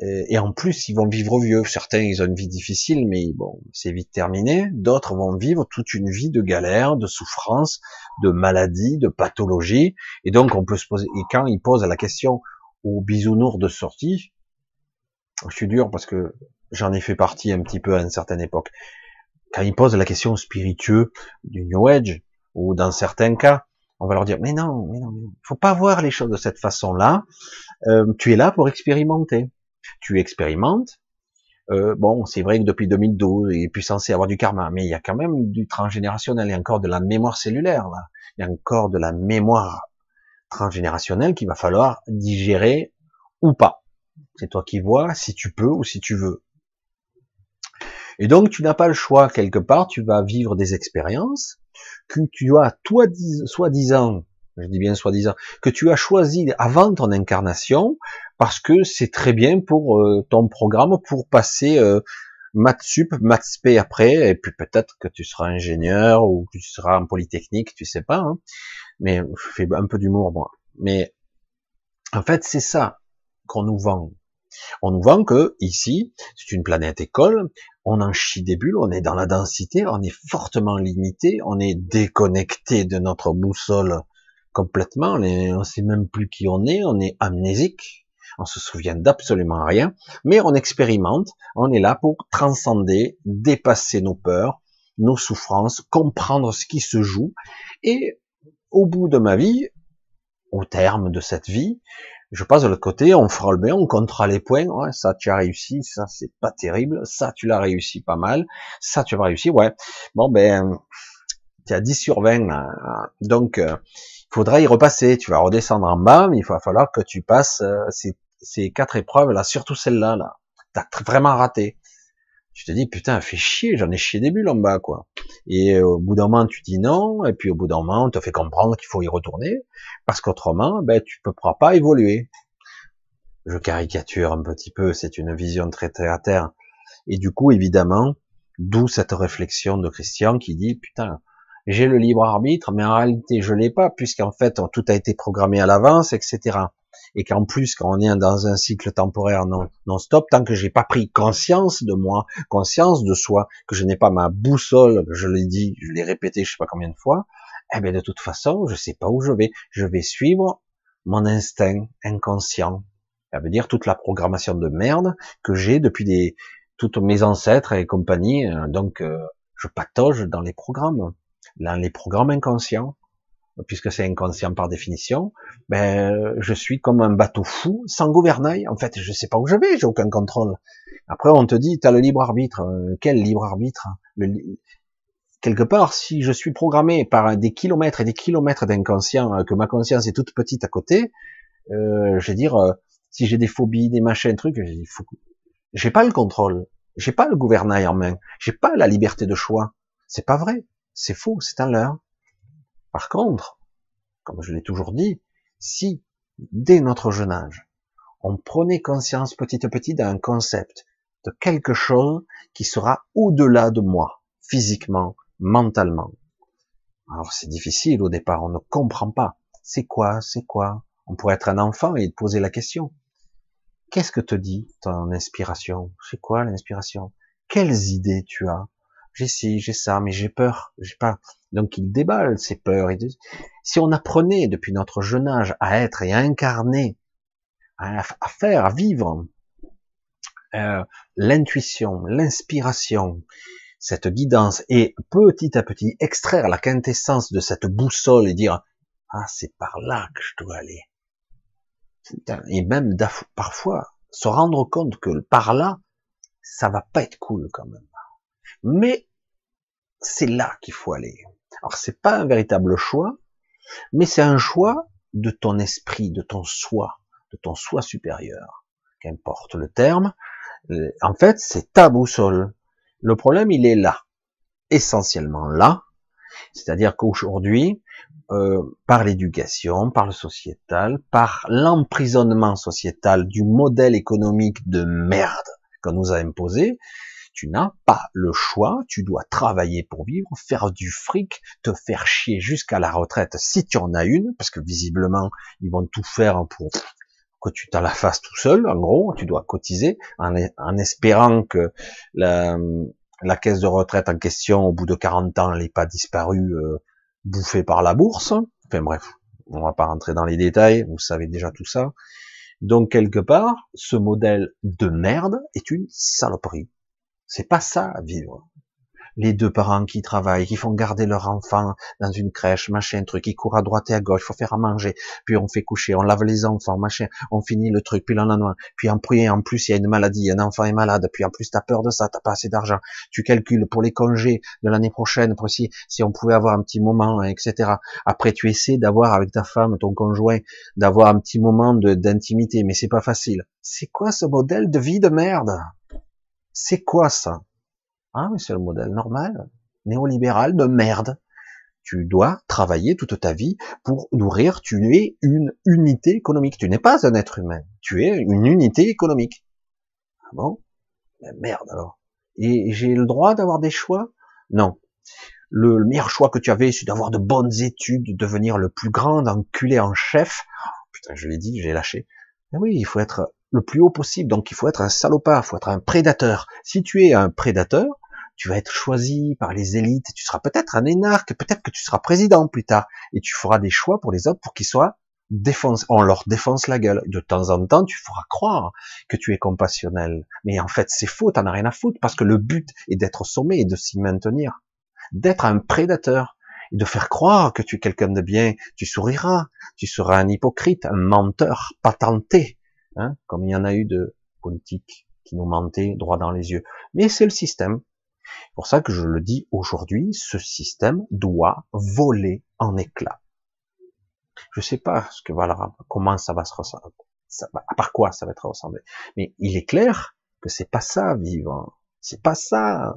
Speaker 1: Et en plus, ils vont vivre vieux. Certains, ils ont une vie difficile, mais bon, c'est vite terminé. D'autres vont vivre toute une vie de galère, de souffrance, de maladie, de pathologie. Et donc, on peut se poser. Et quand ils posent la question aux bisounours de sortie, je suis dur parce que j'en ai fait partie un petit peu à une certaine époque quand ils posent la question spiritueux du New Age, ou dans certains cas, on va leur dire, mais non, mais non, mais non. faut pas voir les choses de cette façon-là. Euh, tu es là pour expérimenter. Tu expérimentes. Euh, bon, c'est vrai que depuis 2012, il est plus censé avoir du karma, mais il y a quand même du transgénérationnel, a encore de la mémoire cellulaire, là. Il y a encore de la mémoire transgénérationnelle qu'il va falloir digérer ou pas. C'est toi qui vois si tu peux ou si tu veux. Et donc, tu n'as pas le choix quelque part, tu vas vivre des expériences que tu as, toi, soi-disant, je dis bien soi-disant, que tu as choisi avant ton incarnation, parce que c'est très bien pour euh, ton programme, pour passer euh, maths sup, maths p après, et puis peut-être que tu seras ingénieur ou que tu seras en polytechnique, tu sais pas. Hein. Mais je fais un peu d'humour moi. Mais en fait, c'est ça qu'on nous vend. On nous vend que ici, c'est une planète école, on en chie des bulles, on est dans la densité, on est fortement limité, on est déconnecté de notre boussole complètement, on ne sait même plus qui on est, on est amnésique, on se souvient d'absolument rien, mais on expérimente, on est là pour transcender, dépasser nos peurs, nos souffrances, comprendre ce qui se joue, et au bout de ma vie, au terme de cette vie, je passe de l'autre côté, on fera le bien, on comptera les points, ouais, ça tu as réussi, ça c'est pas terrible, ça tu l'as réussi pas mal, ça tu as réussi, ouais. Bon ben, tu as 10 sur 20, donc il euh, faudra y repasser, tu vas redescendre en bas, mais il va falloir que tu passes euh, ces, quatre épreuves là, surtout celle-là, là. T'as vraiment raté tu te dis putain fais chier j'en ai chié des bulles en bas quoi. Et euh, au bout d'un moment tu dis non et puis au bout d'un moment on te fait comprendre qu'il faut y retourner parce qu'autrement ben tu ne pourras pas évoluer. Je caricature un petit peu c'est une vision très terre à terre. Et du coup évidemment d'où cette réflexion de Christian qui dit putain j'ai le libre arbitre mais en réalité je l'ai pas puisqu'en fait tout a été programmé à l'avance etc et qu'en plus, quand on est dans un cycle temporaire non-stop, tant que j'ai pas pris conscience de moi, conscience de soi, que je n'ai pas ma boussole, je l'ai dit, je l'ai répété, je sais pas combien de fois, eh bien, de toute façon, je sais pas où je vais. Je vais suivre mon instinct inconscient. Ça veut dire toute la programmation de merde que j'ai depuis des, toutes mes ancêtres et compagnie. Euh, donc, euh, je patauge dans les programmes, dans les programmes inconscients. Puisque c'est inconscient par définition, ben, je suis comme un bateau fou, sans gouvernail. En fait, je sais pas où je vais, j'ai aucun contrôle. Après, on te dit, tu as le libre arbitre. Euh, quel libre arbitre le, Quelque part, si je suis programmé par des kilomètres et des kilomètres d'inconscient, euh, que ma conscience est toute petite à côté, euh, je vais dire, euh, si j'ai des phobies, des machins, trucs, j'ai pas le contrôle, j'ai pas le gouvernail en main, j'ai pas la liberté de choix. C'est pas vrai, c'est faux, c'est un leurre. Par contre, comme je l'ai toujours dit, si dès notre jeune âge, on prenait conscience petit à petit d'un concept, de quelque chose qui sera au-delà de moi, physiquement, mentalement. Alors c'est difficile au départ, on ne comprend pas. C'est quoi, c'est quoi? On pourrait être un enfant et poser la question. Qu'est-ce que te dit ton inspiration? C'est quoi l'inspiration? Quelles idées tu as J'ai ci, j'ai ça, mais j'ai peur, j'ai pas. Donc il déballe ses peurs. Si on apprenait depuis notre jeune âge à être et à incarner, à, faire, à vivre euh, l'intuition, l'inspiration, cette guidance et petit à petit extraire la quintessence de cette boussole et dire ah c'est par là que je dois aller et même parfois se rendre compte que par là ça va pas être cool quand même mais c'est là qu'il faut aller. Alors c'est pas un véritable choix mais c'est un choix de ton esprit de ton soi de ton soi supérieur. Qu'importe le terme en fait c'est ta boussole. Le problème, il est là, essentiellement là, c'est-à-dire qu'aujourd'hui, euh, par l'éducation, par le sociétal, par l'emprisonnement sociétal du modèle économique de merde qu'on nous a imposé, tu n'as pas le choix, tu dois travailler pour vivre, faire du fric, te faire chier jusqu'à la retraite si tu en as une, parce que visiblement ils vont tout faire pour que tu t'en la fasses tout seul, en gros, tu dois cotiser en, espérant que la, caisse de retraite en question, au bout de 40 ans, elle n'ait pas disparu euh, bouffée par la bourse. Enfin bref, on va pas rentrer dans les détails, vous savez déjà tout ça. Donc quelque part, ce modèle de merde est une saloperie. C'est pas ça vivre les deux parents qui travaillent, qui font garder leur enfant dans une crèche, machin, truc, qui courent à droite et à gauche, faut faire à manger, puis on fait coucher, on lave les enfants, machin, on finit le truc, puis lendemain, puis en plus, en plus, il y a une maladie, un enfant est malade, puis en plus, t'as peur de ça, t'as pas assez d'argent, tu calcules pour les congés de l'année prochaine, pour si, si on pouvait avoir un petit moment, etc. Après, tu essaies d'avoir avec ta femme, ton conjoint, d'avoir un petit moment d'intimité, mais c'est pas facile. C'est quoi ce modèle de vie de merde? C'est quoi ça? Ah, mais c'est le modèle normal, néolibéral de merde. Tu dois travailler toute ta vie pour nourrir, tu es une unité économique. Tu n'es pas un être humain, tu es une unité économique. Ah bon? Merde alors. Et j'ai le droit d'avoir des choix? Non. Le, meilleur choix que tu avais, c'est d'avoir de bonnes études, de devenir le plus grand enculé en chef. putain, je l'ai dit, j'ai lâché. Mais oui, il faut être le plus haut possible. Donc il faut être un salopard, il faut être un prédateur. Si tu es un prédateur, tu vas être choisi par les élites, tu seras peut-être un énarque, peut-être que tu seras président plus tard, et tu feras des choix pour les autres pour qu'ils soient défoncés, on leur défonce la gueule. De temps en temps, tu feras croire que tu es compassionnel. Mais en fait, c'est faux, t'en as rien à foutre, parce que le but est d'être sommé et de s'y maintenir. D'être un prédateur, et de faire croire que tu es quelqu'un de bien, tu souriras, tu seras un hypocrite, un menteur patenté, hein, comme il y en a eu de politiques qui nous mentaient droit dans les yeux. Mais c'est le système pour ça que je le dis aujourd'hui, ce système doit voler en éclats. Je sais pas ce que voilà, comment ça va se ressembler, à part quoi ça va être ressemblé. Mais il est clair que c'est pas ça vivre. C'est pas ça.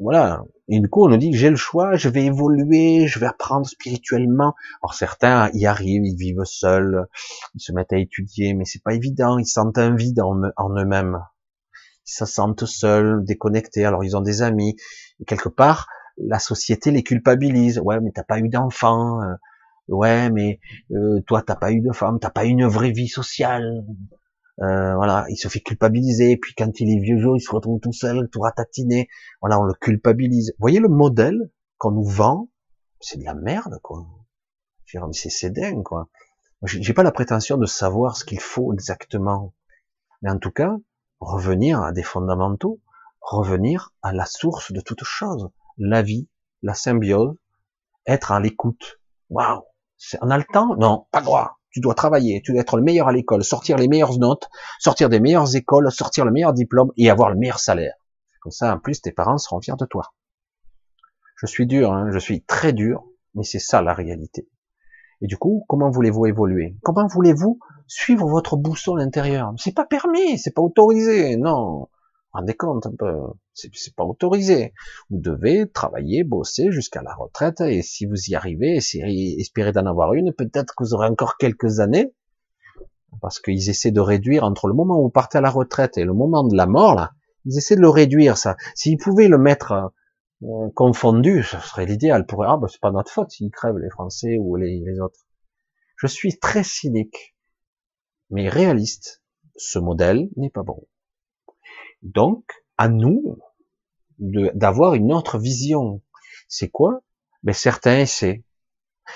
Speaker 1: Voilà. Et du coup, on nous dit j'ai le choix, je vais évoluer, je vais apprendre spirituellement. Alors certains y arrivent, ils vivent seuls, ils se mettent à étudier, mais c'est pas évident. Ils sentent un vide en eux-mêmes ils se sentent seuls, déconnectés, alors ils ont des amis, et quelque part, la société les culpabilise. Ouais, mais t'as pas eu d'enfant. Euh, ouais, mais euh, toi, t'as pas eu de femme, t'as pas eu une vraie vie sociale. Euh, voilà, il se fait culpabiliser. Et puis quand il est vieux, il se retrouve tout seul, tout ratatiné. Voilà, on le culpabilise. Vous voyez le modèle qu'on nous vend, c'est de la merde, quoi. C'est dingue, quoi. J'ai pas la prétention de savoir ce qu'il faut exactement, mais en tout cas, revenir à des fondamentaux, revenir à la source de toute chose, la vie, la symbiose, être à l'écoute. Waouh, on a le temps? Non, pas droit. Tu dois travailler, tu dois être le meilleur à l'école, sortir les meilleures notes, sortir des meilleures écoles, sortir le meilleur diplôme et avoir le meilleur salaire. Comme ça, en plus, tes parents seront fiers de toi. Je suis dur, hein, je suis très dur, mais c'est ça la réalité. Et du coup, comment voulez-vous évoluer? Comment voulez-vous suivre votre boussole intérieure? C'est pas permis, c'est pas autorisé, non. Rendez compte un peu, c'est pas autorisé. Vous devez travailler, bosser jusqu'à la retraite, et si vous y arrivez, espérez d'en avoir une, peut-être que vous aurez encore quelques années, parce qu'ils essaient de réduire entre le moment où vous partez à la retraite et le moment de la mort, là, ils essaient de le réduire, ça. S'ils pouvaient le mettre euh, confondu, ce serait l'idéal. Pour ah, ben, c'est pas notre faute s'ils crèvent les Français ou les, les autres. Je suis très cynique, mais réaliste. Ce modèle n'est pas bon. Donc, à nous d'avoir une autre vision. C'est quoi? Mais ben, certains essaient.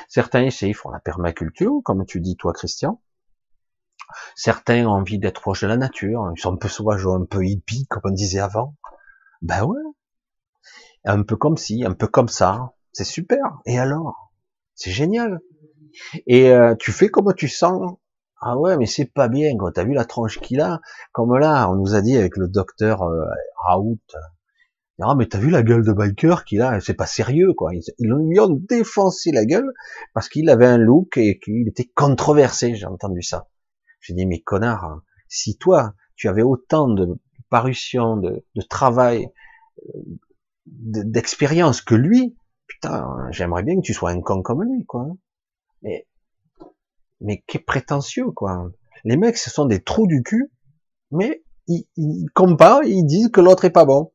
Speaker 1: Certains essaient, ils font la permaculture, comme tu dis toi, Christian. Certains ont envie d'être proches de la nature. Ils sont un peu sauvages, un peu hippies, comme on disait avant. Ben ouais. Un peu comme ci, un peu comme ça. C'est super. Et alors? C'est génial. Et euh, tu fais comme tu sens. Ah ouais, mais c'est pas bien, quoi. T'as vu la tronche qu'il a? Comme là, on nous a dit avec le docteur euh, Raoult. Ah, mais t'as vu la gueule de biker qu'il a? C'est pas sérieux, quoi. Ils, lui ont défoncé la gueule parce qu'il avait un look et qu'il était controversé. J'ai entendu ça. J'ai dit, mais connard, hein, si toi, tu avais autant de parution, de, de travail, euh, d'expérience que lui, putain, j'aimerais bien que tu sois un con comme lui, quoi. Mais mais qu'est prétentieux, quoi. Les mecs, ce sont des trous du cul, mais ils, ils comparent, ils disent que l'autre est pas bon.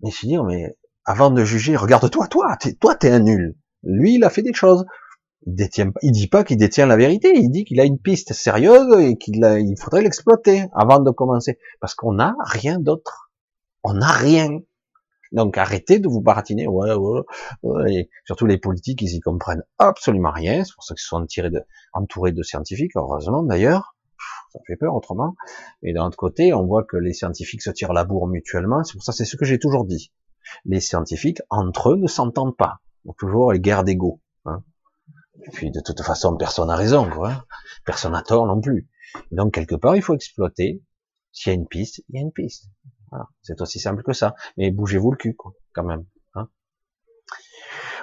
Speaker 1: Mais je dis, mais avant de juger, regarde-toi, toi, t'es, toi, t'es un nul. Lui, il a fait des choses. Il détient, dit pas qu'il détient la vérité, il dit qu'il a une piste sérieuse et qu'il il faudrait l'exploiter avant de commencer. Parce qu'on n'a rien d'autre. On n'a rien. Donc arrêtez de vous baratiner. Ouais, ouais, ouais. surtout les politiques, ils y comprennent absolument rien. C'est pour ça qu'ils sont de, entourés de scientifiques, heureusement d'ailleurs. Ça fait peur autrement. Et d'un autre côté, on voit que les scientifiques se tirent la bourre mutuellement. C'est pour ça, c'est ce que j'ai toujours dit. Les scientifiques, entre eux, ne s'entendent pas. Donc toujours les guerres d'ego. Hein. Et puis de toute façon, personne n'a raison, quoi. Personne n'a tort non plus. donc quelque part, il faut exploiter. S'il y a une piste, il y a une piste. C'est aussi simple que ça. Mais bougez-vous le cul, quoi, quand même. Hein.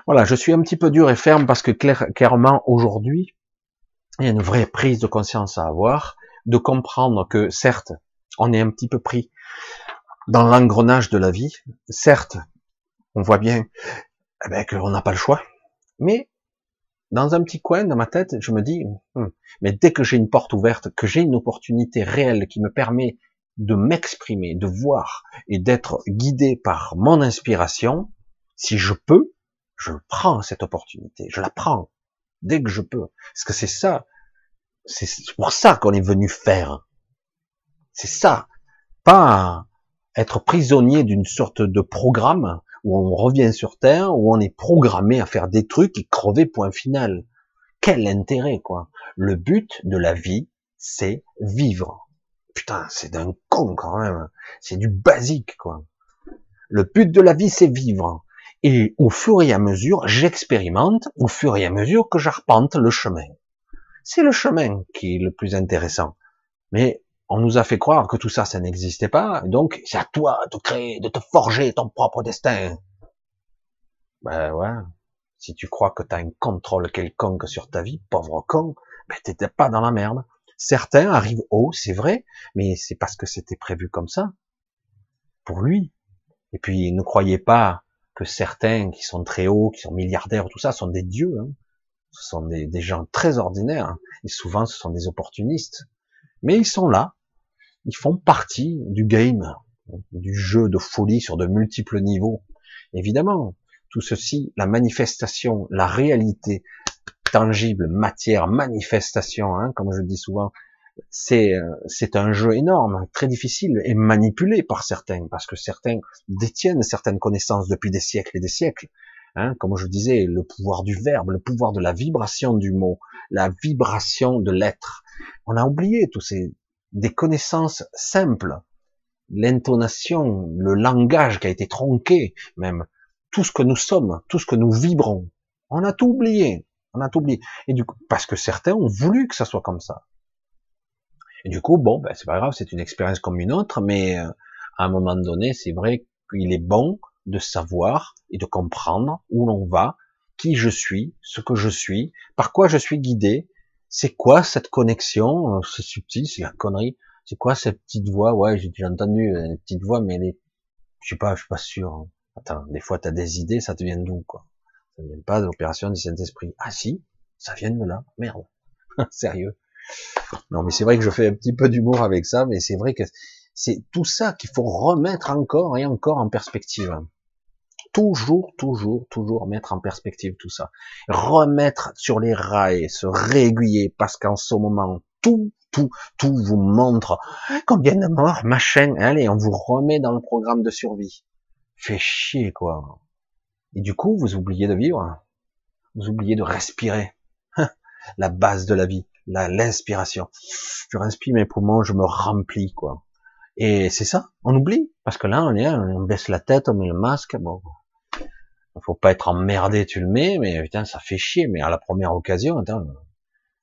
Speaker 1: voilà, je suis un petit peu dur et ferme parce que clairement, aujourd'hui, il y a une vraie prise de conscience à avoir, de comprendre que certes, on est un petit peu pris dans l'engrenage de la vie. Certes, on voit bien eh ben, qu'on n'a pas le choix. Mais dans un petit coin dans ma tête, je me dis, hmm, mais dès que j'ai une porte ouverte, que j'ai une opportunité réelle qui me permet de m'exprimer, de voir et d'être guidé par mon inspiration, si je peux, je prends cette opportunité, je la prends dès que je peux. Parce que c'est ça, c'est pour ça qu'on est venu faire. C'est ça. Pas être prisonnier d'une sorte de programme où on revient sur Terre, où on est programmé à faire des trucs et crever point final. Quel intérêt, quoi? Le but de la vie, c'est vivre. Putain, c'est d'un con quand même. C'est du basique, quoi. Le but de la vie, c'est vivre. Et au fur et à mesure, j'expérimente, au fur et à mesure que j'arpente le chemin. C'est le chemin qui est le plus intéressant. Mais on nous a fait croire que tout ça, ça n'existait pas. Donc, c'est à toi de créer, de te forger ton propre destin. Ben ouais. Si tu crois que tu as un contrôle quelconque sur ta vie, pauvre con, ben t'étais pas dans la merde. Certains arrivent haut, c'est vrai, mais c'est parce que c'était prévu comme ça. Pour lui. Et puis, ne croyez pas que certains qui sont très hauts, qui sont milliardaires, tout ça, sont des dieux. Hein. Ce sont des, gens très ordinaires. Hein. Et souvent, ce sont des opportunistes. Mais ils sont là. Ils font partie du game, du jeu de folie sur de multiples niveaux. Évidemment, tout ceci, la manifestation, la réalité, tangible, matière, manifestation, hein, comme je dis souvent, c'est euh, c'est un jeu énorme, très difficile et manipulé par certains, parce que certains détiennent certaines connaissances depuis des siècles et des siècles. Hein, comme je disais, le pouvoir du verbe, le pouvoir de la vibration du mot, la vibration de l'être. On a oublié tous ces des connaissances simples, l'intonation, le langage qui a été tronqué, même tout ce que nous sommes, tout ce que nous vibrons, On a tout oublié. On a tout oublié. Et du coup, parce que certains ont voulu que ça soit comme ça. Et du coup, bon, ben, c'est pas grave, c'est une expérience comme une autre, mais euh, à un moment donné, c'est vrai qu'il est bon de savoir et de comprendre où l'on va, qui je suis, ce que je suis, par quoi je suis guidé, c'est quoi cette connexion, euh, c'est subtil, c'est la connerie, c'est quoi cette petite voix, ouais, j'ai déjà entendu une petite voix, mais elle est, je sais pas, je suis pas sûr. Hein. Attends, des fois t'as des idées, ça te vient d'où, quoi Ça vient pas de l'opération du Saint-Esprit. Ah si, ça vient de là, merde, sérieux. Non, mais c'est vrai que je fais un petit peu d'humour avec ça, mais c'est vrai que c'est tout ça qu'il faut remettre encore et encore en perspective. Toujours, toujours, toujours mettre en perspective tout ça. Remettre sur les rails, se réaiguiller, parce qu'en ce moment, tout, tout, tout vous montre combien de morts, machin. Allez, on vous remet dans le programme de survie. Fait chier, quoi. Et du coup, vous oubliez de vivre. Vous oubliez de respirer. La base de la vie l'inspiration. Je respire mes poumons, je me remplis, quoi. Et c'est ça, on oublie, parce que là, on est, on baisse la tête, on met le masque, bon. Faut pas être emmerdé, tu le mets, mais putain, ça fait chier, mais à la première occasion, attends,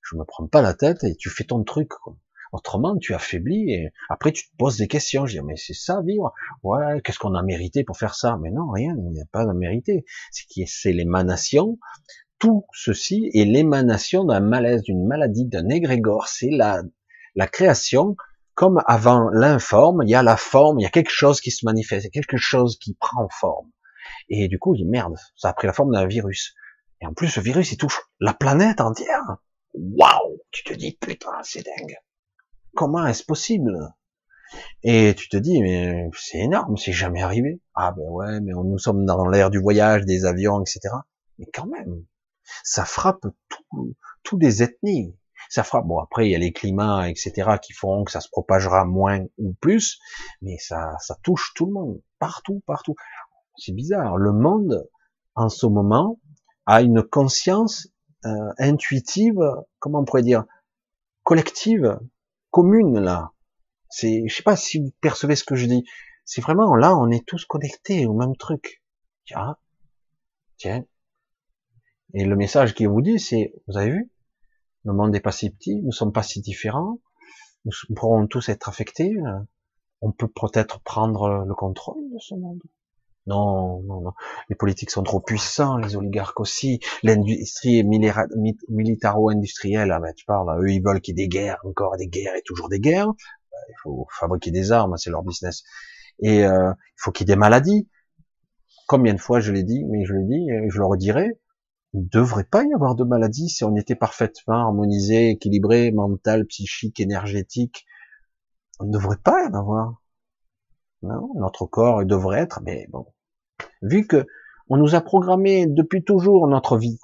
Speaker 1: je me prends pas la tête et tu fais ton truc, quoi. Autrement, tu affaiblis et après tu te poses des questions. Je dis, mais c'est ça vivre. Ouais, qu'est-ce qu'on a mérité pour faire ça? Mais non, rien, il n'y a pas de mérité. C'est l'émanation tout ceci est l'émanation d'un malaise, d'une maladie, d'un égrégore. C'est la, la création, comme avant l'informe, il y a la forme, il y a quelque chose qui se manifeste, il y a quelque chose qui prend forme. Et du coup, il dit merde, ça a pris la forme d'un virus. Et en plus, ce virus, il touche la planète entière. Waouh Tu te dis, putain, c'est dingue. Comment est-ce possible? Et tu te dis, mais c'est énorme, c'est jamais arrivé. Ah ben ouais, mais nous sommes dans l'ère du voyage, des avions, etc. Mais quand même, ça frappe tous les ethnies. Ça frappe, bon après il y a les climats, etc. qui font que ça se propagera moins ou plus, mais ça, ça touche tout le monde, partout, partout. C'est bizarre. Le monde, en ce moment, a une conscience euh, intuitive, comment on pourrait dire, collective, commune là. C'est, je sais pas si vous percevez ce que je dis. C'est vraiment là, on est tous connectés au même truc. Tiens, tiens, et le message qu'il vous dit, c'est, vous avez vu, le monde n'est pas si petit, nous sommes pas si différents, nous pourrons tous être affectés, on peut peut-être prendre le contrôle de ce monde. Non, non, non. Les politiques sont trop puissants, les oligarques aussi, l'industrie militaro-industrielle, ah ben, tu parles, eux ils veulent qu'il y ait des guerres, encore des guerres et toujours des guerres. Il faut fabriquer des armes, c'est leur business. Et euh, il faut qu'il y ait des maladies. Combien de fois je l'ai dit, mais je l'ai dit, et je le redirai, il ne devrait pas y avoir de maladie si on était parfaitement harmonisé, équilibré, mental, psychique, énergétique. On ne devrait pas y en avoir. Non, notre corps devrait être, mais bon. Vu que on nous a programmé depuis toujours notre vie.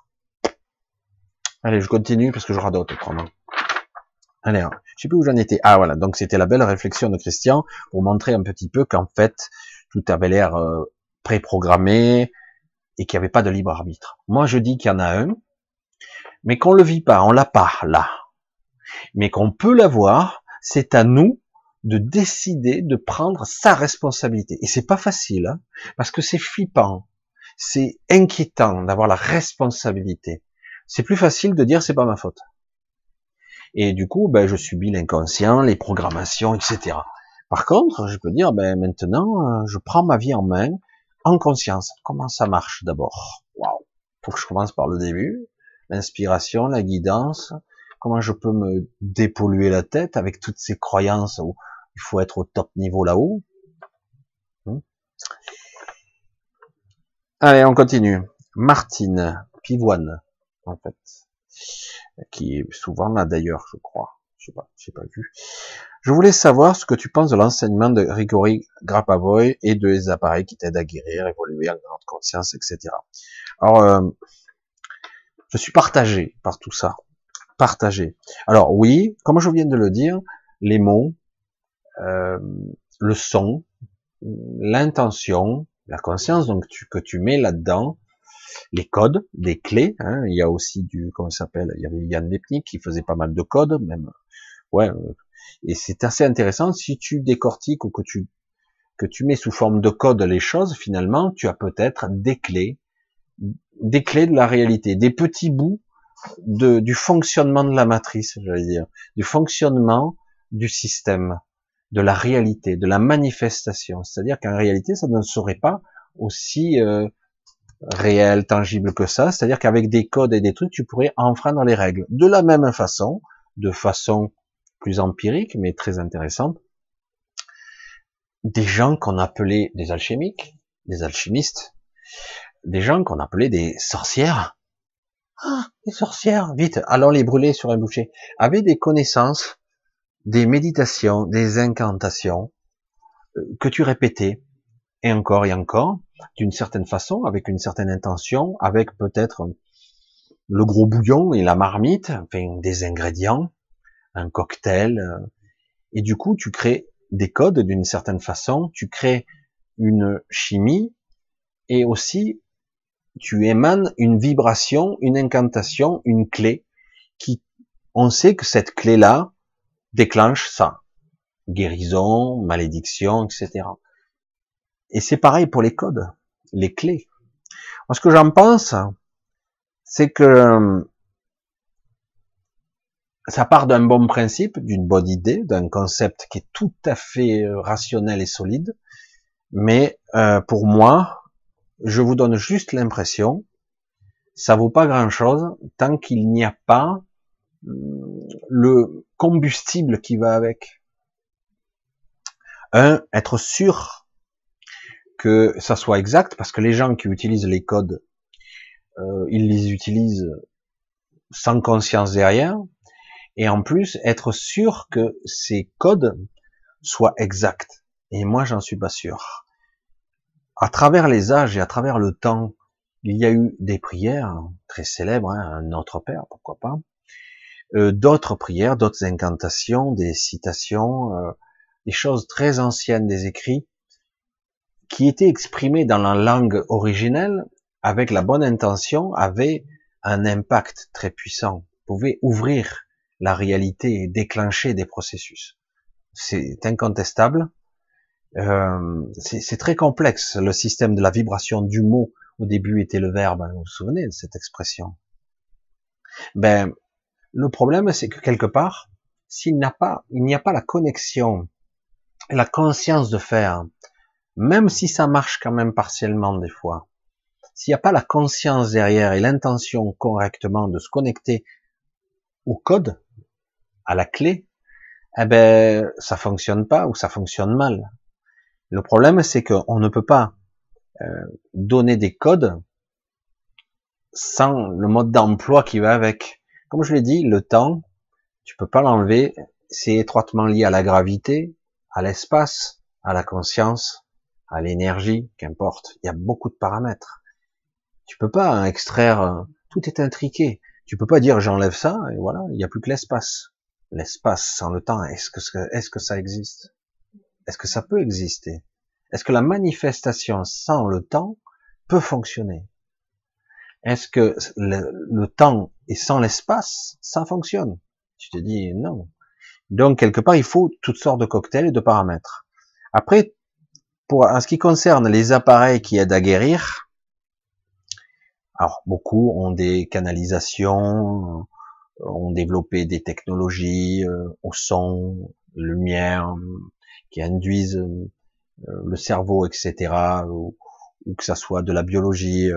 Speaker 1: Allez, je continue parce que je radote autrement. Allez, je sais plus où j'en étais. Ah voilà, donc c'était la belle réflexion de Christian pour montrer un petit peu qu'en fait tout avait l'air euh, préprogrammé, et qu'il n'y avait pas de libre arbitre. Moi, je dis qu'il y en a un, mais qu'on le vit pas, on l'a pas là, mais qu'on peut l'avoir. C'est à nous de décider de prendre sa responsabilité. Et c'est pas facile, hein, parce que c'est flippant, c'est inquiétant d'avoir la responsabilité. C'est plus facile de dire c'est pas ma faute. Et du coup, ben, je subis l'inconscient, les programmations, etc. Par contre, je peux dire, ben, maintenant, euh, je prends ma vie en main, en conscience. Comment ça marche d'abord? Waouh Faut que je commence par le début. L'inspiration, la guidance. Comment je peux me dépolluer la tête avec toutes ces croyances où il faut être au top niveau là-haut hmm Allez, on continue. Martine Pivoine, en fait, qui est souvent là d'ailleurs, je crois. Je sais pas, j'ai pas vu. Je voulais savoir ce que tu penses de l'enseignement de Grigori Grapavoy et de les appareils qui t'aident à guérir, évoluer en grande conscience, etc. Alors, euh, je suis partagé par tout ça. Partagé. Alors oui, comme je viens de le dire, les mots, euh, le son, l'intention, la conscience donc tu, que tu mets là-dedans, les codes, les clés. Hein, il y a aussi du, comment ça s'appelle Il y avait Yann Lepnik qui faisait pas mal de codes, même. Ouais, euh, et c'est assez intéressant si tu décortiques ou que tu que tu mets sous forme de code les choses, finalement, tu as peut-être des clés des clés de la réalité, des petits bouts de, du fonctionnement de la matrice, j'allais dire, du fonctionnement du système, de la réalité, de la manifestation. C'est-à-dire qu'en réalité, ça ne serait pas aussi euh, réel, tangible que ça. C'est-à-dire qu'avec des codes et des trucs, tu pourrais enfreindre les règles. De la même façon, de façon plus empirique, mais très intéressante, des gens qu'on appelait des alchimiques, des alchimistes, des gens qu'on appelait des sorcières. Ah, des sorcières, vite, allons les brûler sur un boucher, avaient des connaissances, des méditations, des incantations, euh, que tu répétais, et encore et encore, d'une certaine façon, avec une certaine intention, avec peut-être le gros bouillon et la marmite, enfin des ingrédients, un cocktail, euh, et du coup tu crées des codes d'une certaine façon, tu crées une chimie, et aussi tu émanes une vibration, une incantation, une clé, qui, on sait que cette clé-là déclenche ça. Guérison, malédiction, etc. Et c'est pareil pour les codes, les clés. Moi, ce que j'en pense, c'est que euh, ça part d'un bon principe, d'une bonne idée, d'un concept qui est tout à fait euh, rationnel et solide, mais euh, pour moi, je vous donne juste l'impression, ça vaut pas grand-chose tant qu'il n'y a pas le combustible qui va avec. Un, être sûr que ça soit exact, parce que les gens qui utilisent les codes, euh, ils les utilisent sans conscience derrière, et en plus être sûr que ces codes soient exacts. Et moi, j'en suis pas sûr. À travers les âges et à travers le temps, il y a eu des prières très célèbres, hein, Notre Père, pourquoi pas, euh, d'autres prières, d'autres incantations, des citations, euh, des choses très anciennes, des écrits, qui était exprimé dans la langue originelle avec la bonne intention avait un impact très puissant, pouvait ouvrir la réalité et déclencher des processus. C'est incontestable. Euh, c'est très complexe le système de la vibration du mot. Au début était le verbe. Hein, vous vous souvenez de cette expression? Ben, le problème c'est que quelque part, s'il n'a pas, il n'y a pas la connexion, la conscience de faire même si ça marche quand même partiellement des fois, s'il n'y a pas la conscience derrière et l'intention correctement de se connecter au code, à la clé, eh ben ça fonctionne pas ou ça fonctionne mal. Le problème c'est qu'on ne peut pas euh, donner des codes sans le mode d'emploi qui va avec. Comme je l'ai dit, le temps, tu peux pas l'enlever, c'est étroitement lié à la gravité, à l'espace, à la conscience, à l'énergie, qu'importe. Il y a beaucoup de paramètres. Tu peux pas extraire, euh, tout est intriqué. Tu peux pas dire j'enlève ça et voilà, il n'y a plus que l'espace. L'espace sans le temps, est-ce que, ça existe? Est-ce que ça peut exister? Est-ce que la manifestation sans le temps peut fonctionner? Est-ce que le, temps et sans l'espace, ça fonctionne? Tu te dis non. Donc, quelque part, il faut toutes sortes de cocktails et de paramètres. Après, pour, en ce qui concerne les appareils qui aident à guérir, alors beaucoup ont des canalisations, euh, ont développé des technologies euh, au son, lumière, qui induisent euh, le cerveau, etc., ou, que ça soit de la biologie,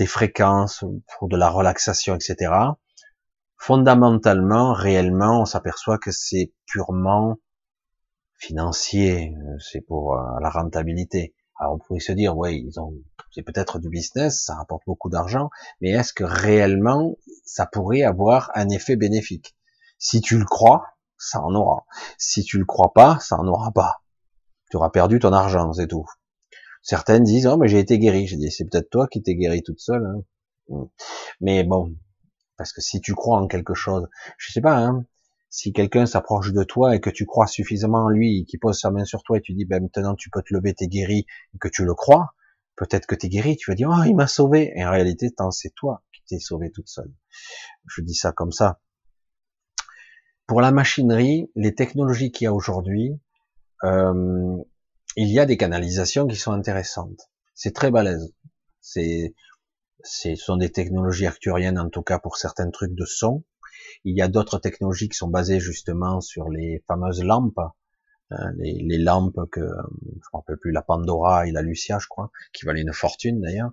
Speaker 1: des fréquences pour de la relaxation, etc. Fondamentalement, réellement, on s'aperçoit que c'est purement financier, euh, c'est pour euh, la rentabilité. Alors on pourrait se dire, ouais, ils ont, c'est peut-être du business, ça rapporte beaucoup d'argent, mais est-ce que réellement ça pourrait avoir un effet bénéfique? Si tu le crois, ça en aura. Si tu le crois pas, ça en aura pas. Tu auras perdu ton argent, c'est tout. Certaines disent, oh mais j'ai été guéri. J'ai dit, c'est peut-être toi qui t'es guéri toute seule. Hein. Hmm. Mais bon, parce que si tu crois en quelque chose, je sais pas, hein, si quelqu'un s'approche de toi et que tu crois suffisamment en lui, qui pose sa main sur toi et tu dis, ben maintenant tu peux te lever, t'es guéri, et que tu le crois, peut-être que t'es guéri, tu vas dire, oh, il m'a sauvé. Et en réalité, c'est toi qui t'es sauvé toute seule. Je dis ça comme ça. Pour la machinerie, les technologies qu'il y a aujourd'hui, euh, il y a des canalisations qui sont intéressantes. C'est très balèze. C'est Ce sont des technologies acturiennes, en tout cas pour certains trucs de son. Il y a d'autres technologies qui sont basées justement sur les fameuses lampes, hein, les, lampes que je ne rappelle plus, la Pandora et la Lucia, je crois, qui valaient une fortune d'ailleurs.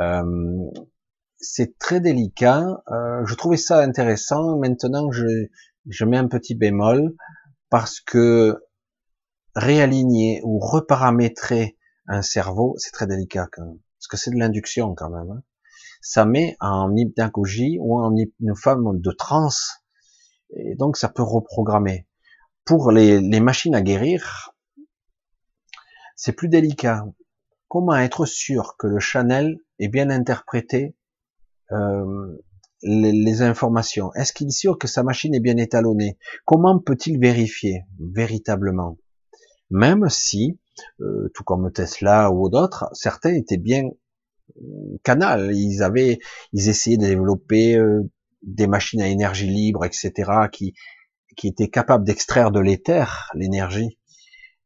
Speaker 1: Euh, c'est très délicat. Euh, je trouvais ça intéressant. Maintenant, je, je mets un petit bémol parce que réaligner ou reparamétrer un cerveau, c'est très délicat quand même. Parce que c'est de l'induction quand même. Hein. Ça met en hypnagogie ou en une forme de transe. Et donc ça peut reprogrammer. Pour les, machines à guérir, c'est plus délicat. Comment être sûr que le Chanel est bien interprété euh, les, informations? Est-ce qu'il est sûr que sa machine est bien étalonnée? Comment peut-il vérifier véritablement? Même si, euh, tout comme Tesla ou d'autres, certains étaient bien euh, canal. Ils avaient, ils essayaient de développer euh, des machines à énergie libre, etc., qui qui étaient capables d'extraire de l'éther l'énergie.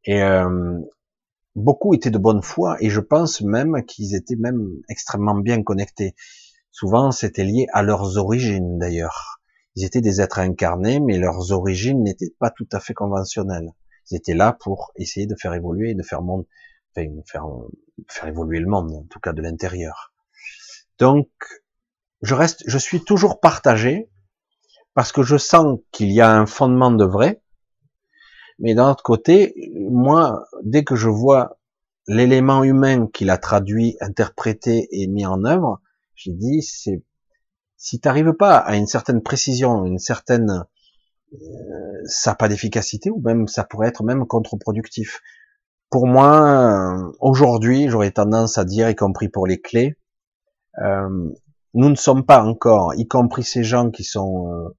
Speaker 1: Et euh, beaucoup étaient de bonne foi, et je pense même qu'ils étaient même extrêmement bien connectés. Souvent, c'était lié à leurs origines d'ailleurs. Ils étaient des êtres incarnés, mais leurs origines n'étaient pas tout à fait conventionnelles. Ils là pour essayer de faire évoluer, de faire monde, faire, faire évoluer le monde, en tout cas de l'intérieur. Donc, je reste, je suis toujours partagé parce que je sens qu'il y a un fondement de vrai, mais d'un autre côté, moi, dès que je vois l'élément humain qu'il a traduit, interprété et mis en œuvre, j'ai dit, c'est si tu n'arrives pas à une certaine précision, une certaine, euh, ça n'a pas d'efficacité ou même ça pourrait être même contre-productif. Pour moi, aujourd'hui, j'aurais tendance à dire, y compris pour les clés, euh, nous ne sommes pas encore, y compris ces gens qui sont euh,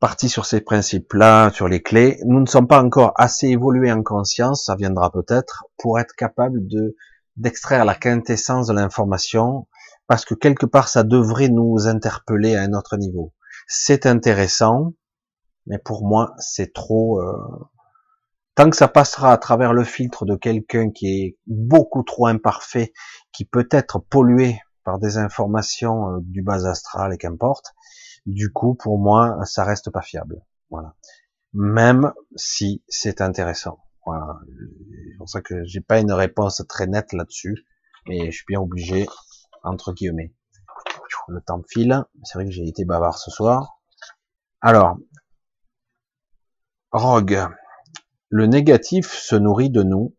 Speaker 1: partis sur ces principes-là, sur les clés, nous ne sommes pas encore assez évolués en conscience, ça viendra peut-être, pour être capable de d'extraire la quintessence de l'information parce que quelque part ça devrait nous interpeller à un autre niveau. C'est intéressant, mais pour moi c'est trop. Euh... Tant que ça passera à travers le filtre de quelqu'un qui est beaucoup trop imparfait, qui peut être pollué par des informations euh, du bas astral et qu'importe, du coup pour moi ça reste pas fiable. Voilà. Même si c'est intéressant. Voilà. C'est pour ça que j'ai pas une réponse très nette là-dessus, mais je suis bien obligé entre guillemets. Le temps file. C'est vrai que j'ai été bavard ce soir. Alors, Rogue. Le négatif se nourrit de nous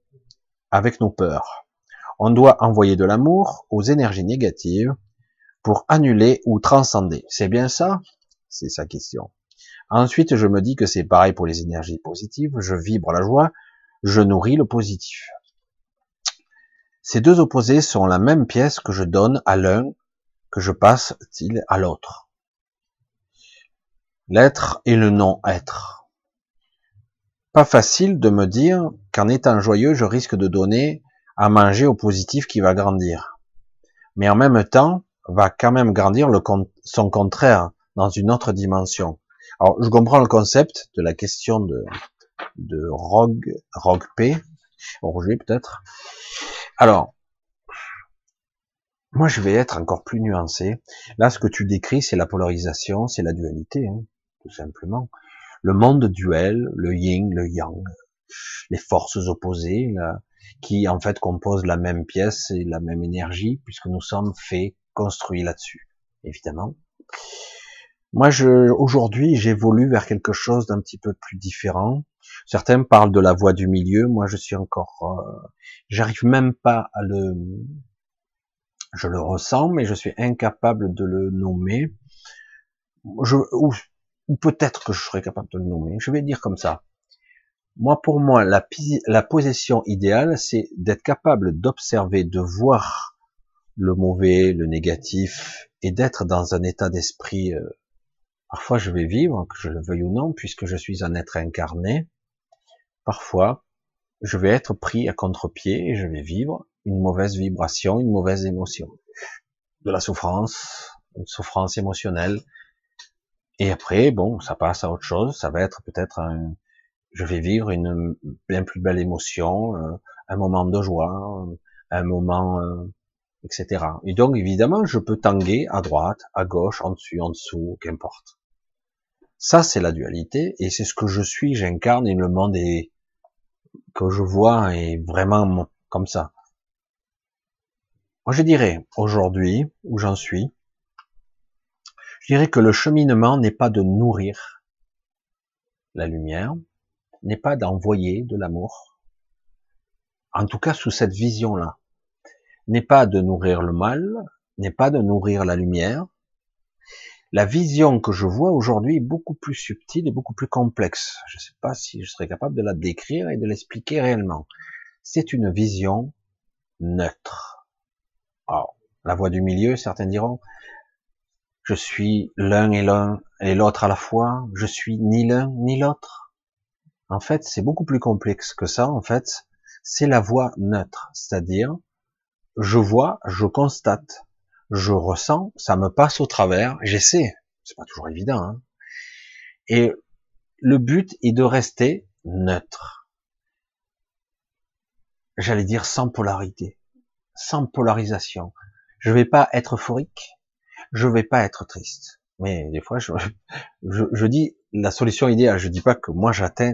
Speaker 1: avec nos peurs. On doit envoyer de l'amour aux énergies négatives pour annuler ou transcender. C'est bien ça? C'est sa question. Ensuite, je me dis que c'est pareil pour les énergies positives. Je vibre la joie, je nourris le positif. Ces deux opposés sont la même pièce que je donne à l'un, que je passe-t-il à l'autre? L'être et le non-être. Pas facile de me dire qu'en étant joyeux, je risque de donner à manger au positif qui va grandir. Mais en même temps, va quand même grandir son contraire dans une autre dimension. Alors, je comprends le concept de la question de, de Rogue, Rogue P, Roger peut-être, alors, moi je vais être encore plus nuancé. Là, ce que tu décris, c'est la polarisation, c'est la dualité, hein, tout simplement. Le monde duel, le yin, le yang, les forces opposées, là, qui en fait composent la même pièce et la même énergie, puisque nous sommes faits, construits là-dessus, évidemment. Moi, je, aujourd'hui, j'évolue vers quelque chose d'un petit peu plus différent. Certains parlent de la voie du milieu. Moi, je suis encore, euh, j'arrive même pas à le, je le ressens, mais je suis incapable de le nommer. Ou, peut-être que je serais capable de le nommer. Je vais dire comme ça. Moi, pour moi, la, la idéale, c'est d'être capable d'observer, de voir le mauvais, le négatif, et d'être dans un état d'esprit. Euh, parfois, je vais vivre, que je le veuille ou non, puisque je suis un être incarné. Parfois, je vais être pris à contre-pied et je vais vivre une mauvaise vibration, une mauvaise émotion, de la souffrance, une souffrance émotionnelle. Et après, bon, ça passe à autre chose. Ça va être peut-être un, je vais vivre une bien plus belle émotion, euh, un moment de joie, un moment euh, etc. Et donc, évidemment, je peux tanguer à droite, à gauche, en dessus, en dessous, qu'importe. Ça, c'est la dualité, et c'est ce que je suis, j'incarne, et le monde est, que je vois est vraiment comme ça. Moi, je dirais, aujourd'hui, où j'en suis, je dirais que le cheminement n'est pas de nourrir la lumière, n'est pas d'envoyer de l'amour, en tout cas sous cette vision-là, n'est pas de nourrir le mal, n'est pas de nourrir la lumière. La vision que je vois aujourd'hui est beaucoup plus subtile et beaucoup plus complexe. Je ne sais pas si je serais capable de la décrire et de l'expliquer réellement. C'est une vision neutre. Alors, la voie du milieu, certains diront, je suis l'un et l'un et l'autre à la fois, je suis ni l'un ni l'autre. En fait, c'est beaucoup plus complexe que ça, en fait. C'est la voie neutre, c'est-à-dire, je vois, je constate, je ressens, ça me passe au travers, j'essaie, c'est pas toujours évident, hein. et le but est de rester neutre. J'allais dire sans polarité, sans polarisation. Je vais pas être euphorique, je vais pas être triste. Mais des fois, je, je, dis la solution idéale. Je dis pas que moi j'atteins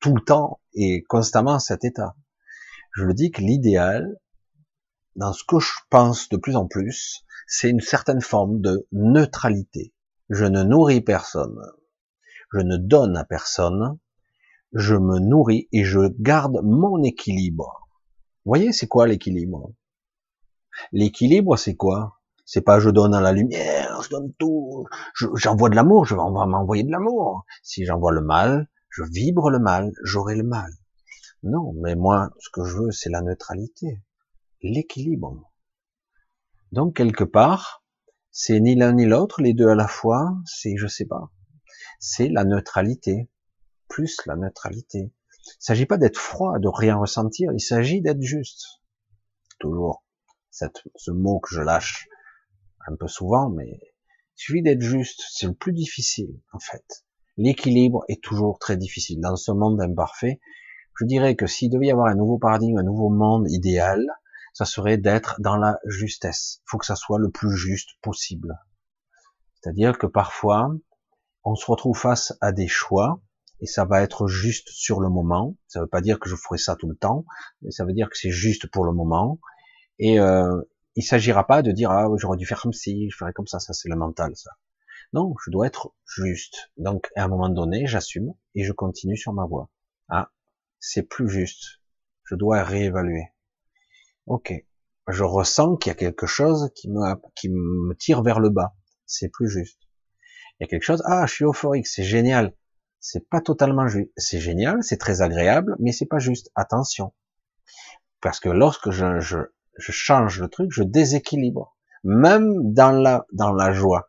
Speaker 1: tout le temps et constamment cet état. Je le dis que l'idéal, dans ce que je pense de plus en plus, c'est une certaine forme de neutralité. Je ne nourris personne. Je ne donne à personne. Je me nourris et je garde mon équilibre. Voyez, c'est quoi l'équilibre? L'équilibre, c'est quoi? C'est pas je donne à la lumière, je donne tout, j'envoie de l'amour, je vais m'envoyer de l'amour. Si j'envoie le mal, je vibre le mal, j'aurai le mal. Non, mais moi, ce que je veux, c'est la neutralité, l'équilibre. Donc, quelque part, c'est ni l'un ni l'autre, les deux à la fois, c'est, je sais pas, c'est la neutralité, plus la neutralité. Il s'agit pas d'être froid, de rien ressentir, il s'agit d'être juste. Toujours. Cette, ce mot que je lâche un peu souvent, mais il suffit d'être juste, c'est le plus difficile en fait. L'équilibre est toujours très difficile. Dans ce monde imparfait, je dirais que s'il devait y avoir un nouveau paradigme, un nouveau monde idéal, ça serait d'être dans la justesse. Il faut que ça soit le plus juste possible. C'est-à-dire que parfois, on se retrouve face à des choix, et ça va être juste sur le moment. Ça ne veut pas dire que je ferai ça tout le temps, mais ça veut dire que c'est juste pour le moment. Et, euh, il s'agira pas de dire ah j'aurais dû faire comme si, je ferais comme ça, ça c'est le mental ça. Non, je dois être juste. Donc à un moment donné, j'assume et je continue sur ma voie. Ah, c'est plus juste. Je dois réévaluer. Ok, je ressens qu'il y a quelque chose qui me qui me tire vers le bas. C'est plus juste. Il y a quelque chose. Ah, je suis euphorique, c'est génial. C'est pas totalement juste. C'est génial, c'est très agréable, mais c'est pas juste. Attention, parce que lorsque je, change le truc, je déséquilibre, même dans la dans la joie.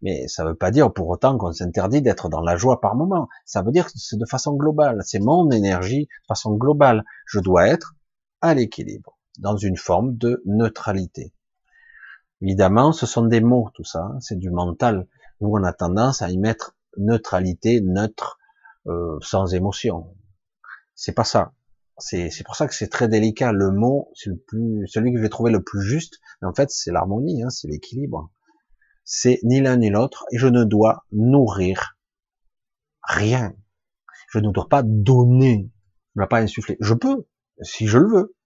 Speaker 1: Mais ça veut pas dire pour autant qu'on s'interdit d'être dans la joie par moment. Ça veut dire que c'est de façon globale. C'est mon énergie de façon globale. Je dois être à l'équilibre, dans une forme de neutralité. Évidemment, ce sont des mots, tout ça. Hein. C'est du mental. Nous, on a tendance à y mettre neutralité, neutre, euh, sans émotion. C'est pas ça. C'est pour ça que c'est très délicat. Le mot, c'est le plus, celui que je vais trouver le plus juste. En fait, c'est l'harmonie, hein, c'est l'équilibre. C'est ni l'un ni l'autre, et je ne dois nourrir rien. Je ne dois pas donner. Je ne dois pas insuffler. Je peux, si je le veux.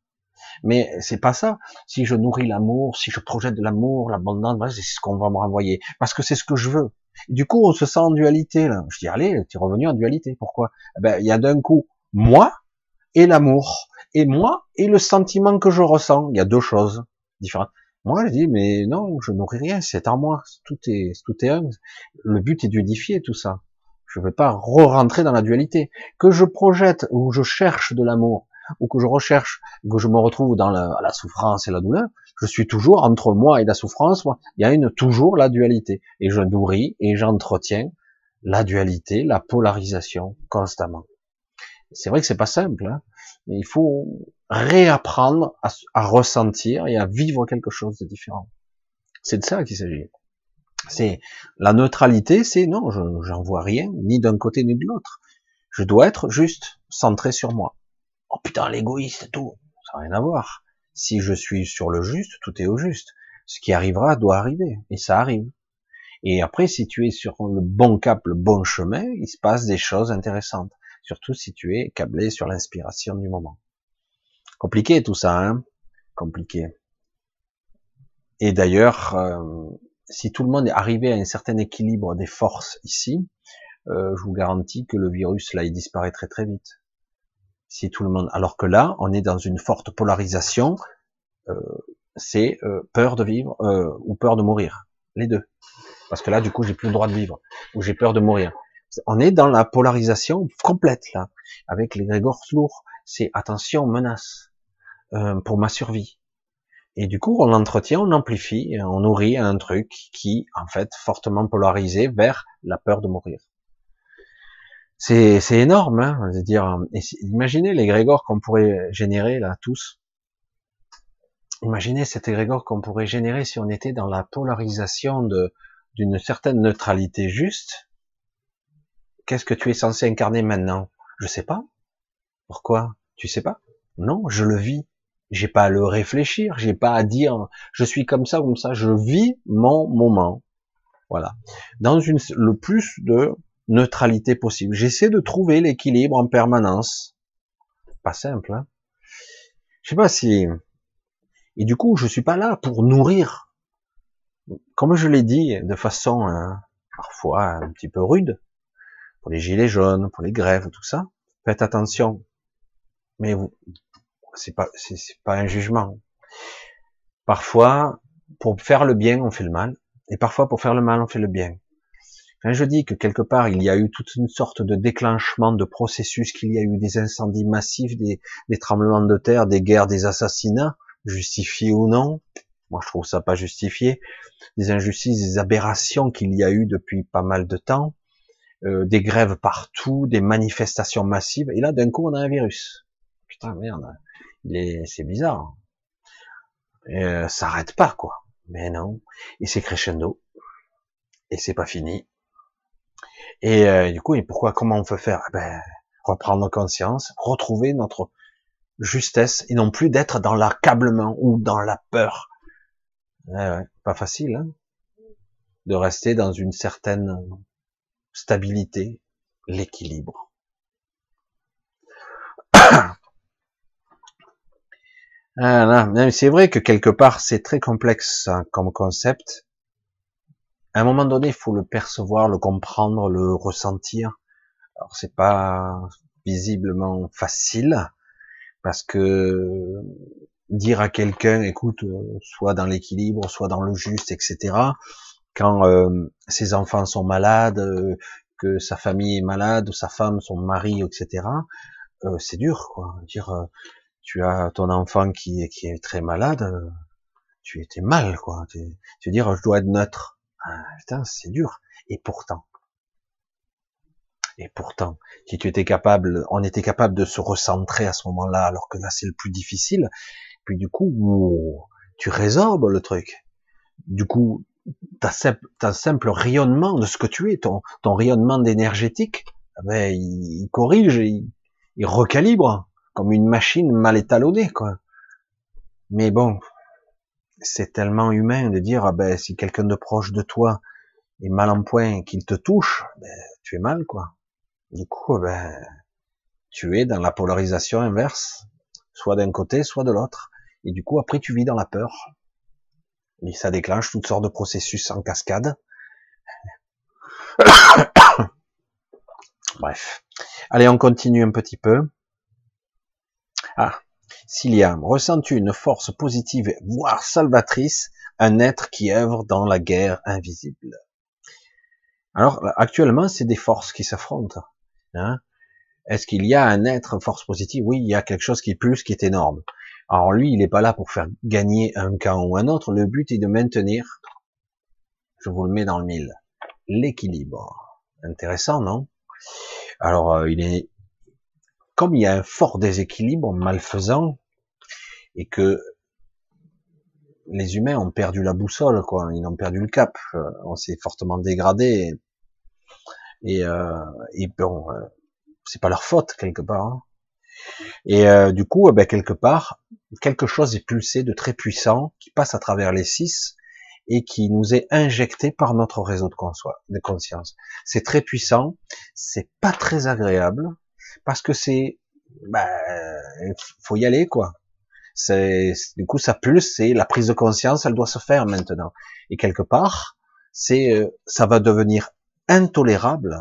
Speaker 1: Mais c'est pas ça. Si je nourris l'amour, si je projette de l'amour, l'abondance, c'est ce qu'on va me renvoyer. Parce que c'est ce que je veux. Du coup, on se sent en dualité, là. Je dis, allez, tu es revenu en dualité. Pourquoi? Eh ben, il y a d'un coup, moi, et l'amour, et moi, et le sentiment que je ressens. Il y a deux choses différentes. Moi, je dis, mais non, je nourris rien, c'est en moi, tout est, tout est un. Le but est d'unifier tout ça. Je ne vais pas re-rentrer dans la dualité. Que je projette ou je cherche de l'amour, ou que je recherche, que je me retrouve dans la, souffrance et la douleur, je suis toujours entre moi et la souffrance. Moi, il y a une toujours la dualité, et je nourris et j'entretiens la dualité, la polarisation constamment. C'est vrai que c'est pas simple, hein, il faut réapprendre à, ressentir et à vivre quelque chose de différent. C'est de ça qu'il s'agit. C'est la neutralité, c'est non, je j'en vois rien, ni d'un côté ni de l'autre. Je dois être juste centré sur moi. Oh putain, l'égoïste, tout, ça n'a rien à voir. Si je suis sur le juste, tout est au juste. Ce qui arrivera doit arriver, et ça arrive. Et après, si tu es sur le bon cap, le bon chemin, il se passe des choses intéressantes. Surtout si tu es câblé sur l'inspiration du moment. Compliqué tout ça, hein? Compliqué. Et d'ailleurs, euh, si tout le monde est arrivé à un certain équilibre des forces ici, euh, je vous garantis que le virus là, il disparaîtrait très vite. Si tout le monde, alors que là, on est dans une forte polarisation, euh, c'est peur de vivre ou peur de mourir, les deux. Parce que là, du coup, j'ai plus le droit de vivre ou j'ai peur de mourir. On est dans la polarisation complète là, avec les grégores lourds. C'est attention, menace euh, pour ma survie. Et du coup, on l'entretient, on amplifie, on nourrit un truc qui, en fait, fortement polarisé vers la peur de mourir. C'est, c'est énorme, hein, dire. imaginez les grégores qu'on pourrait générer là tous. Imaginez cet égrégore qu'on pourrait générer si on était dans la polarisation de d'une certaine neutralité juste. Qu'est-ce que tu es censé incarner maintenant? Je sais pas. Pourquoi? Tu sais pas? Non, je le vis. J'ai pas à le réfléchir, j'ai pas à dire je suis comme ça comme ça, je vis mon moment. Voilà. Dans une, le plus de neutralité possible. J'essaie de trouver l'équilibre en permanence. Pas simple, hein. Je sais pas si, et du coup, je suis pas là pour nourrir. Comme je l'ai dit, de façon, hein, parfois un petit peu rude, pour les gilets jaunes, pour les grèves, tout ça. Faites attention. Mais vous, c'est pas, c'est pas un jugement. Parfois, pour faire le bien, on fait le mal, et parfois pour faire le mal, on fait le bien. Je dis que quelque part il y a eu toute une sorte de déclenchement de processus, qu'il y a eu des incendies massifs, des, tremblements de terre, des guerres, des assassinats, justifiés ou non, moi je trouve ça pas justifié, des injustices, des aberrations qu'il y a eu depuis pas mal de temps, euh, des grèves partout, des manifestations massives, et là d'un coup on a un virus. Putain merde, c'est bizarre. Euh, ça arrête pas, quoi. Mais non. Et c'est crescendo. Et c'est pas fini. Et euh, du coup, et pourquoi, comment on peut faire? Eh ben, Reprendre conscience, retrouver notre justesse, et non plus d'être dans l'accablement ou dans la peur. pas facile, hein de rester dans une certaine stabilité, l'équilibre. Ah, c'est vrai que quelque part c'est très complexe hein, comme concept. À un moment donné, il faut le percevoir, le comprendre, le ressentir. Alors c'est pas visiblement facile parce que dire à quelqu'un, écoute, euh, soit dans l'équilibre, soit dans le juste, etc. Quand euh, ses enfants sont malades, euh, que sa famille est malade, ou sa femme, son mari, etc. c'est dur, quoi. Dire tu as ton enfant qui est, qui est très malade, euh, tu étais mal, quoi. Tu, veux dire, je dois être neutre. Ah, putain, c'est dur. Et pourtant, et pourtant, si tu étais capable, on était capable de se recentrer à ce moment-là, alors que là c'est le plus difficile. Puis du coup, tu résorbes le truc. Du coup, ta simple, rayonnement de ce que tu es, ton, ton rayonnement d'énergétique, eh ben, il, corrige, il, il recalibre comme une machine mal étalonnée, quoi. Mais bon, c'est tellement humain de dire, ah ben, si quelqu'un de proche de toi est mal en point, qu'il te touche, ben, tu es mal, quoi. Du coup, ben, tu es dans la polarisation inverse, soit d'un côté, soit de l'autre. Et du coup, après, tu vis dans la peur. Et ça déclenche toutes sortes de processus en cascade. Bref. Allez, on continue un petit peu. Ah, Cilia, ressens-tu une force positive, voire salvatrice, un être qui œuvre dans la guerre invisible? Alors, actuellement, c'est des forces qui s'affrontent. Hein Est-ce qu'il y a un être force positive? Oui, il y a quelque chose qui est plus, qui est énorme. Alors lui, il n'est pas là pour faire gagner un camp ou un autre. Le but est de maintenir, je vous le mets dans le mille, l'équilibre. Intéressant, non? Alors, euh, il est comme il y a un fort déséquilibre malfaisant et que les humains ont perdu la boussole, quoi, ils ont perdu le cap, euh, on s'est fortement dégradé et, euh, bon, euh, c'est pas leur faute quelque part. Hein. Et du coup, eh ben, quelque part, quelque chose est pulsé de très puissant qui passe à travers les six et qui nous est injecté par notre réseau de conscience. C'est très puissant, c'est pas très agréable parce que c'est, bah, faut y aller quoi. C'est, du coup, ça pulse, c'est la prise de conscience, elle doit se faire maintenant. Et quelque part, c'est, euh, ça va devenir intolérable,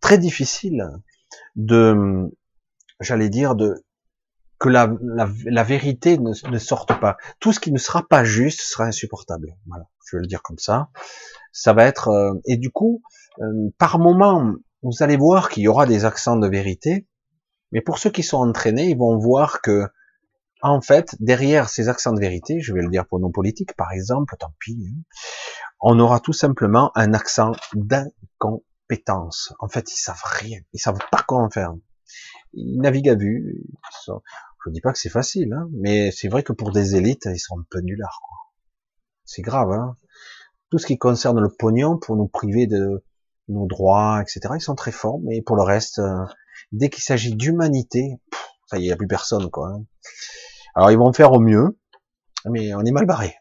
Speaker 1: très difficile de, j'allais dire, de que la, la, vérité ne, ne, sorte pas. Tout ce qui ne sera pas juste sera insupportable. Voilà, je vais le dire comme ça. Ça va être euh, et du coup, euh, par moment, vous allez voir qu'il y aura des accents de vérité, mais pour ceux qui sont entraînés, ils vont voir que en fait, derrière ces accents de vérité, je vais le dire pour nos politiques, par exemple, tant pis, hein, on aura tout simplement un accent d'incompétence. En fait, ils savent rien, ils savent pas quoi en faire. Ils naviguent à vue, je dis pas que c'est facile, hein, mais c'est vrai que pour des élites, ils sont un peu nullards. C'est grave. Hein. Tout ce qui concerne le pognon, pour nous priver de nos droits, etc., ils sont très forts, mais pour le reste, euh, dès qu'il s'agit d'humanité, ça il n'y a plus personne. quoi. Hein. Alors ils vont faire au mieux, mais on est mal barré.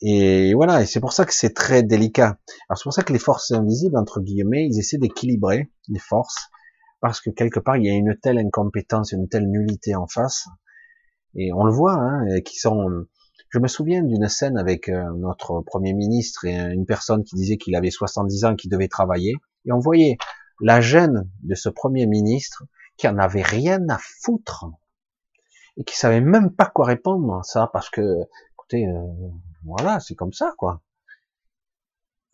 Speaker 1: Et voilà, et c'est pour ça que c'est très délicat. Alors c'est pour ça que les forces invisibles, entre guillemets, ils essaient d'équilibrer les forces parce que quelque part il y a une telle incompétence, une telle nullité en face, et on le voit, hein, qui sont. Je me souviens d'une scène avec euh, notre premier ministre et une personne qui disait qu'il avait 70 ans, qui devait travailler, et on voyait la gêne de ce premier ministre qui en avait rien à foutre et qui savait même pas quoi répondre à ça parce que, écoutez, euh, voilà, c'est comme ça quoi.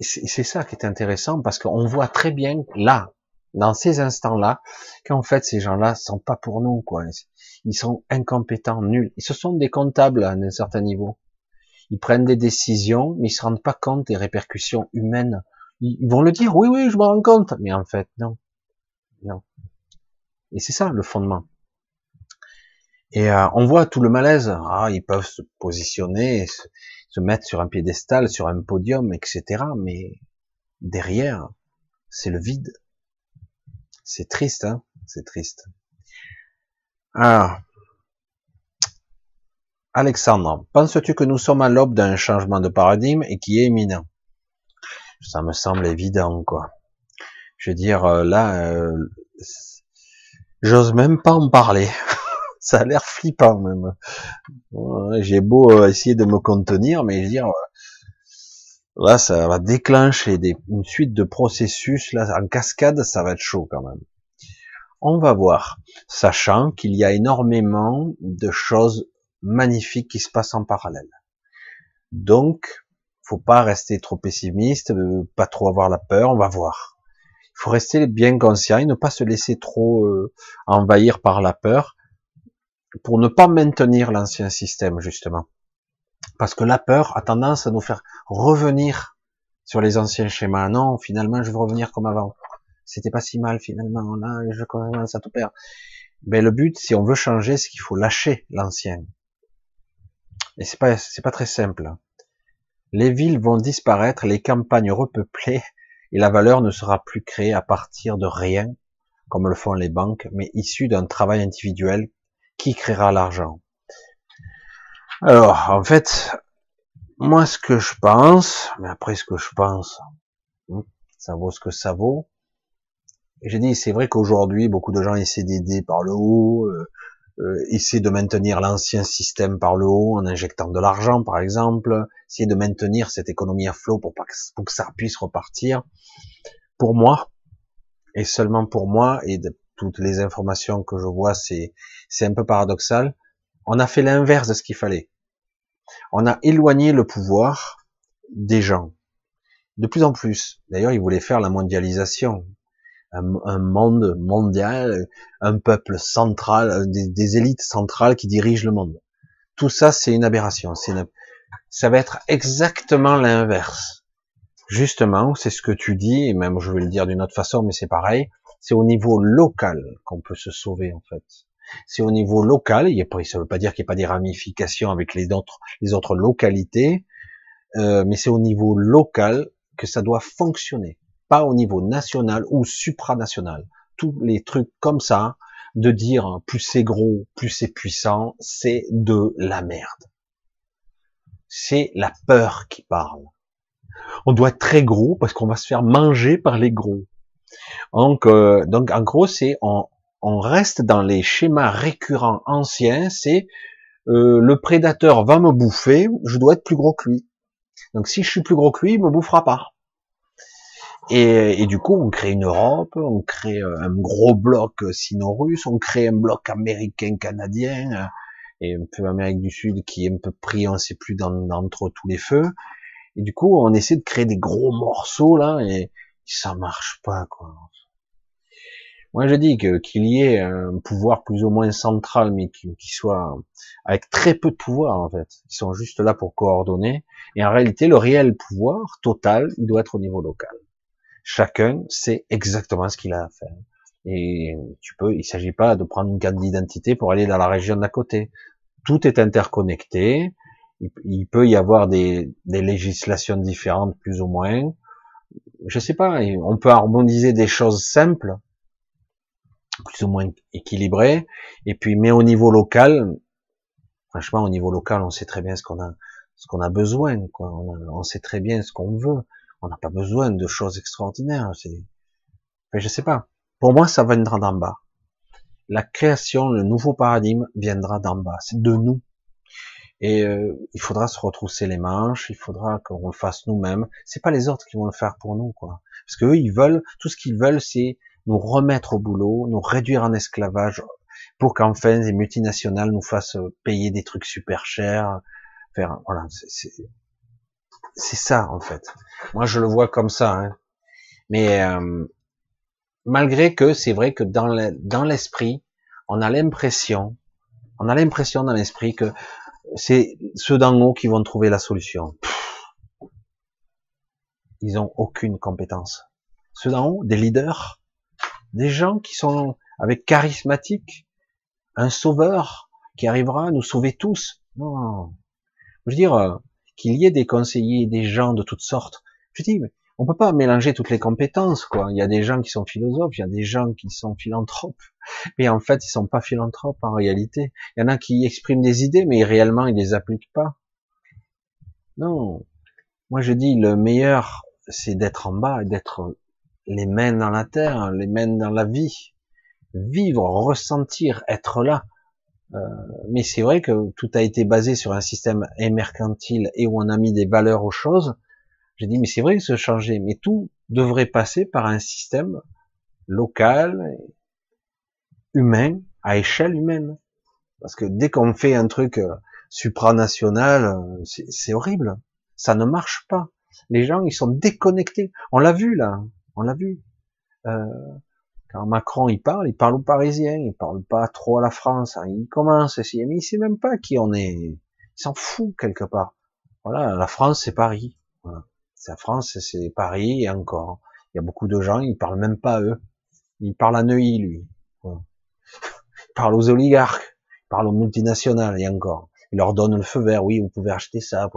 Speaker 1: C'est ça qui est intéressant parce qu'on voit très bien là, dans ces instants-là, qu'en fait ces gens-là sont pas pour nous, quoi. Ils sont incompétents, nuls. Ils se sont des comptables à un certain niveau. Ils prennent des décisions, mais ils se rendent pas compte des répercussions humaines. Ils vont le dire, oui, oui, je me rends compte, mais en fait, non, non. Et c'est ça le fondement. Et euh, on voit tout le malaise. Ah, ils peuvent se positionner, se mettre sur un piédestal, sur un podium, etc. Mais derrière, c'est le vide. C'est triste, hein C'est triste. Alors, Alexandre, penses-tu que nous sommes à l'aube d'un changement de paradigme et qui est imminent? Ça me semble évident, quoi. Je veux dire, euh, là, euh, j'ose même pas en parler. Ça a l'air flippant même. J'ai beau euh, essayer de me contenir, mais je veux dire, Là, ça va déclencher une suite de processus, là, en cascade, ça va être chaud quand même. On va voir, sachant qu'il y a énormément de choses magnifiques qui se passent en parallèle. Donc, faut pas rester trop pessimiste, euh, pas trop avoir la peur, on va voir. Il faut rester bien conscient et ne pas se laisser trop euh, envahir par la peur pour ne pas maintenir l'ancien système, justement. Parce que la peur a tendance à nous faire revenir sur les anciens schémas. Non, finalement, je veux revenir comme avant. C'était pas si mal finalement. Là, je commence à tout perdre. Mais le but, si on veut changer, c'est qu'il faut lâcher l'ancien. Et c'est pas, c'est pas très simple. Les villes vont disparaître, les campagnes repeuplées, et la valeur ne sera plus créée à partir de rien, comme le font les banques, mais issue d'un travail individuel qui créera l'argent. Alors, en fait, moi, ce que je pense, mais après, ce que je pense, hmm, ça vaut ce que ça vaut. J'ai dit, c'est vrai qu'aujourd'hui, beaucoup de gens essaient d'aider par le haut, euh, euh, essaient de maintenir l'ancien système par le haut en injectant de l'argent, par exemple, essayer de maintenir cette économie à flot pour, pour que ça puisse repartir. Pour moi, et seulement pour moi, et de toutes les informations que je vois, c'est c'est un peu paradoxal on a fait l'inverse de ce qu'il fallait. On a éloigné le pouvoir des gens. De plus en plus. D'ailleurs, ils voulaient faire la mondialisation. Un, monde mondial, un peuple central, des, élites centrales qui dirigent le monde. Tout ça, c'est une aberration. Ça va être exactement l'inverse. Justement, c'est ce que tu dis, et même je vais le dire d'une autre façon, mais c'est pareil. C'est au niveau local qu'on peut se sauver, en fait. C'est au niveau local. Il y a, ça ne veut pas dire qu'il n'y a pas des ramifications avec les autres, les autres localités, euh, mais c'est au niveau local que ça doit fonctionner, pas au niveau national ou supranational. Tous les trucs comme ça, de dire plus c'est gros, plus c'est puissant, c'est de la merde. C'est la peur qui parle. On doit être très gros parce qu'on va se faire manger par les gros. Donc, euh, donc en gros, c'est on, on, reste dans les schémas récurrents anciens. C'est euh, le prédateur va me bouffer, je dois être plus gros que lui. Donc si je suis plus gros que lui, il me bouffera pas. Et, du coup, on crée une Europe, on crée euh, un gros bloc sino-russe, on crée un bloc américain-canadien euh, et un peu Amérique du Sud qui est un peu pris, on sait plus, d'entre tous les feux. Et du coup, on essaie de créer des gros morceaux là et ça marche pas quoi. Moi, je dis que qu'il y ait un pouvoir plus ou moins central, mais qui, soit avec très peu de pouvoir en fait. Ils sont juste là pour coordonner. Et en réalité, le réel pouvoir total, il doit être au niveau local. Chacun sait exactement ce qu'il a à faire. Et tu peux, il s'agit pas de prendre une carte d'identité pour aller dans la région d'à côté. Tout est interconnecté. Il, peut y avoir des, des, législations différentes, plus ou moins. Je sais pas. On peut harmoniser des choses simples, plus ou moins équilibrées. Et puis, mais au niveau local, franchement, au niveau local, on sait très bien ce qu'on a, ce qu'on a besoin. Quoi. On, on sait très bien ce qu'on veut. On n'a pas besoin de choses extraordinaires. C'est, enfin, je sais pas. Pour moi, ça viendra d'en bas. La création, le nouveau paradigme viendra d'en bas. C'est de nous. Et euh, il faudra se retrousser les manches. Il faudra qu'on le fasse nous-mêmes. C'est pas les autres qui vont le faire pour nous, quoi. Parce que eux, ils veulent, tout ce qu'ils veulent, c'est nous remettre au boulot, nous réduire en esclavage, pour qu'enfin les multinationales nous fassent payer des trucs super chers. Faire, voilà, c'est c'est ça en fait. Moi, je le vois comme ça. Hein. Mais euh, malgré que c'est vrai que dans l'esprit, on a l'impression, on a l'impression dans l'esprit que c'est ceux d'en haut qui vont trouver la solution. ils ont aucune compétence. Ceux d'en haut, des leaders, des gens qui sont avec charismatique, un sauveur qui arrivera à nous sauver tous. Non. Je veux dire, euh, qu'il y ait des conseillers, des gens de toutes sortes. Je dis, on peut pas mélanger toutes les compétences, quoi. Il y a des gens qui sont philosophes, il y a des gens qui sont philanthropes, mais en fait, ils sont pas philanthropes en réalité. Il y en a qui expriment des idées, mais réellement, ils les appliquent pas. Non. Moi, je dis, le meilleur, c'est d'être en bas, d'être les mains dans la terre, les mains dans la vie. Vivre, ressentir, être là. Euh, mais c'est vrai que tout a été basé sur un système mercantile et où on a mis des valeurs aux choses. J'ai dit, mais c'est vrai que se changer, mais tout devrait passer par un système local, humain, à échelle humaine. Parce que dès qu'on fait un truc euh, supranational, euh, c'est horrible. Ça ne marche pas. Les gens, ils sont déconnectés. On l'a vu là, on l'a vu. Euh, quand Macron il parle, il parle aux Parisiens, il parle pas trop à la France. Hein. Il commence, mais il sait même pas qui on est. Il s'en fout quelque part. Voilà, la France c'est Paris. Voilà. La France c'est Paris et encore. Il y a beaucoup de gens, ils parlent même pas à eux. Il parle à Neuilly lui. Voilà. Il parle aux oligarques, il parle aux multinationales et encore. Il leur donne le feu vert. Oui, vous pouvez acheter ça.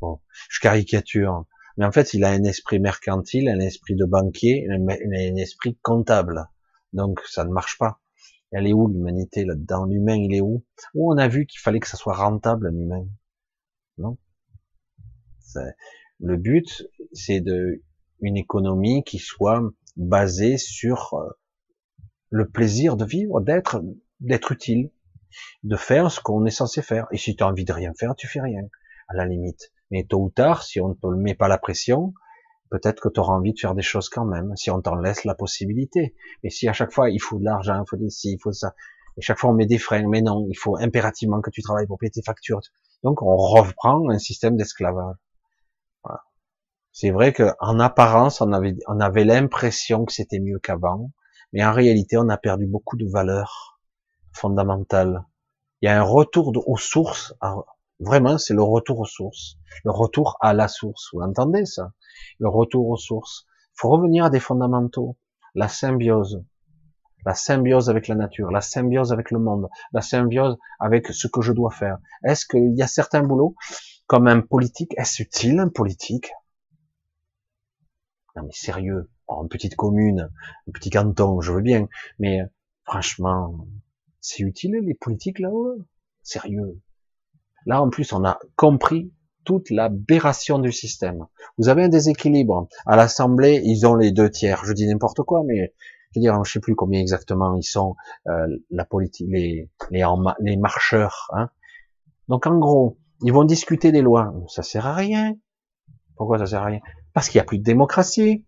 Speaker 1: Bon, je caricature. Mais en fait, il a un esprit mercantile, un esprit de banquier, un esprit comptable. Donc ça ne marche pas. Elle est où l'humanité là-dedans? L'humain, il est où? Où on a vu qu'il fallait que ça soit rentable un humain? Non. Le but, c'est de une économie qui soit basée sur euh, le plaisir de vivre, d'être, d'être utile, de faire ce qu'on est censé faire. Et si tu as envie de rien faire, tu fais rien, à la limite. Mais tôt ou tard, si on ne te met pas la pression, peut-être que tu auras envie de faire des choses quand même, si on t'en laisse la possibilité. Mais si à chaque fois il faut de l'argent, il faut des ci, il faut ça, et chaque fois on met des freins, mais non, il faut impérativement que tu travailles pour payer tes factures. Donc on reprend un système d'esclavage. Voilà. C'est vrai qu'en apparence, on avait, on avait l'impression que c'était mieux qu'avant, mais en réalité, on a perdu beaucoup de valeurs fondamentales. Il y a un retour aux sources. Vraiment, c'est le retour aux sources, le retour à la source. Vous entendez ça? Le retour aux sources. Il faut revenir à des fondamentaux, la symbiose, la symbiose avec la nature, la symbiose avec le monde, la symbiose avec ce que je dois faire. Est-ce qu'il y a certains boulots, comme un politique, est-ce utile un politique? Non mais sérieux, en petite commune, un petit canton, je veux bien, mais franchement, C'est utile les politiques là-haut? Sérieux Là en plus on a compris toute l'aberration du système. Vous avez un déséquilibre. À l'Assemblée, ils ont les deux tiers. Je dis n'importe quoi, mais je veux dire, je sais plus combien exactement ils sont euh, la politique, les les, marcheurs. Hein. Donc en gros, ils vont discuter des lois. Ça sert à rien. Pourquoi ça sert à rien? Parce qu'il n'y a plus de démocratie.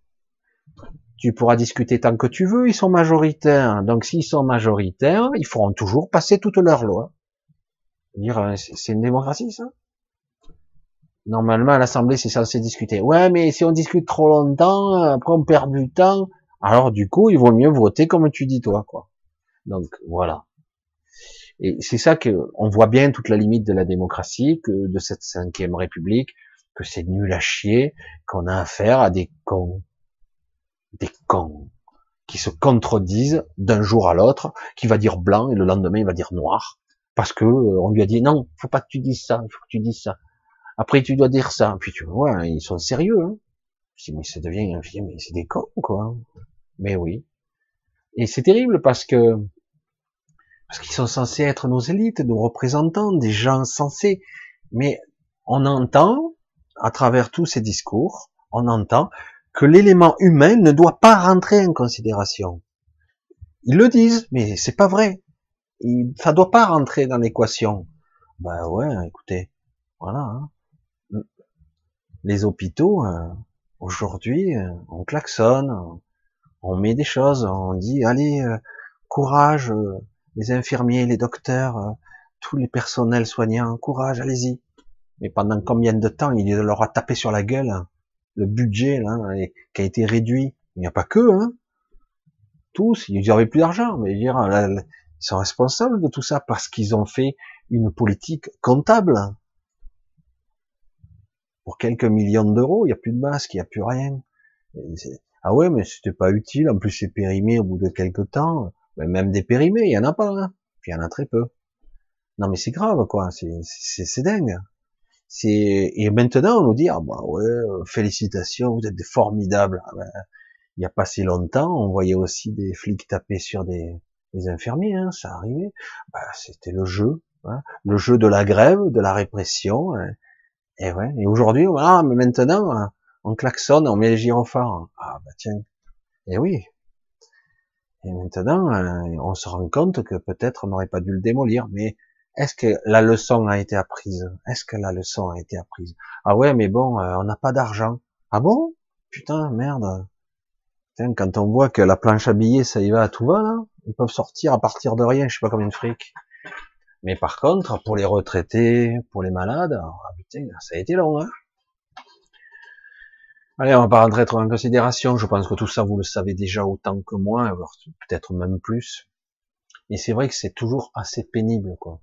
Speaker 1: Tu pourras discuter tant que tu veux, ils sont majoritaires. Donc s'ils sont majoritaires, ils feront toujours passer toutes leurs lois. Euh, c'est une démocratie ça? Normalement, à l'Assemblée, c'est censé discuter. Ouais, mais si on discute trop longtemps, après on perd du temps. Alors du coup, il vaut mieux voter comme tu dis toi, quoi. Donc voilà. Et c'est ça que on voit bien toute la limite de la démocratie, que de cette cinquième république, que c'est nul à chier, qu'on a affaire à des cons, des cons qui se contredisent d'un jour à l'autre, qui va dire blanc et le lendemain il va dire noir, parce que euh, on lui a dit non, faut pas que tu dises ça, il faut que tu dises ça. Après tu dois dire ça, puis tu vois, ils sont sérieux. Hein. Mais ça devient, mais c'est des cons quoi. Mais oui. Et c'est terrible parce que parce qu'ils sont censés être nos élites, nos représentants, des gens sensés. Mais on entend, à travers tous ces discours, on entend que l'élément humain ne doit pas rentrer en considération. Ils le disent, mais c'est pas vrai. Ça doit pas rentrer dans l'équation. Ben ouais, écoutez, voilà. Hein. Les hôpitaux, euh, aujourd'hui, euh, on klaxonne, on met des choses, on dit, allez, euh, courage, les infirmiers, les docteurs, tous les personnels soignants, courage, allez-y. Mais pendant combien de temps il leur a tapé sur la gueule hein, le budget là, qui a été réduit? Il n'y a pas que, hein. Tous, ils n'avaient plus d'argent, mais dire, ils sont responsables de tout ça parce qu'ils ont fait une politique comptable. Pour quelques millions d'euros, il n'y a plus de masque, il n'y a plus rien. Ah ouais, mais c'était pas utile. En plus, c'est périmé au bout de quelques temps même des périmés, il y en a pas, hein. Puis il y en a très peu. Non mais c'est grave quoi, c'est dingue. C'est et maintenant on nous dit ah bah ouais félicitations, vous êtes des formidables. Ah ben, il y a pas si longtemps, on voyait aussi des flics taper sur des, des infirmiers, hein, ça arrivait. Bah, c'était le jeu, hein, le jeu de la grève, de la répression. Hein. Et ouais. Et aujourd'hui, ah mais maintenant on klaxonne, on met les gyrophares. Ah bah tiens. Et oui, et maintenant, on se rend compte que peut-être on n'aurait pas dû le démolir, mais est-ce que la leçon a été apprise? Est-ce que la leçon a été apprise? Ah ouais, mais bon, euh, on n'a pas d'argent. Ah bon? Putain, merde. Quand on voit que la planche à billets, ça y va à tout va, là, ils peuvent sortir à partir de rien, je sais pas combien de fric. Mais par contre, pour les retraités, pour les malades, ah, putain, ça a été long, hein Allez, on va pas rentrer trop en considération. Je pense que tout ça, vous le savez déjà autant que moi, peut-être même plus. Et c'est vrai que c'est toujours assez pénible, quoi.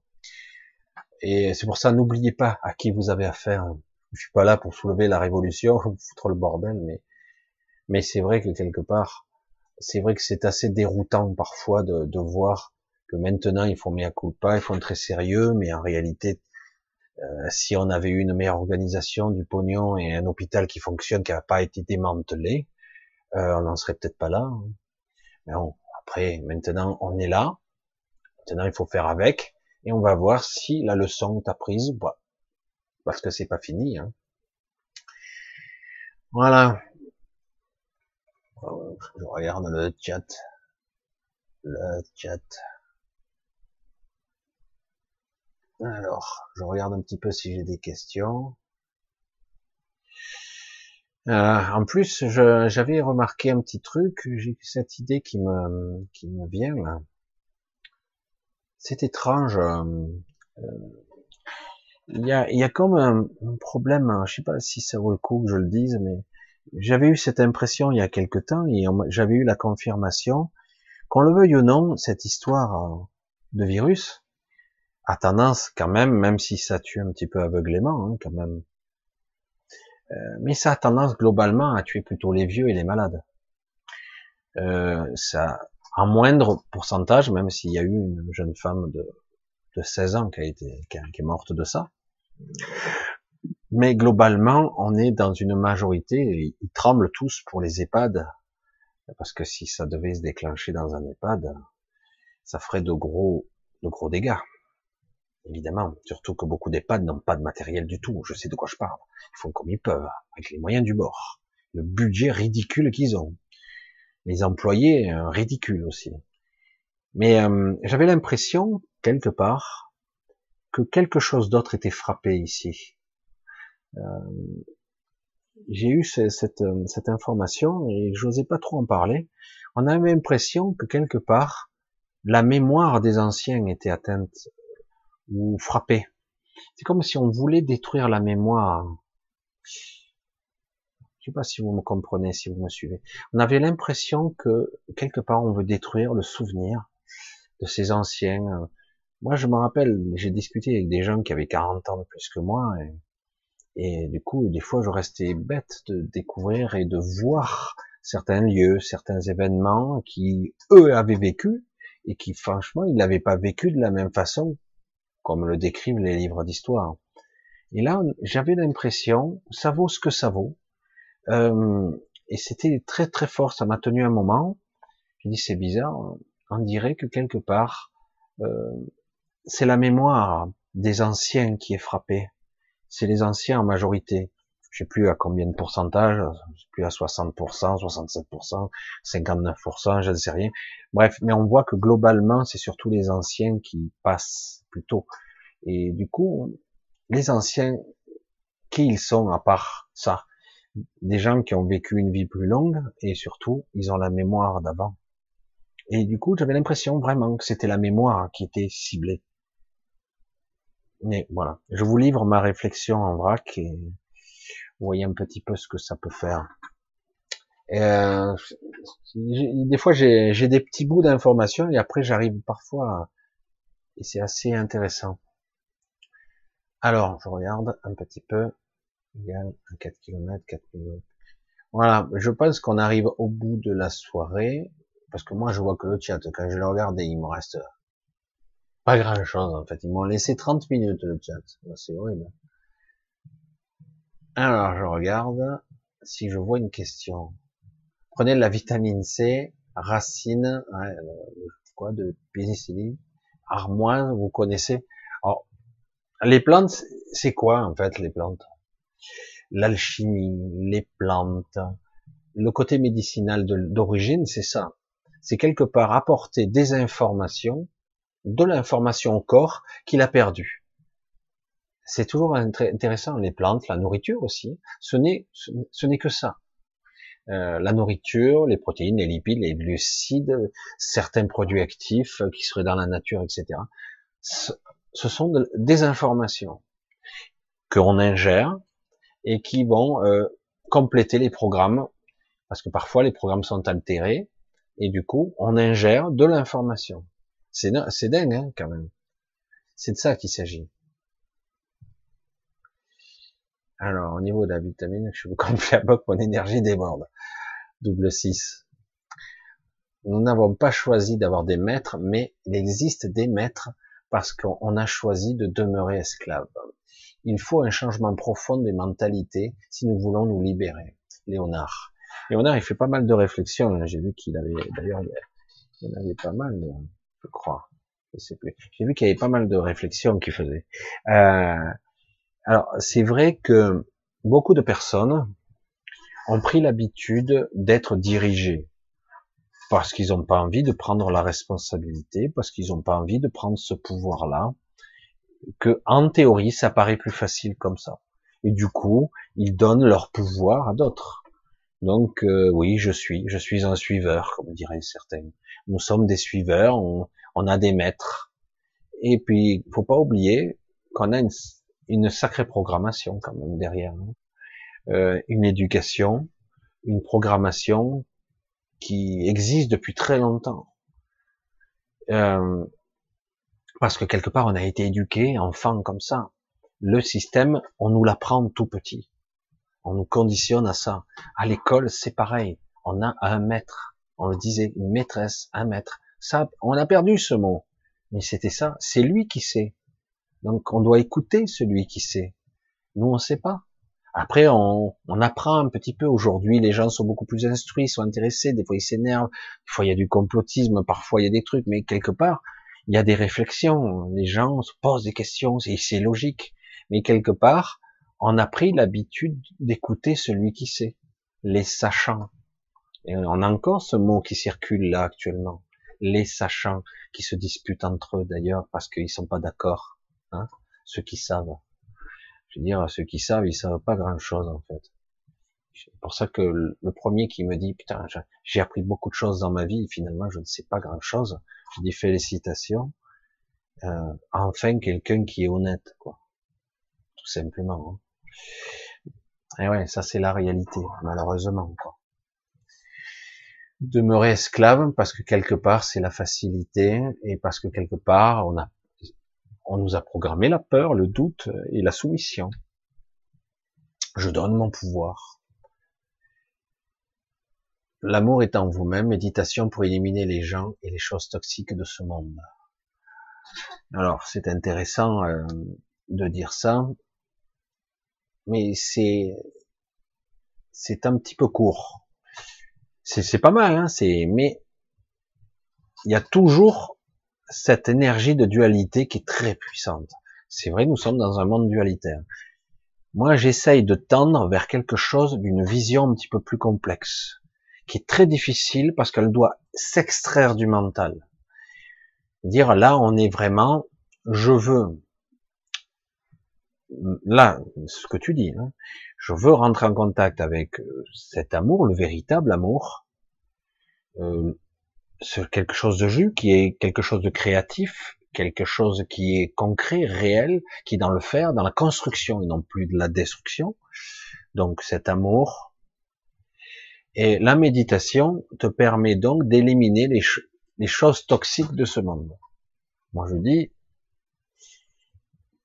Speaker 1: Et c'est pour ça, n'oubliez pas à qui vous avez affaire. Je suis pas là pour soulever la révolution, foutre le bordel, mais, mais c'est vrai que quelque part, c'est vrai que c'est assez déroutant parfois de, de voir que maintenant ils font mea culpa, ils font très sérieux, mais en réalité, euh, si on avait eu une meilleure organisation du pognon et un hôpital qui fonctionne, qui n'a pas été démantelé, euh, on n'en serait peut-être pas là. Hein. Mais bon, après, maintenant, on est là. Maintenant, il faut faire avec. Et on va voir si la leçon est apprise ou pas. Parce que c'est pas fini. Hein. Voilà. Je regarde le chat. Le chat. Alors, je regarde un petit peu si j'ai des questions. Euh, en plus, j'avais remarqué un petit truc, j'ai cette idée qui me, qui me vient là. C'est étrange. Euh, il y, a, y a comme un, problème, je sais pas si ça vaut le coup que je le dise, mais j'avais eu cette impression il y a quelque temps et j'avais eu la confirmation qu'on le veuille ou non, cette histoire de virus, a tendance quand même, même si ça tue un petit peu aveuglément, hein, quand même, euh, mais ça a tendance globalement à tuer plutôt les vieux et les malades. Euh, ça, en moindre pourcentage, même s'il y a eu une jeune femme de 16 ans qui a été, qui, est morte de ça. Mais globalement, on est dans une majorité, ils tremblent tous pour les EHPAD, parce que si ça devait se déclencher dans un EHPAD, ça ferait de gros de gros dégâts. Évidemment, surtout que beaucoup d'EHPAD n'ont pas de matériel du tout. Je sais de quoi je parle. Ils font comme ils peuvent, avec les moyens du bord. Le budget ridicule qu'ils ont. Les employés, euh, ridicules aussi. Mais euh, j'avais l'impression, quelque part, que quelque chose d'autre était frappé ici. Euh, j'ai eu cette, cette, information et j'osais pas trop en parler. On avait l'impression que quelque part, la mémoire des anciens était atteinte ou frappée. C'est comme si on voulait détruire la mémoire. Je sais pas si vous me comprenez, si vous me suivez. On avait l'impression que quelque part on veut détruire le souvenir de ces anciens. Moi, je me rappelle, j'ai discuté avec des gens qui avaient 40 ans de plus que moi, et du coup, des fois, je restais bête de découvrir et de voir certains lieux, certains événements qui, eux, avaient vécu, et qui, franchement, ils n'avaient pas vécu de la même façon, comme le décrivent les livres d'histoire. Et là, j'avais l'impression, ça vaut ce que ça vaut, euh, et c'était très très fort, ça m'a tenu un moment, j'ai dit c'est bizarre, on dirait que quelque part, euh, c'est la mémoire des anciens qui est frappée. C'est les anciens en majorité. Je sais plus à combien de pourcentage, je sais plus à 60%, 67%, 59%, je ne sais rien. Bref, mais on voit que globalement, c'est surtout les anciens qui passent plutôt. Et du coup, les anciens, qui ils sont à part ça? Des gens qui ont vécu une vie plus longue et surtout, ils ont la mémoire d'avant. Et du coup, j'avais l'impression vraiment que c'était la mémoire qui était ciblée. Mais voilà, je vous livre ma réflexion en vrac et vous voyez un petit peu ce que ça peut faire. Euh, des fois, j'ai des petits bouts d'informations et après, j'arrive parfois, et c'est assez intéressant. Alors, je regarde un petit peu, à 4 km, 4 minutes. Voilà, je pense qu'on arrive au bout de la soirée. Parce que moi, je vois que le chat, quand je le regarde, il me reste pas grand chose, en fait. Ils m'ont laissé 30 minutes, le chat. C'est horrible. Alors, je regarde si je vois une question. Prenez la vitamine C, racine, quoi, de pénicilline, armoise, vous connaissez. Alors, les plantes, c'est quoi, en fait, les plantes? L'alchimie, les plantes, le côté médicinal d'origine, c'est ça c'est quelque part apporter des informations, de l'information au corps qu'il a perdu. C'est toujours intéressant, les plantes, la nourriture aussi, ce n'est ce n'est que ça. Euh, la nourriture, les protéines, les lipides, les glucides, certains produits actifs qui seraient dans la nature, etc. Ce, sont des informations qu'on ingère et qui vont euh, compléter les programmes, parce que parfois les programmes sont altérés, et du coup, on ingère de l'information. C'est, dingue, hein, quand même. C'est de ça qu'il s'agit. Alors, au niveau de la vitamine, je suis complet à bloc, mon énergie déborde. Double 6. Nous n'avons pas choisi d'avoir des maîtres, mais il existe des maîtres parce qu'on a choisi de demeurer esclave. Il faut un changement profond des mentalités si nous voulons nous libérer. Léonard. Léonard, il fait pas mal de réflexions. J'ai vu qu'il avait, d'ailleurs, il en avait pas mal, je crois. Je sais plus. J'ai vu qu'il y avait pas mal de réflexions qu'il faisait. Euh, alors, c'est vrai que beaucoup de personnes ont pris l'habitude d'être dirigées parce qu'ils n'ont pas envie de prendre la responsabilité, parce qu'ils n'ont pas envie de prendre ce pouvoir-là, que en théorie, ça paraît plus facile comme ça. Et du coup, ils donnent leur pouvoir à d'autres. Donc euh, oui, je suis, je suis un suiveur, comme diraient certains. Nous sommes des suiveurs, a des maîtres. Et puis, faut pas oublier qu'on a une, sacrée programmation quand même derrière euh, une éducation, une programmation qui existe depuis très longtemps. Euh, parce que quelque part, on a été éduqué, enfant comme ça. Le système, on nous l'apprend tout petit. On nous conditionne à ça. À l'école, c'est pareil. On a un maître. On le disait, une maîtresse, un maître. Ça, on a perdu ce mot. Mais c'était ça. C'est lui qui sait. Donc, on doit écouter celui qui sait. Nous, on ne sait pas. Après, on, on, apprend un petit peu. Aujourd'hui, les gens sont beaucoup plus instruits, sont intéressés. Des fois, ils s'énervent. Des fois, il y a du complotisme. Parfois, il y a des trucs. Mais quelque part, il y a des réflexions, les gens se posent des questions, c'est logique. Mais quelque part, on a pris l'habitude d'écouter celui qui sait, les sachants. Et on a encore ce mot qui circule là actuellement, les sachants, qui se disputent entre eux d'ailleurs parce qu'ils sont pas d'accord, hein, ceux qui savent. Je veux dire, ceux qui savent, ils savent pas grand chose en fait. C'est pour ça que le premier qui me dit putain, j'ai appris beaucoup de choses dans ma vie, finalement je ne sais pas grand chose. Je dis félicitations. Euh, enfin quelqu'un qui est honnête, quoi. Tout simplement. Hein. Et ouais, ça c'est la réalité, malheureusement. Quoi. Demeurer esclave parce que quelque part c'est la facilité et parce que quelque part on a, on nous a programmé la peur, le doute et la soumission. Je donne mon pouvoir. L'amour est en vous-même, méditation pour éliminer les gens et les choses toxiques de ce monde. Alors, c'est intéressant euh, de dire ça, mais c'est c'est un petit peu court. C'est pas mal, hein, c'est mais il y a toujours cette énergie de dualité qui est très puissante. C'est vrai, nous sommes dans un monde dualitaire. Moi, j'essaye de tendre vers quelque chose d'une vision un petit peu plus complexe qui est très difficile parce qu'elle doit s'extraire du mental. Dire là, on est vraiment, je veux, là, ce que tu dis, hein, je veux rentrer en contact avec euh, cet amour, le véritable amour, euh, quelque chose de juste, qui est quelque chose de créatif, quelque chose qui est concret, réel, qui est dans le faire, dans la construction et non plus de la destruction. Donc cet amour, et la méditation te permet donc d'éliminer les, choses toxiques de ce monde. Moi je dis,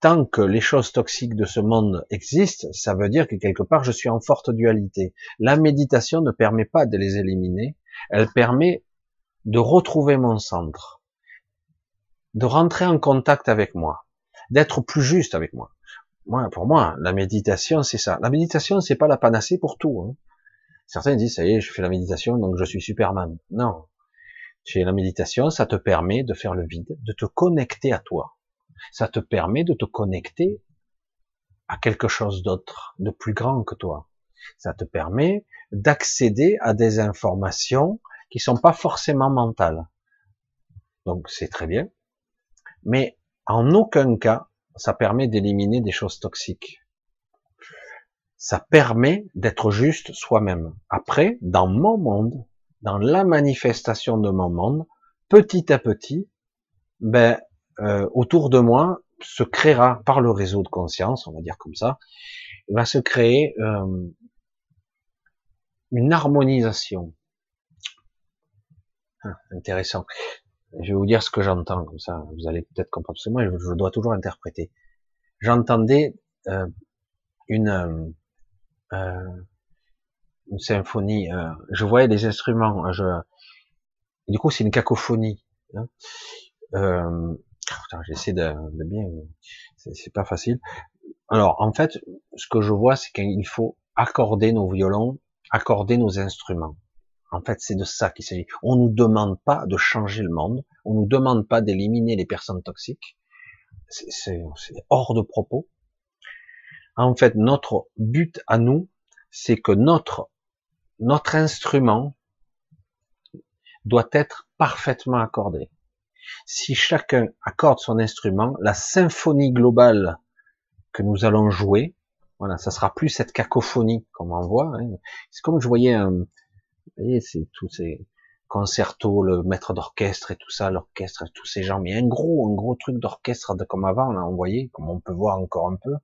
Speaker 1: tant que les choses toxiques de ce monde existent, ça veut dire que quelque part je suis en forte dualité. La méditation ne permet pas de les éliminer, elle permet de retrouver mon centre, de rentrer en contact avec moi, d'être plus juste avec moi. Moi, pour moi, la méditation, c'est ça. La méditation, c'est pas la panacée pour tout. Hein. Certains disent, ça y est, je fais la méditation, donc je suis Superman. Non. Chez la méditation, ça te permet de faire le vide, de te connecter à toi. Ça te permet de te connecter à quelque chose d'autre, de plus grand que toi. Ça te permet d'accéder à des informations qui sont pas forcément mentales. Donc c'est très bien. Mais en aucun cas, ça permet d'éliminer des choses toxiques ça permet d'être juste soi-même. Après, dans mon monde, dans la manifestation de mon monde, petit à petit, ben, euh, autour de moi se créera par le réseau de conscience, on va dire comme ça, va se créer euh, une harmonisation. Ah, intéressant. Je vais vous dire ce que j'entends comme ça. Vous allez peut-être comprendre. Parce que moi, je, dois toujours interpréter. J'entendais euh, une euh, une symphonie. Euh, je voyais des instruments. Je, du coup, c'est une cacophonie. Hein. J'essaie de, de, bien. C'est pas facile. Alors, en fait, ce que je vois, c'est qu'il faut accorder nos violons, accorder nos instruments. En fait, c'est de ça qu'il s'agit. On nous demande pas de changer le monde. On nous demande pas d'éliminer les personnes toxiques. C'est hors de propos. En fait, notre but à nous, c'est que notre, notre instrument doit être parfaitement accordé. Si chacun accorde son instrument, la symphonie globale que nous allons jouer, voilà, ça sera plus cette cacophonie comme on voit. Hein. C'est comme je voyais un, vous voyez, c'est tous ces concertos, le maître d'orchestre et tout ça, l'orchestre, tous ces gens, mais un gros, un gros truc d'orchestre comme avant, là, on voyait, comme on peut voir encore un peu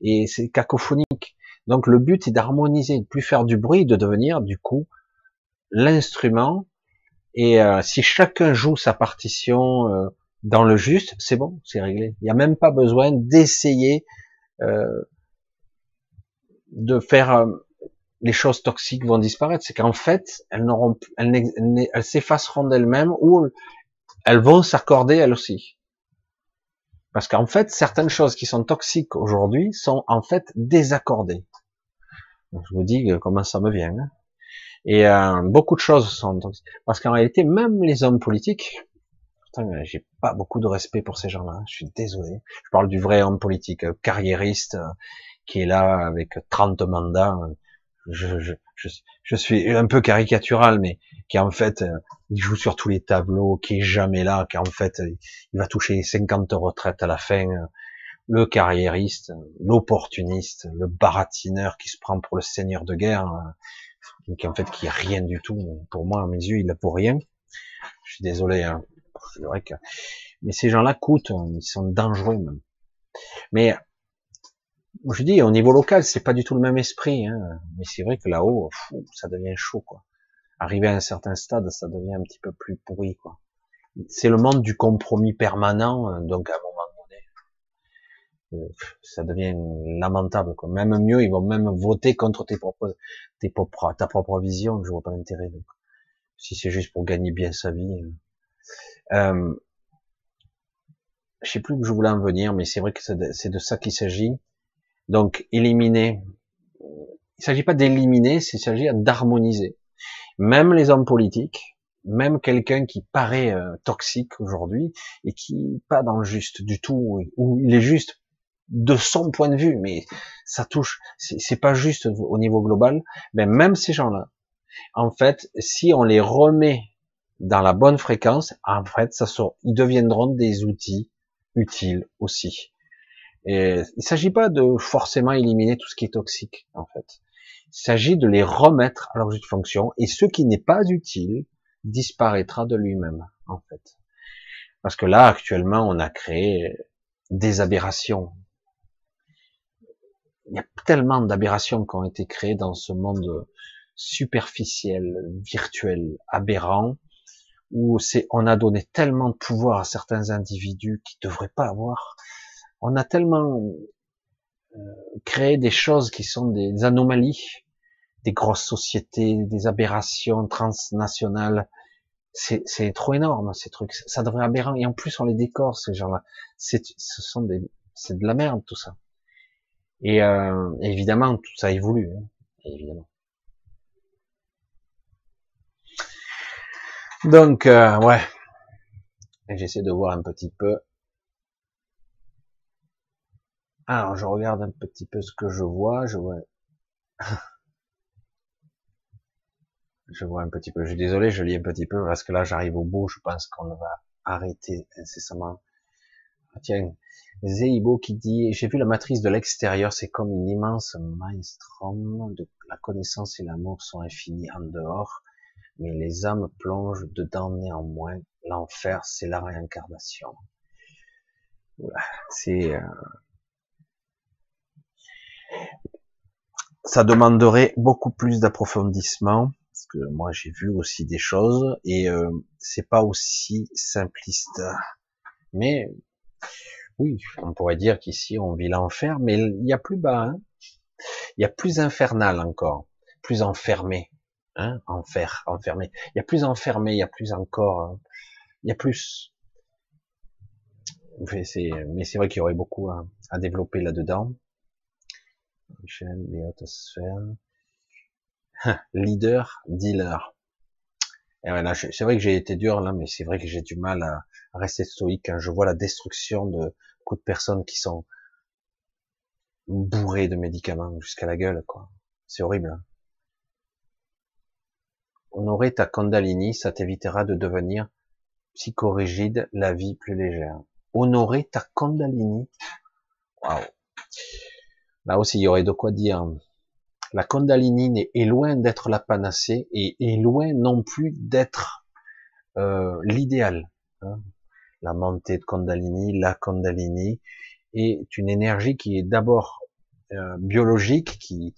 Speaker 1: et c'est cacophonique. Donc le but est d'harmoniser, de plus faire du bruit, de devenir du coup l'instrument. Et euh, si chacun joue sa partition euh, dans le juste, c'est bon, c'est réglé. Il n'y a même pas besoin d'essayer euh, de faire les choses toxiques vont disparaître. C'est qu'en fait, elles n'auront, elles, elles s'effaceront d'elles-mêmes ou elles vont s'accorder elles aussi. Parce qu'en fait, certaines choses qui sont toxiques aujourd'hui sont en fait désaccordées. Je vous dis comment ça me vient. Hein. Et euh, beaucoup de choses sont. Parce qu'en réalité, même les hommes politiques, j'ai pas beaucoup de respect pour ces gens-là. Je suis désolé. Je parle du vrai homme politique, carriériste, qui est là avec 30 mandats. Je, je, je, je suis un peu caricatural, mais qui en fait, il joue sur tous les tableaux, qui est jamais là, qui en fait, il va toucher 50 retraites à la fin. Le carriériste, l'opportuniste, le baratineur qui se prend pour le seigneur de guerre, qui en fait qui est rien du tout. Pour moi, à mes yeux, il a pour rien. Je suis désolé. Hein. C'est vrai que, mais ces gens-là coûtent, ils sont dangereux même. Mais je dis au niveau local, c'est pas du tout le même esprit. Hein. Mais c'est vrai que là-haut, ça devient chaud, quoi. Arrivé à un certain stade, ça devient un petit peu plus pourri, quoi. C'est le monde du compromis permanent, hein. donc à ça devient lamentable. Quoi. Même mieux, ils vont même voter contre tes propres, tes propres, ta propre vision. Je vois pas l'intérêt. Si c'est juste pour gagner bien sa vie. Euh, euh je sais plus où je voulais en venir, mais c'est vrai que c'est de ça qu'il s'agit. Donc, éliminer. Il s'agit pas d'éliminer, il s'agit d'harmoniser. Même les hommes politiques, même quelqu'un qui paraît euh, toxique aujourd'hui et qui pas dans le juste du tout, ou il est juste de son point de vue, mais ça touche, c'est pas juste au niveau global, mais même ces gens-là, en fait, si on les remet dans la bonne fréquence, en fait, ça sort, ils deviendront des outils utiles aussi. Et il s'agit pas de forcément éliminer tout ce qui est toxique, en fait. Il s'agit de les remettre à leur juste fonction, et ce qui n'est pas utile disparaîtra de lui-même, en fait. Parce que là, actuellement, on a créé des aberrations. Il y a tellement d'aberrations qui ont été créées dans ce monde superficiel, virtuel, aberrant, où c'est, on a donné tellement de pouvoir à certains individus qui devraient pas avoir. On a tellement euh, créé des choses qui sont des anomalies, des grosses sociétés, des aberrations transnationales. C'est, c'est trop énorme ces trucs. Ça devrait aberrant. Et en plus, on les décore ces gens-là. C'est, ce sont des, c'est de la merde tout ça. Et euh, évidemment, tout ça évolue. Hein, évidemment. Donc, euh, ouais. J'essaie de voir un petit peu. Alors, je regarde un petit peu ce que je vois. Je vois. je vois un petit peu. Je suis désolé, je lis un petit peu parce que là, j'arrive au bout. Je pense qu'on va arrêter incessamment. Ah, tiens, Zeibo qui dit, j'ai vu la matrice de l'extérieur, c'est comme une immense maelstrom de la connaissance et l'amour sont infinis en dehors mais les âmes plongent dedans néanmoins. L'enfer, c'est la réincarnation. C'est euh, ça demanderait beaucoup plus d'approfondissement parce que moi j'ai vu aussi des choses et euh, c'est pas aussi simpliste. Mais oui, on pourrait dire qu'ici on vit l'enfer, mais il y a plus bas, hein. il y a plus infernal encore, plus enfermé hein, enfer, enfermé. Il y a plus enfermé, il y a plus encore, hein. il y a plus. Mais c'est vrai qu'il y aurait beaucoup à, développer là-dedans. les hautes sphères. Leader, dealer. Et voilà, c'est vrai que j'ai été dur là, mais c'est vrai que j'ai du mal à rester stoïque quand je vois la destruction de beaucoup de personnes qui sont bourrées de médicaments jusqu'à la gueule, quoi. C'est horrible. Hein honorer ta Kundalini, ça t'évitera de devenir psychorigide, la vie plus légère. Honorer ta Kundalini. Là aussi, il y aurait de quoi dire. La Kundalini est loin d'être la panacée et est loin non plus d'être euh, l'idéal. Hein. La montée de Kundalini, la Kundalini est une énergie qui est d'abord euh, biologique, qui,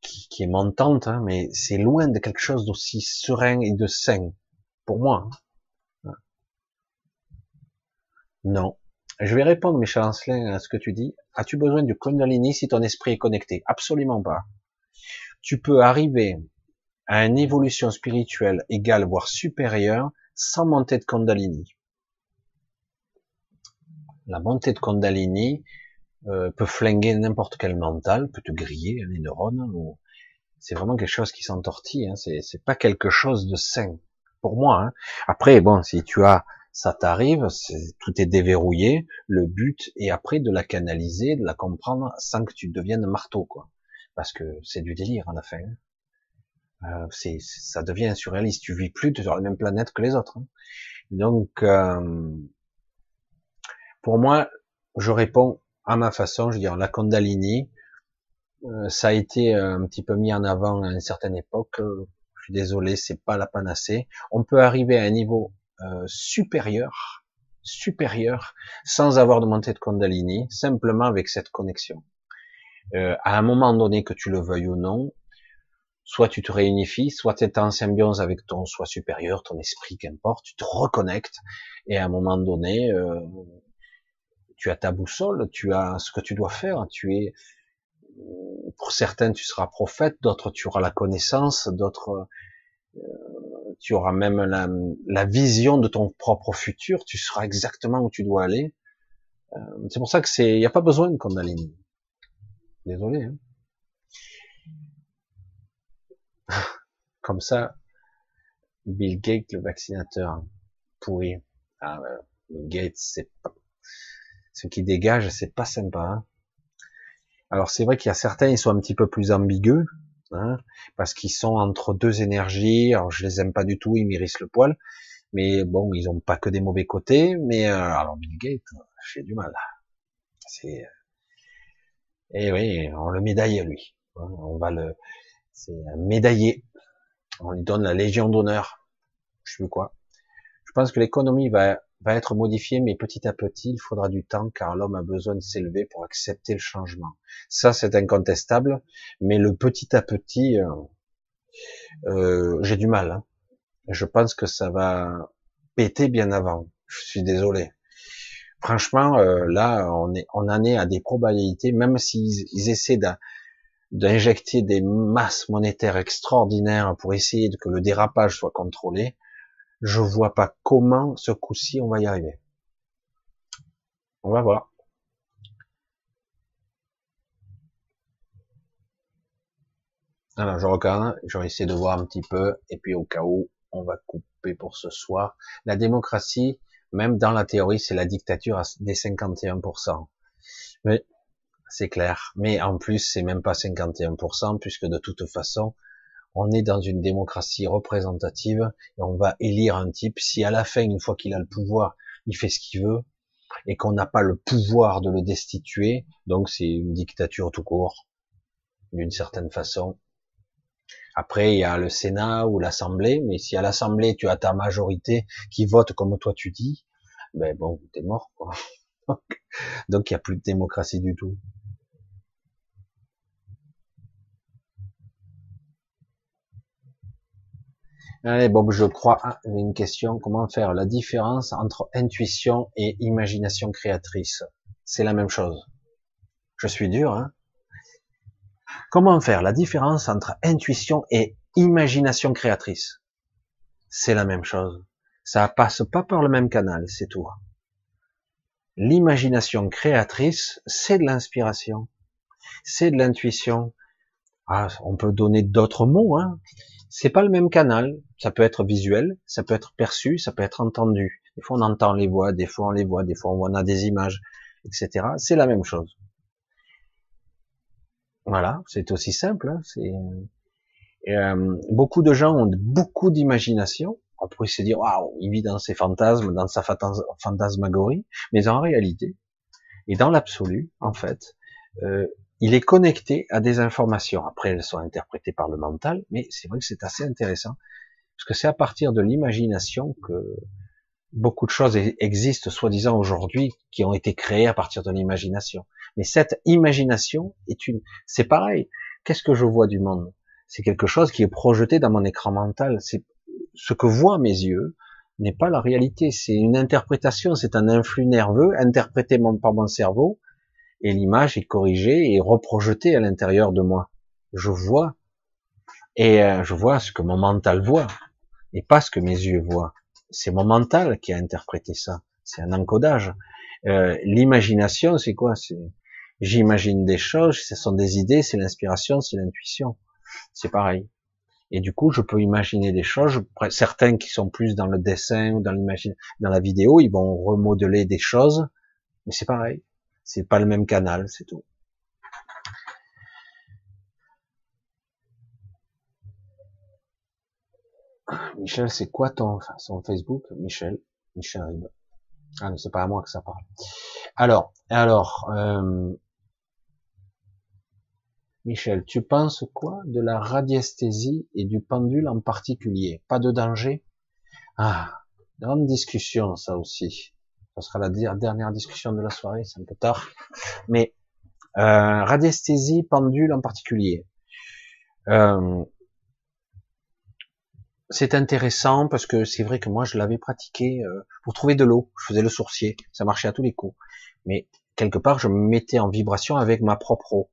Speaker 1: qui, est montante, hein, mais c'est loin de quelque chose d'aussi serein et de sain, pour moi. Hein. Non. Je vais répondre, Michel Ancelin, à ce que tu dis. As-tu besoin du Kundalini si ton esprit est connecté? Absolument pas. Tu peux arriver à une évolution spirituelle égale, voire supérieure, sans monter de Kundalini. La montée de Kundalini, euh, peut flinguer n'importe quel mental, peut te griller les neurones. Ou... C'est vraiment quelque chose qui s'entortille. Hein. C'est pas quelque chose de sain pour moi. Hein. Après, bon, si tu as ça t'arrive, tout est déverrouillé, le but est après de la canaliser, de la comprendre sans que tu deviennes marteau, quoi. Parce que c'est du délire à la fin. Euh, c'est, ça devient surréaliste. Tu vis plus sur la même planète que les autres. Hein. Donc, euh, pour moi, je réponds à ma façon. Je veux dire, la Kundalini, euh, ça a été un petit peu mis en avant à une certaine époque. Je suis désolé, c'est pas la panacée. On peut arriver à un niveau euh, supérieur, supérieur, sans avoir de montée de Kundalini, simplement avec cette connexion. Euh, à un moment donné, que tu le veuilles ou non, soit tu te réunifies, soit tu es en symbiose avec ton soi supérieur, ton esprit, qu'importe, tu te reconnectes, et à un moment donné, euh, tu as ta boussole, tu as ce que tu dois faire, tu es, pour certains, tu seras prophète, d'autres, tu auras la connaissance, d'autres, tu auras même la, vision de ton propre futur, tu seras exactement où tu dois aller. Euh, c'est pour ça que c'est, il n'y a pas besoin de Kundalini. Désolé. Hein. Comme ça, Bill Gates, le vaccinateur, pourri. Ah, Bill Gates, c'est pas, ce qui dégage, c'est pas sympa. Hein. Alors c'est vrai qu'il y a certains, ils sont un petit peu plus ambigus, Hein, parce qu'ils sont entre deux énergies. Alors je les aime pas du tout, ils m'irrissent le poil, mais bon, ils ont pas que des mauvais côtés. Mais euh, alors Bill Gates, j'ai du mal. C'est et eh oui, on le médaille lui. Hein, on va le, c'est médaillé. On lui donne la Légion d'honneur. Je sais quoi. Je pense que l'économie va va être modifié, mais petit à petit, il faudra du temps, car l'homme a besoin de s'élever pour accepter le changement. Ça, c'est incontestable, mais le petit à petit, euh, euh j'ai du mal. Hein. Je pense que ça va péter bien avant. Je suis désolé. Franchement, euh, là, on, est, on en est à des probabilités, même s'ils ils essaient d'injecter des masses monétaires extraordinaires pour essayer que le dérapage soit contrôlé, je vois pas comment ce coup-ci on va y arriver. On va voir. Alors je regarde, je vais essayer de voir un petit peu, et puis au cas où, on va couper pour ce soir. La démocratie, même dans la théorie, c'est la dictature des 51%. Mais c'est clair. Mais en plus, c'est même pas 51%, puisque de toute façon, on est dans une démocratie représentative et on va élire un type. Si à la fin, une fois qu'il a le pouvoir, il fait ce qu'il veut et qu'on n'a pas le pouvoir de le destituer, donc c'est une dictature tout court, d'une certaine façon. Après, il y a le Sénat ou l'Assemblée, mais si à l'Assemblée tu as ta majorité qui vote comme toi tu dis, ben bon, t'es mort. Quoi. donc il n'y a plus de démocratie du tout. Allez, Bob, je crois, ah, une question, comment faire la différence entre intuition et imagination créatrice? C'est la même chose. Je suis dur, hein Comment faire la différence entre intuition et imagination créatrice? C'est la même chose. Ça passe pas par le même canal, c'est tout. L'imagination créatrice, c'est de l'inspiration, c'est de l'intuition. Ah, on peut donner d'autres mots, hein c'est pas le même canal. Ça peut être visuel, ça peut être perçu, ça peut être entendu. Des fois on entend les voix, des fois on les voit, des fois on a des images, etc. C'est la même chose. Voilà, c'est aussi simple. Hein. c'est euh, beaucoup de gens ont beaucoup d'imagination. On pourrait se dire waouh, il vit dans ses fantasmes, dans sa fantasmagorie, mais en réalité, et dans l'absolu, en fait, euh, il est connecté à des informations. Après, elles sont interprétées par le mental, mais c'est vrai que c'est assez intéressant, parce que c'est à partir de l'imagination que beaucoup de choses existent, soi-disant aujourd'hui, qui ont été créées à partir de l'imagination. Mais cette imagination est une, c'est pareil. Qu'est-ce que je vois du monde? C'est quelque chose qui est projeté dans mon écran mental. C'est ce que voient mes yeux n'est pas la réalité. C'est une interprétation. C'est un influx nerveux interprété par mon cerveau et l'image est corrigée et reprojetée à l'intérieur de moi. Je vois et euh, je vois ce que mon mental voit et pas ce que mes yeux voient. C'est mon mental qui a interprété ça. C'est un encodage. Euh, L'imagination, c'est quoi? C'est j'imagine des choses, ce sont des idées, c'est l'inspiration, c'est l'intuition. C'est pareil. Et du coup, je peux imaginer des choses. Certains qui sont plus dans le dessin ou dans l'imagine, dans la vidéo, ils vont remodeler des choses. Mais c'est pareil. C'est pas le même canal, c'est tout. Michel, c'est quoi ton son Facebook? Michel, Michel Rib. Ah non, c'est pas à moi que ça parle. Alors, alors, euh, Michel, tu penses quoi de la radiesthésie et du pendule en particulier? Pas de danger? Ah, grande discussion, ça aussi. Ça sera la dernière discussion de la soirée, c'est un peu tard. Mais euh, radiesthésie, pendule en particulier. Euh, c'est intéressant parce que c'est vrai que moi je l'avais pratiqué euh, pour trouver de l'eau. Je faisais le sourcier, ça marchait à tous les coups. Mais quelque part, je me mettais en vibration avec ma propre eau.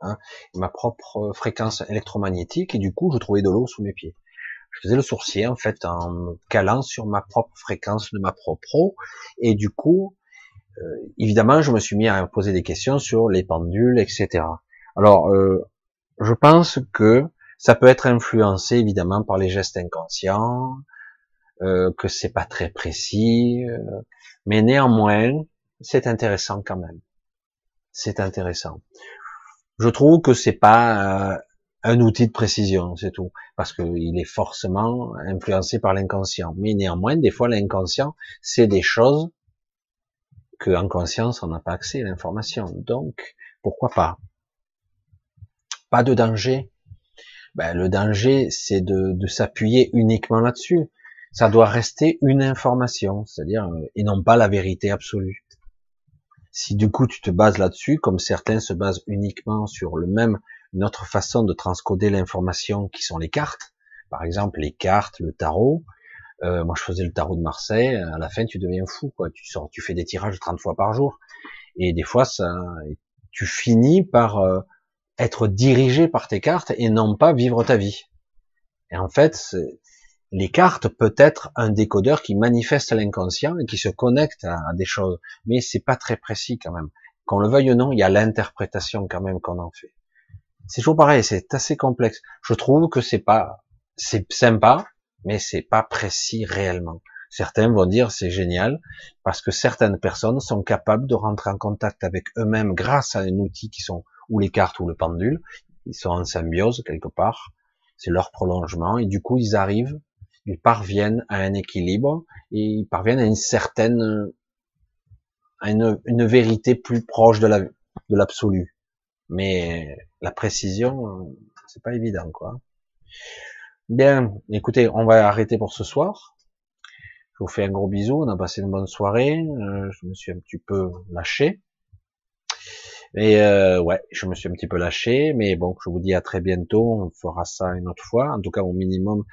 Speaker 1: Hein, ma propre fréquence électromagnétique, et du coup, je trouvais de l'eau sous mes pieds. Je faisais le sourcier, en fait, en me calant sur ma propre fréquence de ma propre eau, et du coup, euh, évidemment, je me suis mis à poser des questions sur les pendules, etc. Alors, euh, je pense que ça peut être influencé, évidemment, par les gestes inconscients, euh, que c'est pas très précis, euh, mais néanmoins, c'est intéressant quand même. C'est intéressant je trouve que c'est pas euh, un outil de précision, c'est tout, parce qu'il est forcément influencé par l'inconscient. Mais néanmoins, des fois, l'inconscient, c'est des choses que en conscience, on n'a pas accès à l'information. Donc, pourquoi pas? Pas de danger. Ben, le danger, c'est de, de s'appuyer uniquement là-dessus. Ça doit rester une information, c'est-à-dire euh, et non pas la vérité absolue. Si du coup tu te bases là-dessus, comme certains se basent uniquement sur le même, une autre façon de transcoder l'information qui sont les cartes, par exemple les cartes, le tarot, euh, moi je faisais le tarot de Marseille, à la fin tu deviens fou, quoi. Tu sors, tu fais des tirages 30 fois par jour, et des fois ça, tu finis par euh, être dirigé par tes cartes et non pas vivre ta vie. Et en fait, les cartes peut être un décodeur qui manifeste l'inconscient et qui se connecte à, des choses, mais c'est pas très précis quand même. Qu'on le veuille ou non, il y a l'interprétation quand même qu'on en fait. C'est toujours pareil, c'est assez complexe. Je trouve que c'est pas, c'est sympa, mais c'est pas précis réellement. Certains vont dire c'est génial parce que certaines personnes sont capables de rentrer en contact avec eux-mêmes grâce à un outil qui sont ou les cartes ou le pendule. Ils sont en symbiose quelque part. C'est leur prolongement et du coup ils arrivent ils parviennent à un équilibre et ils parviennent à une certaine, à une, vérité plus proche de l'absolu. Mais la précision, c'est pas évident, quoi. Bien, écoutez, on va arrêter pour ce soir. Je vous fais un gros bisou. On a passé une bonne soirée. Euh, je me suis un petit peu lâché. Et euh, ouais, je me suis un petit peu lâché, mais bon, je vous dis à très bientôt. On fera ça une autre fois. En tout cas, au minimum,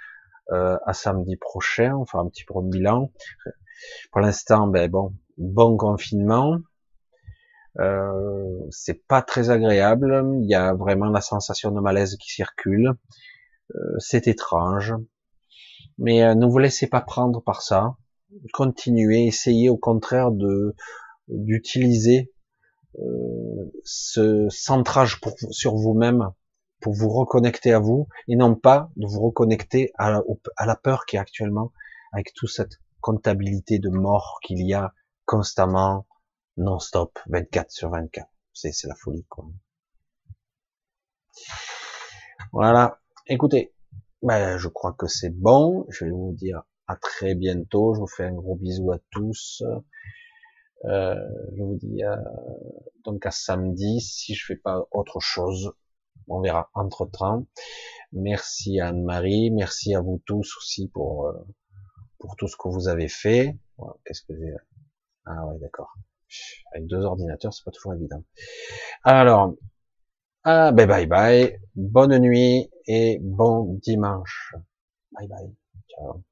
Speaker 1: euh, à samedi prochain, on fera un petit peu de bilan. Pour l'instant, ben bon, bon confinement. Euh, c'est pas très agréable. Il y a vraiment la sensation de malaise qui circule. Euh, c'est étrange. Mais euh, ne vous laissez pas prendre par ça. Continuez, essayez au contraire de d'utiliser euh, ce centrage sur vous-même pour vous reconnecter à vous et non pas de vous reconnecter à la, peur qui est actuellement avec toute cette comptabilité de mort qu'il y a constamment, non-stop, 24 sur 24. C'est, la folie, quoi. Voilà. Écoutez, ben, je crois que c'est bon. Je vais vous dire à très bientôt. Je vous fais un gros bisou à tous. Euh, je vous dis euh, donc à samedi si je fais pas autre chose on verra entre-temps. Merci à Anne-Marie, merci à vous tous aussi pour euh, pour tout ce que vous avez fait. Qu'est-ce que j'ai? Ah ouais, d'accord. Avec deux ordinateurs, c'est pas toujours évident. Alors, ah, ben bye bye, bonne nuit et bon dimanche. Bye bye. Ciao.